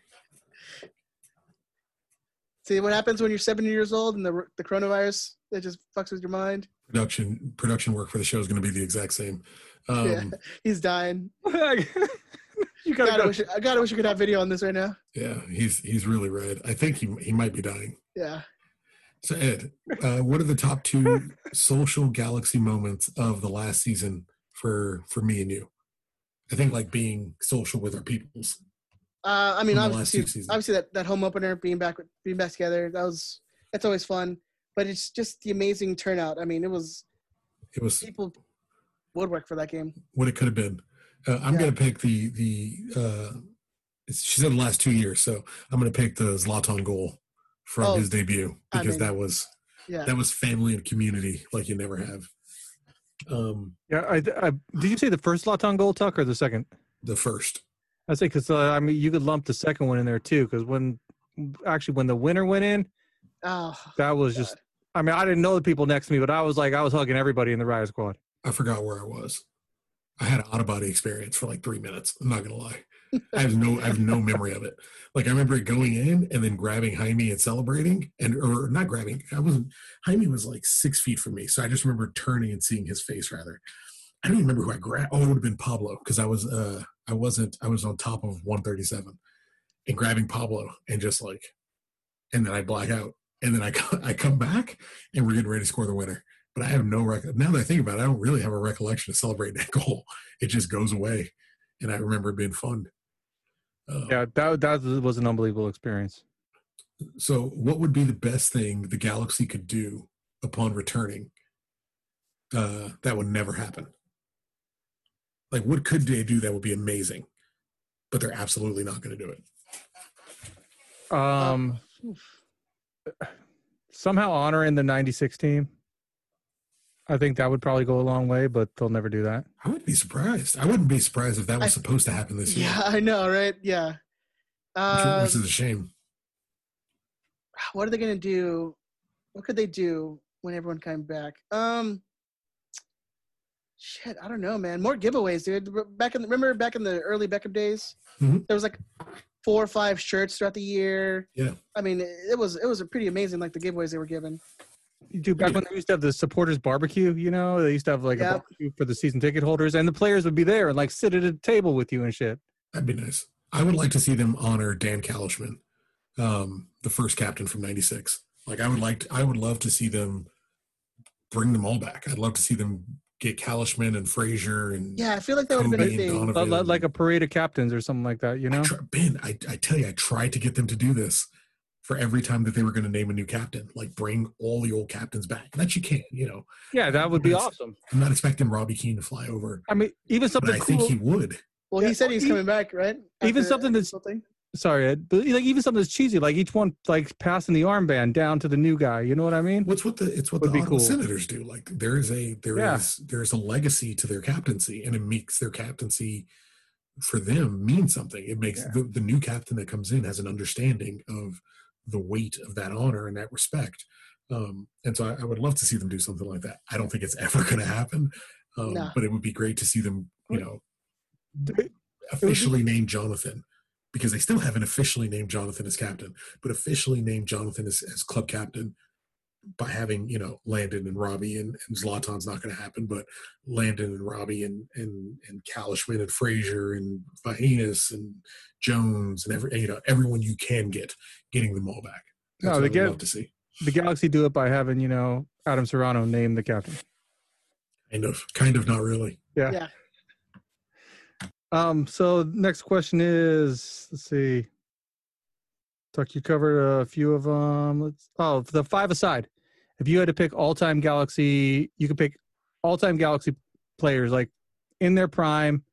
See what happens when you're 70 years old and the the coronavirus that just fucks with your mind. Production production work for the show is going to be the exact same. Um, Yeah. He's dying. you gotta go. wish I I wish we could have video on this right now. yeah, he's he's really red. I think he he might be dying. Yeah. So Ed, uh, what are the top two social galaxy moments of the last season for for me and you? I think like being social with our peoples. Uh, I mean, From the last obviously, obviously that, that home opener, being back, with- being back together, that was that's always fun. But it's just the amazing turnout. I mean, it was It was people woodwork for that game. what it could have been. Uh, I'm Yeah. gonna pick the the. Uh, she said the last two years, so I'm gonna pick the Zlatan goal from Oh, his debut I because mean, that was Yeah. that was family and community like you never have. Um, Yeah, I, I, did you say the first Zlatan goal, Tuck, or the second? the first. I say because uh, I mean you could lump the second one in there too because when actually when the winner went in, Oh, that was just. I mean, I didn't know the people next to me, but I was like, I was hugging everybody in the riot squad. I forgot where I was. I had an out of body experience for like three minutes. I'm not gonna lie. I have no I have no memory of it. Like I remember going in and then grabbing Jaime and celebrating and or not grabbing. I wasn't Jaime was like six feet from me. So I just remember turning and seeing his face rather. I don't even remember who I grabbed. Oh, it would have been Pablo because I was uh I wasn't I was on top of 137 and grabbing Pablo and just like and then I black out. And then I I come back and we're getting ready to score the winner but I have no rec. Now that I think about it, I don't really have a recollection of celebrating that goal. It just goes away, and I remember it being fun. Uh, Yeah, that that was an unbelievable experience. So, what would be the best thing the galaxy could do upon returning? Uh, that would never happen. Like, what could they do that would be amazing? But they're absolutely not going to do it. Um, somehow honoring the '96 team. I think that would probably go a long way, but they'll never do that. I wouldn't be surprised. I wouldn't be surprised if that was I- supposed to happen this year. Yeah, I know, right? Yeah. which, Uh, which is a shame. what are they gonna do? What could they do when everyone came back? Um, shit, I don't know, man. More giveaways, dude. Back in remember back in the early Beckham days, Mhm. there was like four or five shirts throughout the year. Yeah. I mean, it it was it was a pretty amazing, like the giveaways they were given. Dude, back when they used to have the supporters barbecue, you know, they used to have like Yep. a barbecue for the season ticket holders, and the players would be there and like sit at a table with you and shit. That'd be nice. I would like to see them honor Dan Calichman, um, the first captain from '96. Like I would like, to, I would love to see them bring them all back. I'd love to see them get Calichman and Fraser and Yeah, I feel like that would have been a thing. Donovan. Li- li- Like a parade of captains or something like that, you I know? try, ben, I, I tell you, I tried to get them to do this for every time that they were going to name a new captain. Like bring all the old captains back. That you can, you know. Yeah, that would be Yes. awesome. I'm not expecting Robbie Keane to fly over, I mean, even but something I cool. think he would. Well, Yeah, he said he's e- coming back, right? even something that's- something. Sorry, Ed, but like even something that's cheesy, like each one like passing the armband down to the new guy. You know what I mean? What's what the it's what Would the be cool. Senators do. Like there is a there is Yeah. there's a legacy to their captaincy, and it makes their captaincy for them mean something. It makes Yeah. the, the new captain that comes in has an understanding of the weight of that honor and that respect. Um, and so I, I would love to see them do something like that. I don't think it's ever going to happen, um, No. but it would be great to see them, you know, It- officially name Jonathan because they still haven't officially named Jonathan as captain, but officially named Jonathan as, as club captain by having, you know, Landon and Robbie and, and Zlatan's not going to happen, but Landon and Robbie and, and, and Calichman and Fraser and Vahinas and Jones and every, you know, everyone you can get, getting them all back. No, That's they what get- love to see. The Galaxy do it by having you know Adam Serrano name the captain. Kind of, kind of not really. Yeah. Yeah. Um. So next question is, let's see. Tuck, you covered a few of them. Let's. Oh, the five aside. If you had to pick all-time Galaxy, you could pick all-time Galaxy players like in their prime,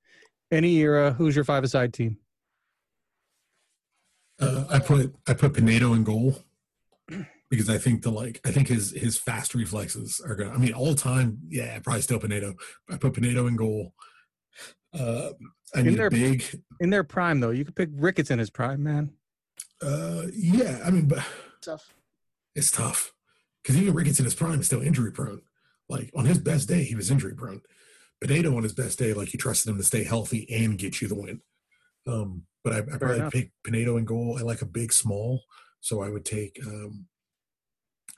any era. Who's your five aside team? Uh, I put I put Penedo in goal because I think the like I think his his fast reflexes are gonna. I mean, all time, yeah, probably still Penedo. I put Penedo in goal. Uh, I In need their- a big. In their prime, though, you could pick Ricketts in his prime, man. Uh, yeah, I mean, but Tough. it's tough because even Ricketts in his prime is still injury prone. Like on his best day, he was injury prone. Penedo on his best day, like he trusted him to stay healthy and get you the win. Um, but I, I probably enough. pick Penedo in goal. I like a big small, so I would take um,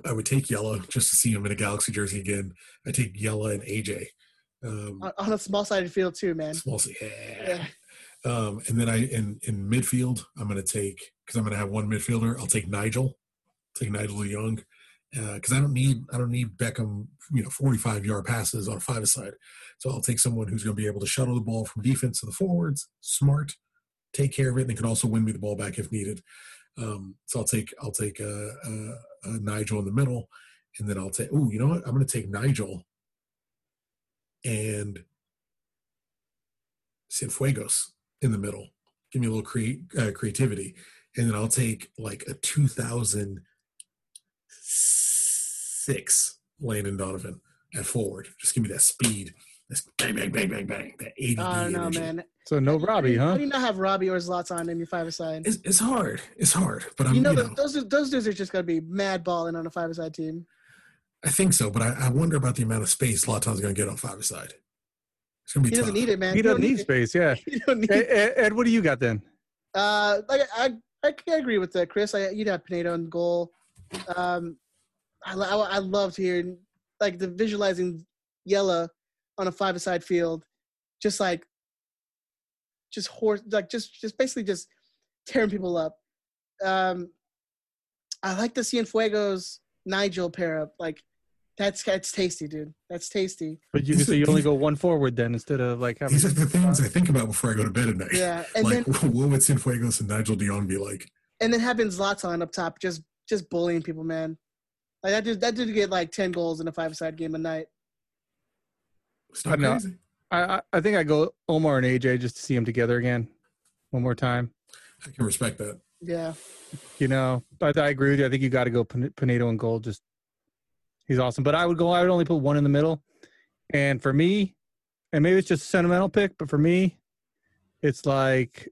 I would take Jelle just to see him in a Galaxy jersey again. I take Jelle and AJ. Um, On, on a small-sided field too, man. small, yeah. Yeah. Um, and then I in in midfield, I'm going to take because I'm going to have one midfielder. I'll take Nigel, take Nigel de Jong, because I don't need I don't need Beckham, you know, 45 yard passes on a five side. So I'll take someone who's going to be able to shuttle the ball from defense to the forwards, smart, take care of it, and they can also win me the ball back if needed. Um, so I'll take I'll take uh, uh, uh, Nigel in the middle, and then I'll take. Oh, you know what? I'm going to take Nigel and Cienfuegos in the middle. Give me a little uh, creativity, and then I'll take like a 2006 Landon Donovan at forward. Just give me that speed. That's bang, bang, bang, bang, bang. That ADD I don't energy. man. So no Robbie, do you- How huh? do you not have Robbie or Zlatan in your five-a-side? It's, it's hard. It's hard, but I'm You you know, know, those those dudes are just gonna be mad balling on a five-a-side team. I think so, but I, I wonder about the amount of space Zlatan's going to get on five side. It's going to be He doesn't need it, man. He don't doesn't need it. space. Yeah. You don't need. Ed, Ed, Ed, what do you got then? Uh, like I, I, I agree with that, Chris. I, you'd have Penedo in goal. Um, I, I, I loved hearing like the visualizing Jelle on a five-a-side field, just like, just horse, like just, just basically just tearing people up. Um, I like the Cienfuegos Nigel pair up. Like, that's that's tasty, dude. That's tasty. But you can These say are- you only go one forward then instead of like having. These are the things I think about before I go to bed at night. Yeah, and like, then what would Cienfuegos and Nigel de Jong be like? and then having Zlatan up top, just just bullying people, man. Like that dude, that dude get like ten goals in a five-side game a night. It's not I know. crazy. I, I I think I go Omar and AJ just to see them together again, one more time. I can respect that. Yeah, You know, but I agree with you. I think you got to go Pin- Penedo and gold. Just He's awesome. But I would go. I would only put one in the middle. And for me, and maybe it's just a sentimental pick, but for me, it's like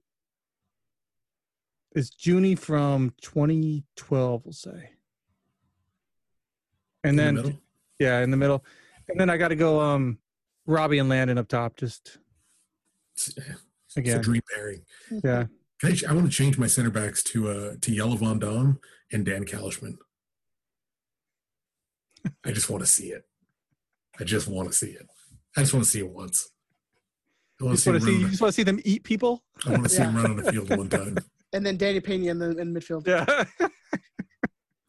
it's Junie from 2012, we'll say. And In then middle? yeah, in the middle. And then I got to go um Robbie and Landon up top. Just It's, it's Again. a dream pairing. yeah. I, I want to change my center backs to uh to Jelle Van Damme and Dan Calichman. I just want to see it. I just want to see it. I just want to see it once. I You want to just see, want to see you just want to see them eat people. I want to see him Yeah. run on the field one time. And then Danny Pena in the in midfield. Yeah.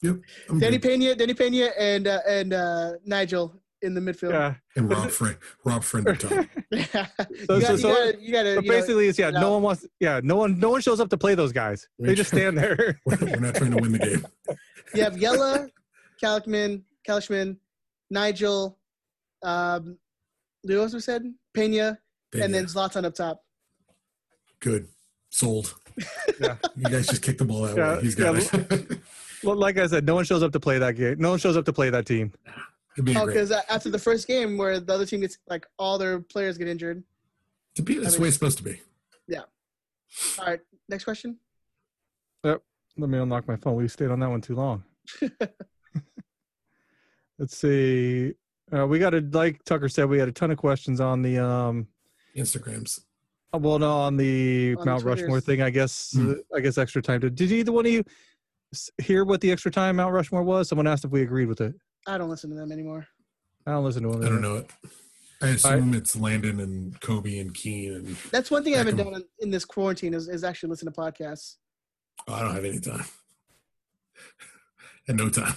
Yep. I'm Danny good. Pena, Danny Pena, and uh, and uh, Nigel in the midfield. yeah. and Rob Friend Rob Friend up top. you, So- got, so- so- you gotta, you gotta, But you know, basically, it's yeah. no. No one wants. Yeah. No one. No one shows up to play those guys. They just stand there. We're, we're not trying to win the game. you have Jelle, Calichman, Calichman, Nigel, um, who else we said? Pena, and then Zlatan up top. good. Sold. Yeah. You guys just kick the ball that Yeah, way. He's got yeah. it. Well, like I said, no one shows up to play that game. No one shows up to play that team. It'd be Oh, because after the first game where the other team gets like all their players get injured. To be that's I the mean- way it's supposed to be. Yeah. All right, next question. Yep. Let me unlock my phone. We stayed on that one too long. Let's see. Uh, we got a like Tucker said. We had a ton of questions on the um. Instagrams. uh, Well, no, on the On Mount Rushmore thing. I guess. Hmm. uh, I guess extra time. Did, did either one of you s- hear what the extra time Mount Rushmore was? Someone asked if we agreed with it. I don't listen to them anymore. I don't listen to them. I don't know it. I assume it's Landon and Cobi and Keane and That's one thing I haven't done in, in this quarantine is, is actually listen to podcasts. oh, I don't have any time. and no time.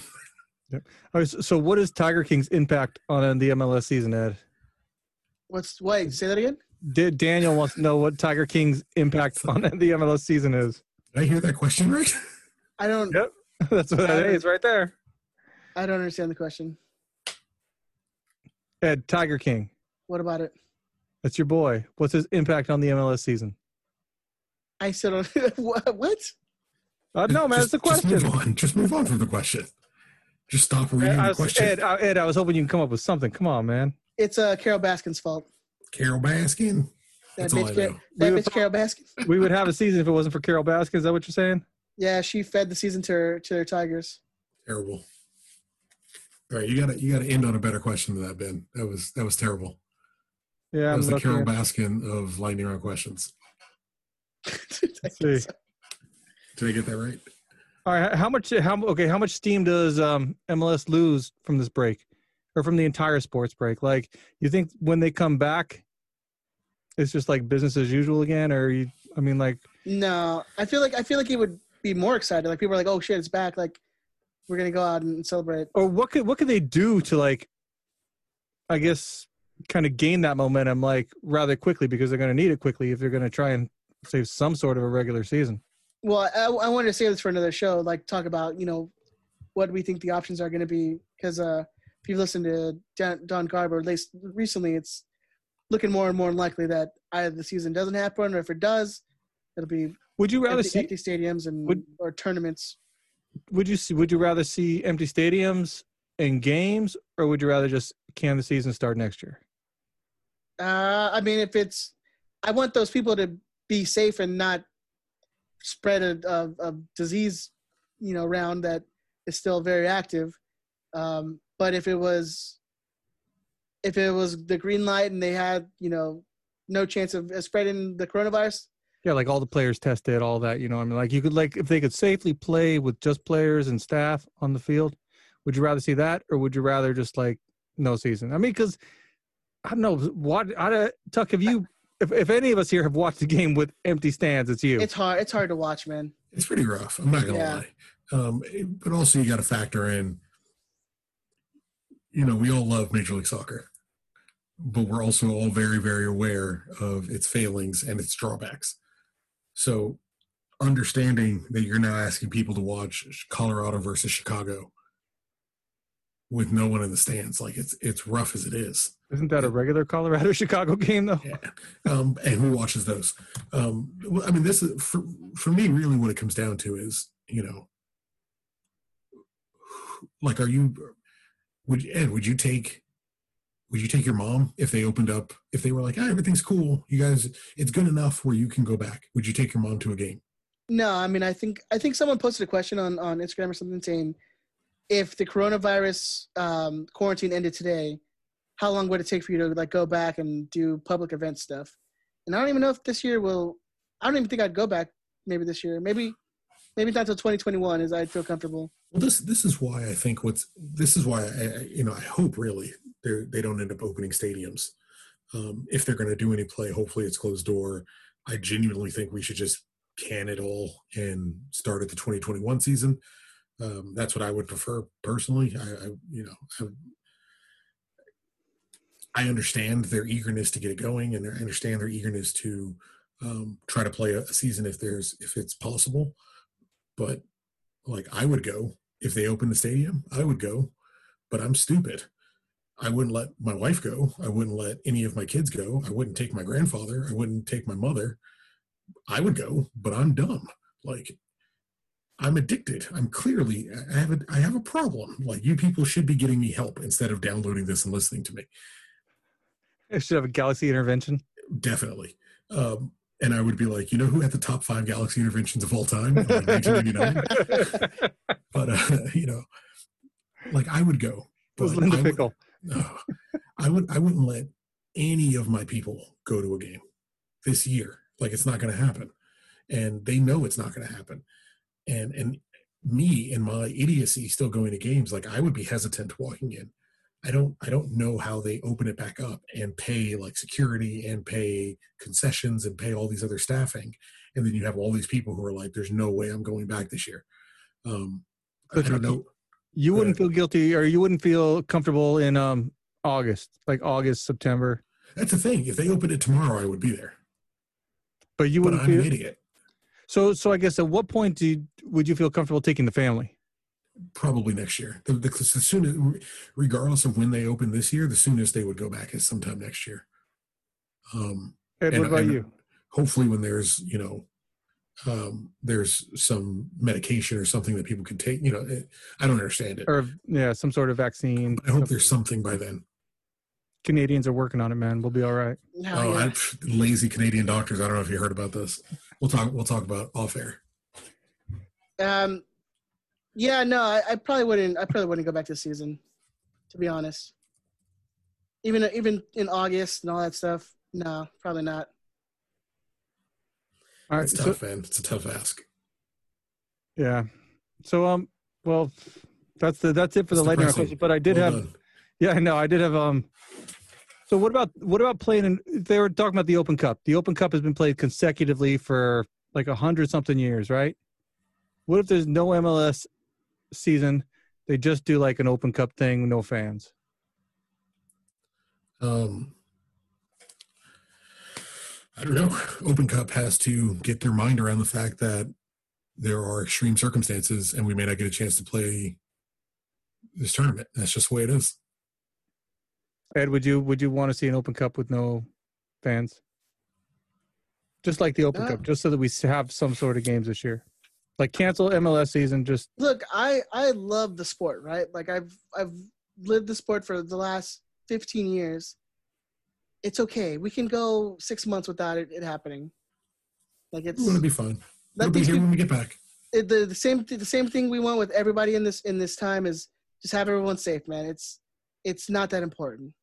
All right, so, so what is Tiger King's impact on the MLS season, Ed? What's wait? Say that again. Did Daniel wants to know what Tiger King's impact on the MLS season is? Did I hear that question right? I don't. Yep. That's what that is right there. I don't understand the question. Ed, Tiger King. What about it? That's your boy. What's his impact on the MLS season? I still don't. what? what? Uh, no, man, it's Just- a question. Just move on. Just move on from the question. Just stop reading I the was, question. Ed, Ed, I was hoping you can come up with something. Come on, man. It's uh, Carole Baskin's fault. Carole Baskin. That That's all bitch, I Car- know. that We would bitch Carole Baskin. We would have a season if it wasn't for Carole Baskin. Is that what you're saying? Yeah, she fed the season to her, to her Tigers. Terrible. All right, you gotta you gotta end on a better question than that, Ben. That was that was terrible. Yeah, That I'm was the Carol at- Baskin of lightning round questions. Let's see. Did I get that right? All right, how much? How okay? How much steam does um, MLS lose from this break, or from the entire sports break? Like, you think when they come back, it's just like business as usual again, or you? I mean, like, No, I feel like I feel like he would be more excited. Like people are like, "Oh shit, it's back!" Like we're gonna go out and celebrate. or what could what could they do to like, I guess, kind of gain that momentum like rather quickly because they're going to need it quickly if they're going to try and save some sort of a regular season. Well, I, I wanted to save this for another show. Like talk about you know what we think the options are going to be because uh, if you've listened to Don, Don Garber, at least recently, it's looking more and more likely that either the season doesn't happen or if it does, it'll be Would you rather empty, see? empty stadiums and Would- or tournaments. Would you see? Would you rather see empty stadiums and games, or would you rather just can the season start next year? Uh, I mean, if it's, I want those people to be safe and not spread a, a, a disease, you know, around that is still very active. Um, but if it was, if it was the green light and they had, you know, no chance of spreading the coronavirus, Yeah, like all the players tested, all that. You know, I mean, like you could like if they could safely play with just players and staff on the field. Would you rather see that, or would you rather just like no season? I mean, because I don't know what I don't- Tuck. Have you? If, if any of us here have watched the game with empty stands, it's you. it's hard. It's hard to watch, man. It's pretty rough. I'm not gonna Yeah. lie. Um, but also you got to factor in. You know, we all love Major League Soccer, but we're also all very, very aware of its failings and its drawbacks. So, understanding that you're now asking people to watch Colorado versus Chicago with no one in the stands, like it's it's rough as it is. Isn't that a regular Colorado Chicago game though? Yeah. Um, and who watches those? Um, well, I mean, this is for, for me, really what it comes down to is, you know, like, are you, would Ed? Would you take? Would you take your mom if they opened up? If they were like, ah, everything's cool, you guys, it's good enough where you can go back. Would you take your mom to a game? No, I mean, I think I think someone posted a question on on Instagram or something saying, if the coronavirus um, quarantine ended today, how long would it take for you to like go back and do public event stuff? And I don't even know if this year will. I don't even think I'd go back. Maybe this year. Maybe maybe not until 2021 as i'd feel comfortable. Well, this this is why I think what's this is why I, you know I hope really they they don't end up opening stadiums. Um, if they're going to do any play, hopefully it's closed door. I genuinely think we should just can it all and start at the 2021 season. Um, that's what I would prefer personally. I, I you know I, I, understand their eagerness to get it going, and I understand their eagerness to um, try to play a season if there's if it's possible. But like I would go if they opened the stadium, I would go, but I'm stupid. I wouldn't let my wife go. I wouldn't let any of my kids go. I wouldn't take my grandfather. I wouldn't take my mother. I would go, but I'm dumb. Like I'm addicted. I'm clearly I have a I have a problem. Like you people should be getting me help instead of downloading this and listening to me. I should have a galaxy intervention. Definitely. Um, and I would be like, you know, who had the top five galaxy interventions of all time? Like 1999. but uh, you know, like I would go. It was Linda I Pickle. Would, no, I would. I wouldn't let any of my people go to a game this year. Like it's not going to happen, and they know it's not going to happen. And and me and my idiocy still going to games. Like I would be hesitant walking in I don't I don't know how they open it back up and pay like security and pay concessions and pay all these other staffing, and then you have all these people who are like, "There's no way I'm going back this year." Um, I don't know. You wouldn't uh, feel guilty, or you wouldn't feel comfortable in um August, like August, September. That's the thing. If they opened it tomorrow, I would be there. But you wouldn't. But I'm feel, an idiot. So, so I guess at what point do you, would you feel comfortable taking the family? Probably next year. The, the, the soonest, regardless of when they open this year, the soonest they would go back is sometime next year. Um, and, and what about and you? Hopefully, when there's you know, um, there's some medication or something that people can take. You know, it, I don't understand it. Or yeah, some sort of vaccine. But I hope there's something by then. Canadians are working on it, man. We'll be all right. oh, yeah. I, lazy Canadian doctors. I don't know if you heard about this. We'll talk. We'll talk about off air. Um, yeah, no, I, I, probably wouldn't. I probably wouldn't go back to the season, to be honest. Even even in August and all that stuff, no, probably not. All right, it's tough, man. It's a tough ask. Yeah. So um, well, that's the that's it for that's the lightning question. But I did well have, done. yeah, no, I did have um. So what about what about playing? In, they were talking about the Open Cup. The Open Cup has been played consecutively for like a hundred something years, right? What if there's no MLS season they just do like an open cup thing no fans. Um i don't know. Open cup has to get their mind around the fact that there are extreme circumstances and we may not get a chance to play this tournament. That's just the way it is. Ed would you would you want to see an open cup with no fans? Just like the open uh, cup just so that we have some sort of games this year like cancel MLS season. Just look, I I love the sport, right? Like I've I've lived the sport for the last 15 years. It's okay. We can go six months without it, it happening. Like it's going to be fun. It'll be here when we get back. It, the, the same the same thing we want with everybody in this in this time is just have everyone safe, man. It's it's not that important.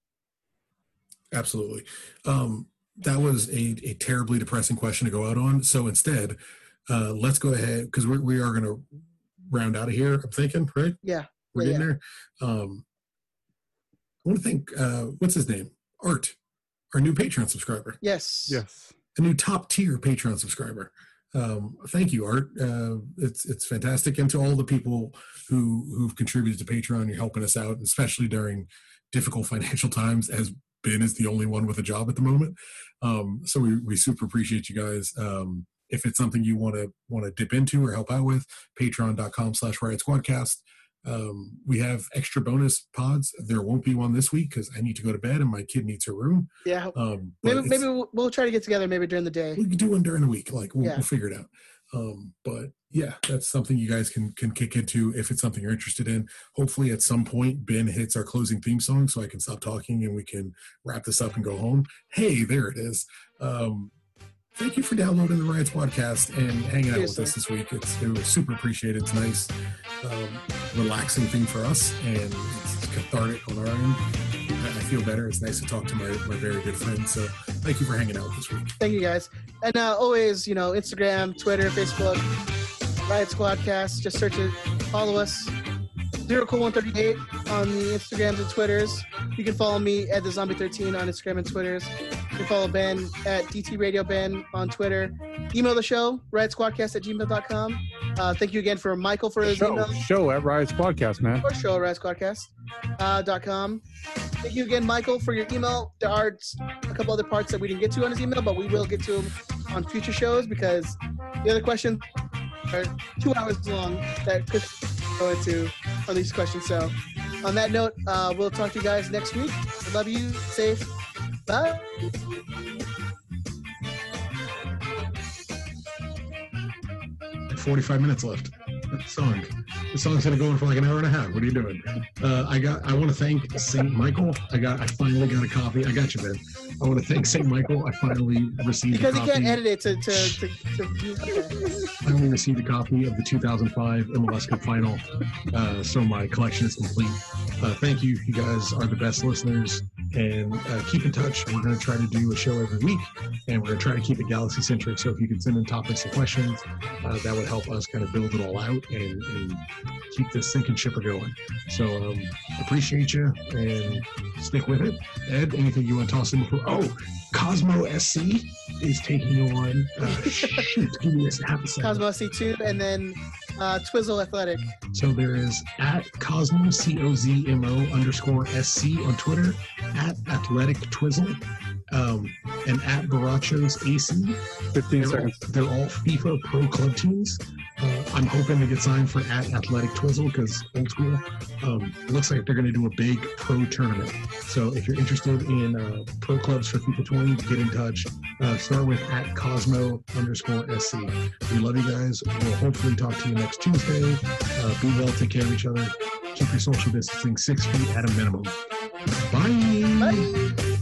Absolutely. Um, that was a, a terribly depressing question to go out on. So instead, uh, let's go ahead because we we are going to round out of here. I'm thinking, right? Yeah, we're yeah, getting yeah. there. Um, I want to thank uh, what's his name, Art, our new Patreon subscriber. Yes, yes, a new top tier Patreon subscriber. Um, thank you, Art. Uh, it's it's fantastic, and to all the people who who've contributed to Patreon, you're helping us out, especially during difficult financial times. As Ben is the only one with a job at the moment, um, so we we super appreciate you guys. Um, if it's something you want to want to dip into or help out with patreon.com slash riot squadcast um, we have extra bonus pods there won't be one this week because i need to go to bed and my kid needs her room yeah um, maybe maybe we'll, we'll, try to get together maybe during the day we can do one during the week like we'll, yeah. we'll figure it out Um, but yeah, that's something you guys can can kick into if it's something you're interested in. Hopefully, at some point, Ben hits our closing theme song, so I can stop talking and we can wrap this up and go home. Hey, there it is. Um, thank you for downloading the Riots podcast and hanging out with us this week. It's it was super appreciated. It's a nice, um, relaxing thing for us, and it's cathartic on our end. I feel better. It's nice to talk to my, my very good friend. So thank you for hanging out this week. Thank you guys. And uh, always, you know, Instagram, Twitter, Facebook, Riot Squadcast. Just search it, follow us. Zero Cool 138 on the Instagrams and Twitters. You can follow me at the Zombie 13 on Instagram and Twitters. You can follow Ben at DT Radio Ben on Twitter. Email the show, riotsquadcast at gmail.com. Uh, thank you again for Michael for his Show, email. show at Riot Squadcast, man. Or show at riotsquadcast.com. Uh, dot com. Thank you again, Michael, for your email. There are a couple other parts that we didn't get to on his email, but we will get to them on future shows because the other questions are two hours long that could go into on these questions. So, on that note, uh, we'll talk to you guys next week. Love you. Safe. Bye. 45 minutes left. That song. The song's gonna go on for like an hour and a half. What are you doing? Uh, I got. I want to thank Saint Michael. I got. I finally got a copy. I got you, man. I want to thank Saint Michael. I finally received Because a you copy. can't edit it to. to, to, to. I only received a copy of the 2005 MLS Cup Final, uh, so my collection is complete. Uh, thank you. You guys are the best listeners, and uh, keep in touch. We're going to try to do a show every week, and we're going to try to keep it galaxy centric. So if you can send in topics and questions, uh, that would help us kind of build it all out and, and keep this sinking shipper going. So um, appreciate you and stick with it. Ed, anything you want to toss in before? Oh, Cozmo SC is taking on. Uh, shoot, give me a half a second. Cozmo SC2 and then uh, Twizzle Athletic. So there is at Cozmo C O Z M O underscore S C on Twitter, at Athletic Twizzle, um, and at Barachos AC. 15 They're all, seconds. they're all FIFA Pro Club teams. Uh, I'm hoping to get signed for at Athletic Twizzle because old school. Um, it looks like they're going to do a big pro tournament. So if you're interested in uh, pro clubs for FIFA 20, get in touch. Uh, start with at Cozmo underscore SC. We love you guys. We'll hopefully talk to you next Tuesday. Uh, be well, take care of each other. Keep your social distancing six feet at a minimum. Bye. Bye.